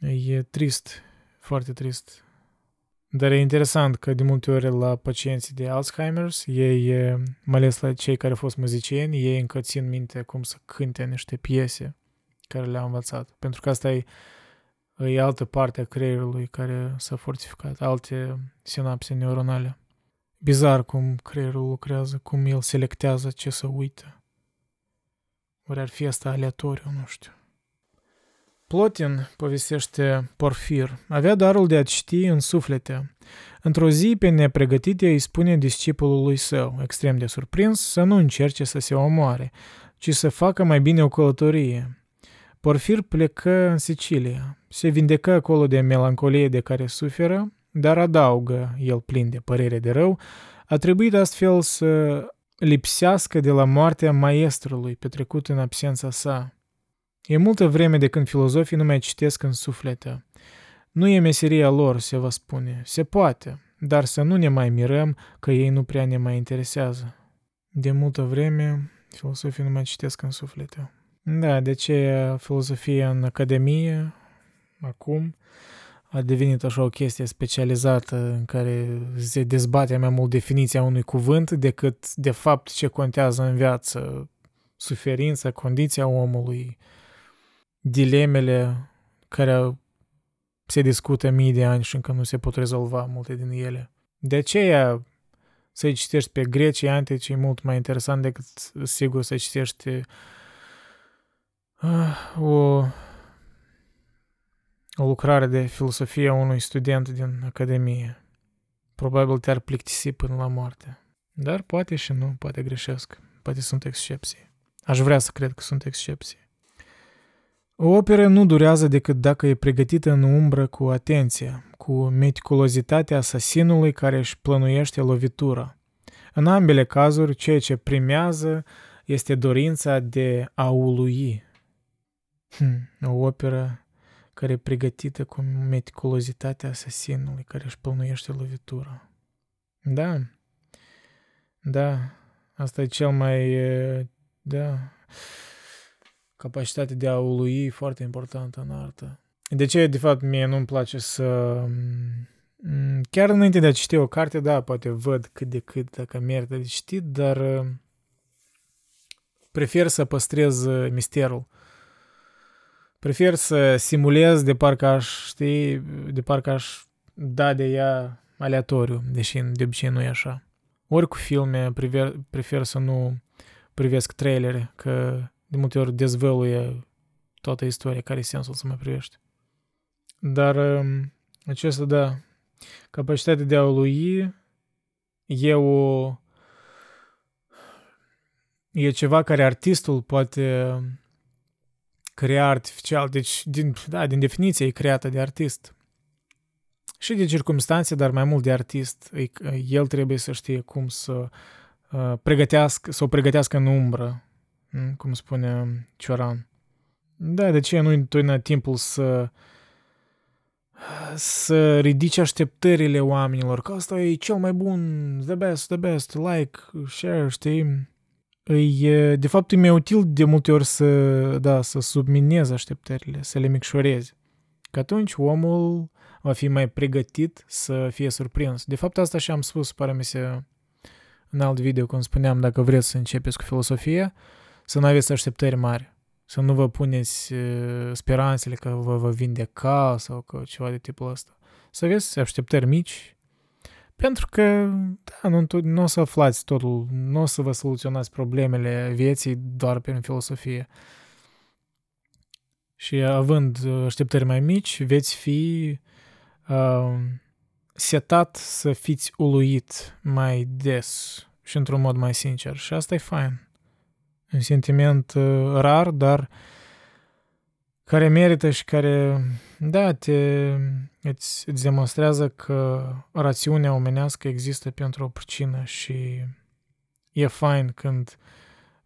E, e trist, foarte trist. Dar e interesant că de multe ori la pacienții de Alzheimer's, ei, mai ales la cei care au fost muzicieni, ei încă țin minte cum să cânte niște piese care le-au învățat. Pentru că asta e, e altă parte a creierului care s-a fortificat, alte sinapse neuronale. Bizar cum creierul lucrează, cum el selectează ce să uită. Ori ar fi asta aleatoriu, nu știu. Plotin, povestește Porfir, avea darul de a citi în suflete. Într-o zi, pe nepregătite, îi spune discipolului său, extrem de surprins, să nu încerce să se omoare, ci să facă mai bine o călătorie. Porfir plecă în Sicilia. Se vindecă acolo de melancolie de care suferă, dar adaugă, el plin de părere de rău, a trebuit astfel să lipsească de la moartea maestrului petrecut în absența sa. E multă vreme de când filozofii nu mai citesc în suflete. Nu e meseria lor, se va spune. Se poate, dar să nu ne mai mirăm că ei nu prea ne mai interesează. De multă vreme, filozofii nu mai citesc în suflete. Da, de ce filozofia în academie, acum, a devenit așa o chestie specializată în care se dezbate mai mult definiția unui cuvânt decât de fapt ce contează în viață, suferința, condiția omului, dilemele care se discută mii de ani și încă nu se pot rezolva multe din ele. De aceea să-i citești pe grecii antici e mult mai interesant decât, sigur, să citești uh, o o lucrare de filosofie a unui student din Academie. Probabil te-ar plictisi până la moarte. Dar poate și nu, poate greșesc. Poate sunt excepții. Aș vrea să cred că sunt excepții. O operă nu durează decât dacă e pregătită în umbră cu atenție, cu meticulozitatea asasinului care își plănuiește lovitura. În ambele cazuri, ceea ce primează este dorința de a ului. Hm, o operă care e pregătită cu meticulozitatea asasinului care își plănuiește lovitura. Da, da, asta e cel mai, da, capacitatea de a ului foarte importantă în artă. De ce, de fapt, mie nu-mi place să... Chiar înainte de a citi o carte, da, poate văd cât de cât dacă merită de citit, dar prefer să păstrez misterul Prefer să simulez de parcă aș, știi, de parcă aș da de ea aleatoriu, deși de obicei nu e așa. Ori cu filme prefer, prefer să nu privesc trailere, că de multe ori dezvăluie toată istoria, care e sensul să mă privești. Dar um, acesta, da, capacitatea de a lui e o... e ceva care artistul poate crea artificial, deci din, da, din definiție e creată de artist. Și de circumstanțe, dar mai mult de artist. El trebuie să știe cum să uh, pregătească, să o pregătească în umbră, cum spune Cioran. Da, de ce nu întotdeauna timpul să să ridici așteptările oamenilor, că asta e cel mai bun, the best, the best, like, share, știi? E, de fapt, e mai util de multe ori să, da, să subminezi așteptările, să le micșorezi. Că atunci omul va fi mai pregătit să fie surprins. De fapt, asta și am spus, pare mi se, în alt video, cum spuneam, dacă vreți să începeți cu filosofie, să nu aveți așteptări mari. Să nu vă puneți speranțele că vă va vindeca sau că ceva de tipul ăsta. Să aveți așteptări mici pentru că, da, nu, nu o să aflați totul, nu o să vă soluționați problemele vieții doar prin filosofie. Și având așteptări mai mici, veți fi uh, setat să fiți uluit mai des și într-un mod mai sincer. Și asta e fain. Un sentiment uh, rar, dar uh, care merită și care, da, te, îți, îți demonstrează că rațiunea omenească există pentru o pricină și e fain când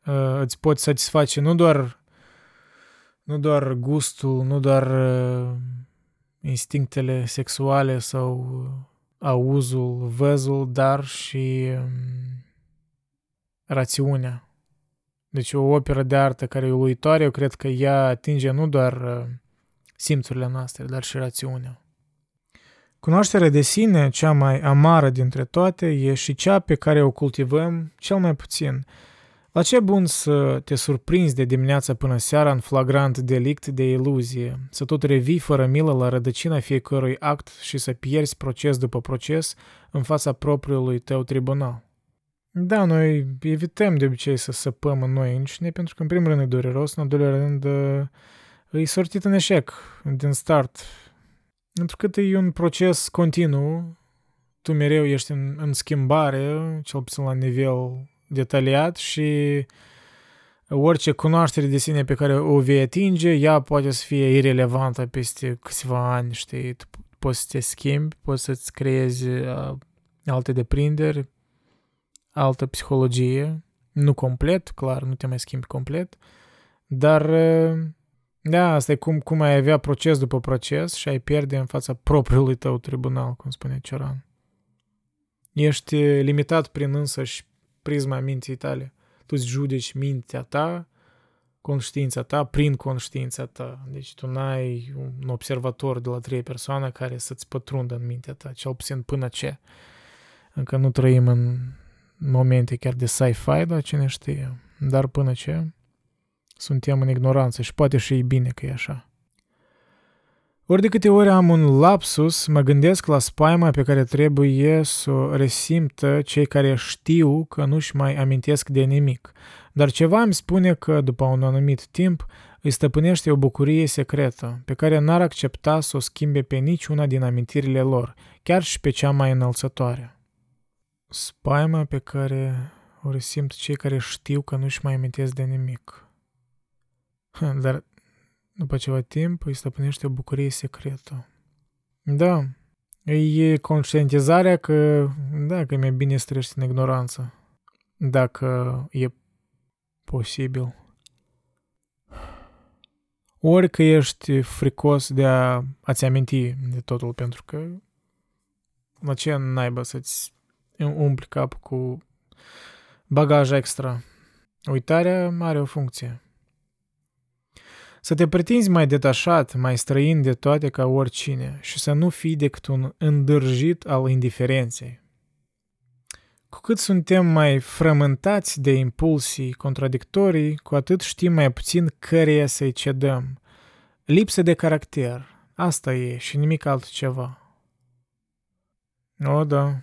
uh, îți poți satisface nu doar nu doar gustul, nu doar uh, instinctele sexuale sau auzul, văzul, dar și um, rațiunea. Deci o operă de artă care e uluitoare, eu cred că ea atinge nu doar uh, simțurile noastre, dar și rațiunea. Cunoașterea de sine, cea mai amară dintre toate, e și cea pe care o cultivăm cel mai puțin. La ce bun să te surprinzi de dimineața până seara în flagrant delict de iluzie, să tot revii fără milă la rădăcina fiecărui act și să pierzi proces după proces în fața propriului tău tribunal. Da, noi evităm de obicei să săpăm în noi înșine, pentru că în primul rând e dureros, în al doilea rând e sortit în eșec din start. Pentru că e un proces continuu, tu mereu ești în, în schimbare, cel puțin la nivel detaliat și orice cunoaștere de sine pe care o vei atinge, ea poate să fie irelevantă peste câțiva ani, știi, tu poți să te schimbi, poți să-ți creezi uh, alte deprinderi, altă psihologie, nu complet, clar, nu te mai schimbi complet, dar da, asta e cum, cum ai avea proces după proces și ai pierde în fața propriului tău tribunal, cum spune Cioran. Ești limitat prin însăși prisma minții tale. Tu îți judeci mintea ta, conștiința ta, prin conștiința ta. Deci tu n-ai un observator de la trei persoane care să-ți pătrundă în mintea ta, cel puțin până ce. Încă nu trăim în momente chiar de sci-fi, dar cine știe. Dar până ce suntem în ignoranță și poate și e bine că e așa. Ori de câte ori am un lapsus, mă gândesc la spaima pe care trebuie să o resimtă cei care știu că nu-și mai amintesc de nimic. Dar ceva îmi spune că, după un anumit timp, îi stăpânește o bucurie secretă, pe care n-ar accepta să o schimbe pe niciuna din amintirile lor, chiar și pe cea mai înălțătoare. Spaima pe care o resimt cei care știu că nu-și mai amintesc de nimic. [LAUGHS] Dar după ceva timp îi stăpânește o bucurie secretă. Da, e conștientizarea că, da, că e mai bine să trăiești în ignoranță. Dacă e posibil. Ori că ești fricos de a, a-ți aminti de totul, pentru că la ce naiba să-ți umpli cap cu bagaj extra. Uitarea are o funcție. Să te pretinzi mai detașat, mai străin de toate ca oricine și să nu fii decât un îndârjit al indiferenței. Cu cât suntem mai frământați de impulsii contradictorii, cu atât știm mai puțin căreia să-i cedăm. Lipsă de caracter, asta e și nimic altceva. O, da.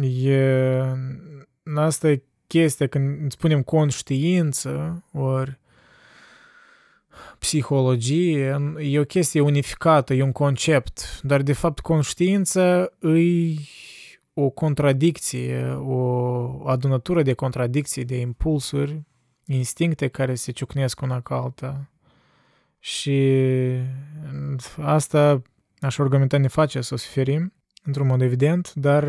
E... Asta e chestia când spunem conștiință, ori psihologie, e o chestie unificată, e un concept, dar de fapt conștiința îi o contradicție, o adunătură de contradicții, de impulsuri, instincte care se ciucnesc una ca alta. Și asta, aș argumenta, ne face să suferim, într-un mod evident, dar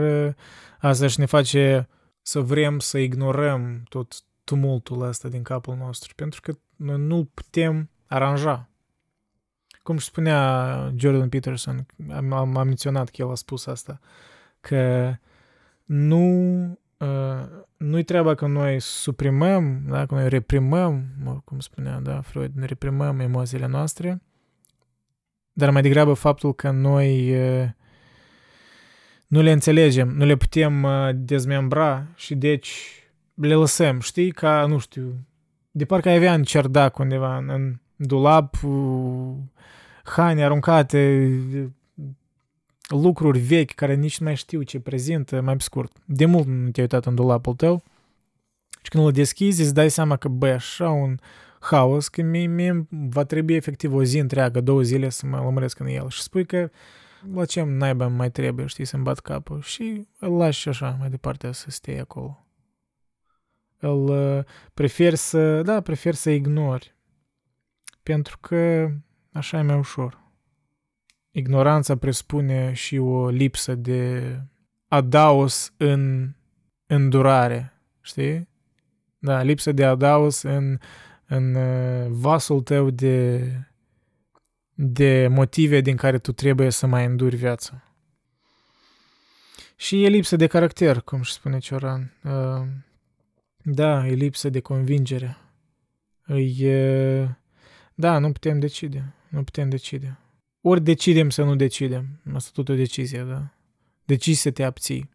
asta și ne face să vrem să ignorăm tot tumultul ăsta din capul nostru, pentru că noi nu putem aranja. Cum își spunea Jordan Peterson, am, am menționat că el a spus asta, că nu, uh, nu-i treaba că noi suprimăm, da, că noi reprimăm, cum spunea da, Freud, ne reprimăm emoțiile noastre, dar mai degrabă faptul că noi uh, nu le înțelegem, nu le putem uh, dezmembra și deci le lăsăm, știi, ca, nu știu, de parcă ai avea în cerdac undeva, în, în dulap, haine aruncate, lucruri vechi care nici nu mai știu ce prezintă, mai pe scurt. De mult nu te-ai uitat în dulapul tău și când îl deschizi îți dai seama că, băi, așa un haos, că mie, mie va trebui efectiv o zi întreagă, două zile să mă lămuresc în el și spui că la ce naiba mai trebuie, știi, să-mi bat capul și îl lași așa mai departe să stai acolo. Îl uh, prefer să, da, prefer să ignori pentru că așa e mai ușor. Ignoranța presupune și o lipsă de adaos în îndurare, știi? Da, lipsă de adaos în, în uh, vasul tău de, de motive din care tu trebuie să mai înduri viața. Și e lipsă de caracter, cum își spune Cioran. Uh, da, e lipsă de convingere. E... Da, nu putem decide. Nu putem decide. Ori decidem să nu decidem. Asta tot o decizie, da? Decizi să te abții.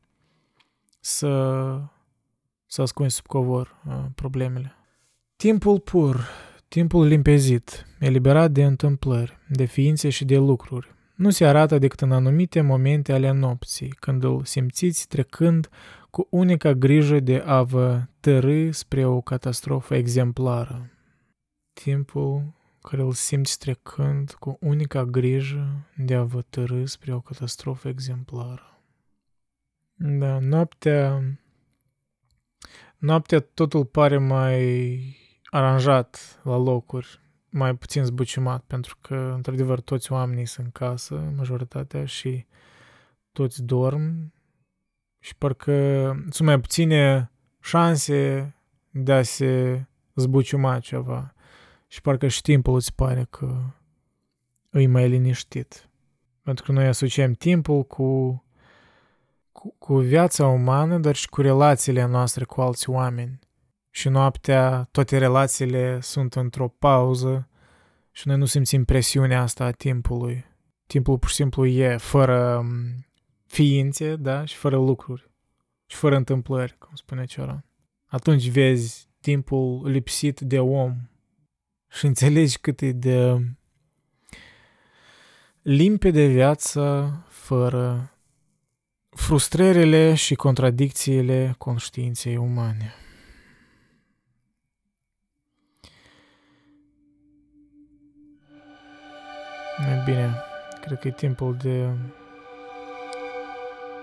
Să, să ascunzi sub covor uh, problemele. Timpul pur, timpul limpezit, eliberat de întâmplări, de ființe și de lucruri, nu se arată decât în anumite momente ale nopții, când îl simțiți trecând cu unica grijă de a vă tărâ spre o catastrofă exemplară. Timpul care îl simți trecând cu unica grijă de a vă tărâ spre o catastrofă exemplară. Da, noaptea... Noaptea totul pare mai aranjat la locuri, mai puțin zbuciumat, pentru că, într-adevăr, toți oamenii sunt în casă, majoritatea, și toți dorm și parcă sunt mai puține șanse de a se zbuciuma ceva. Și parcă și timpul îți pare că îi mai liniștit. Pentru că noi asociem timpul cu, cu, cu viața umană, dar și cu relațiile noastre cu alți oameni. Și noaptea toate relațiile sunt într-o pauză și noi nu simțim presiunea asta a timpului. Timpul pur și simplu e fără ființe, da, și fără lucruri. Și fără întâmplări, cum spune Cioran. Atunci vezi timpul lipsit de om și înțelegi cât e de limpede viața fără frustrările și contradicțiile conștiinței umane. E bine, cred că e timpul de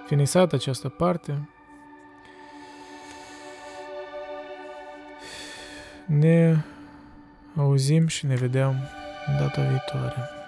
finisat această parte. Ne auzim și ne vedem data viitoare.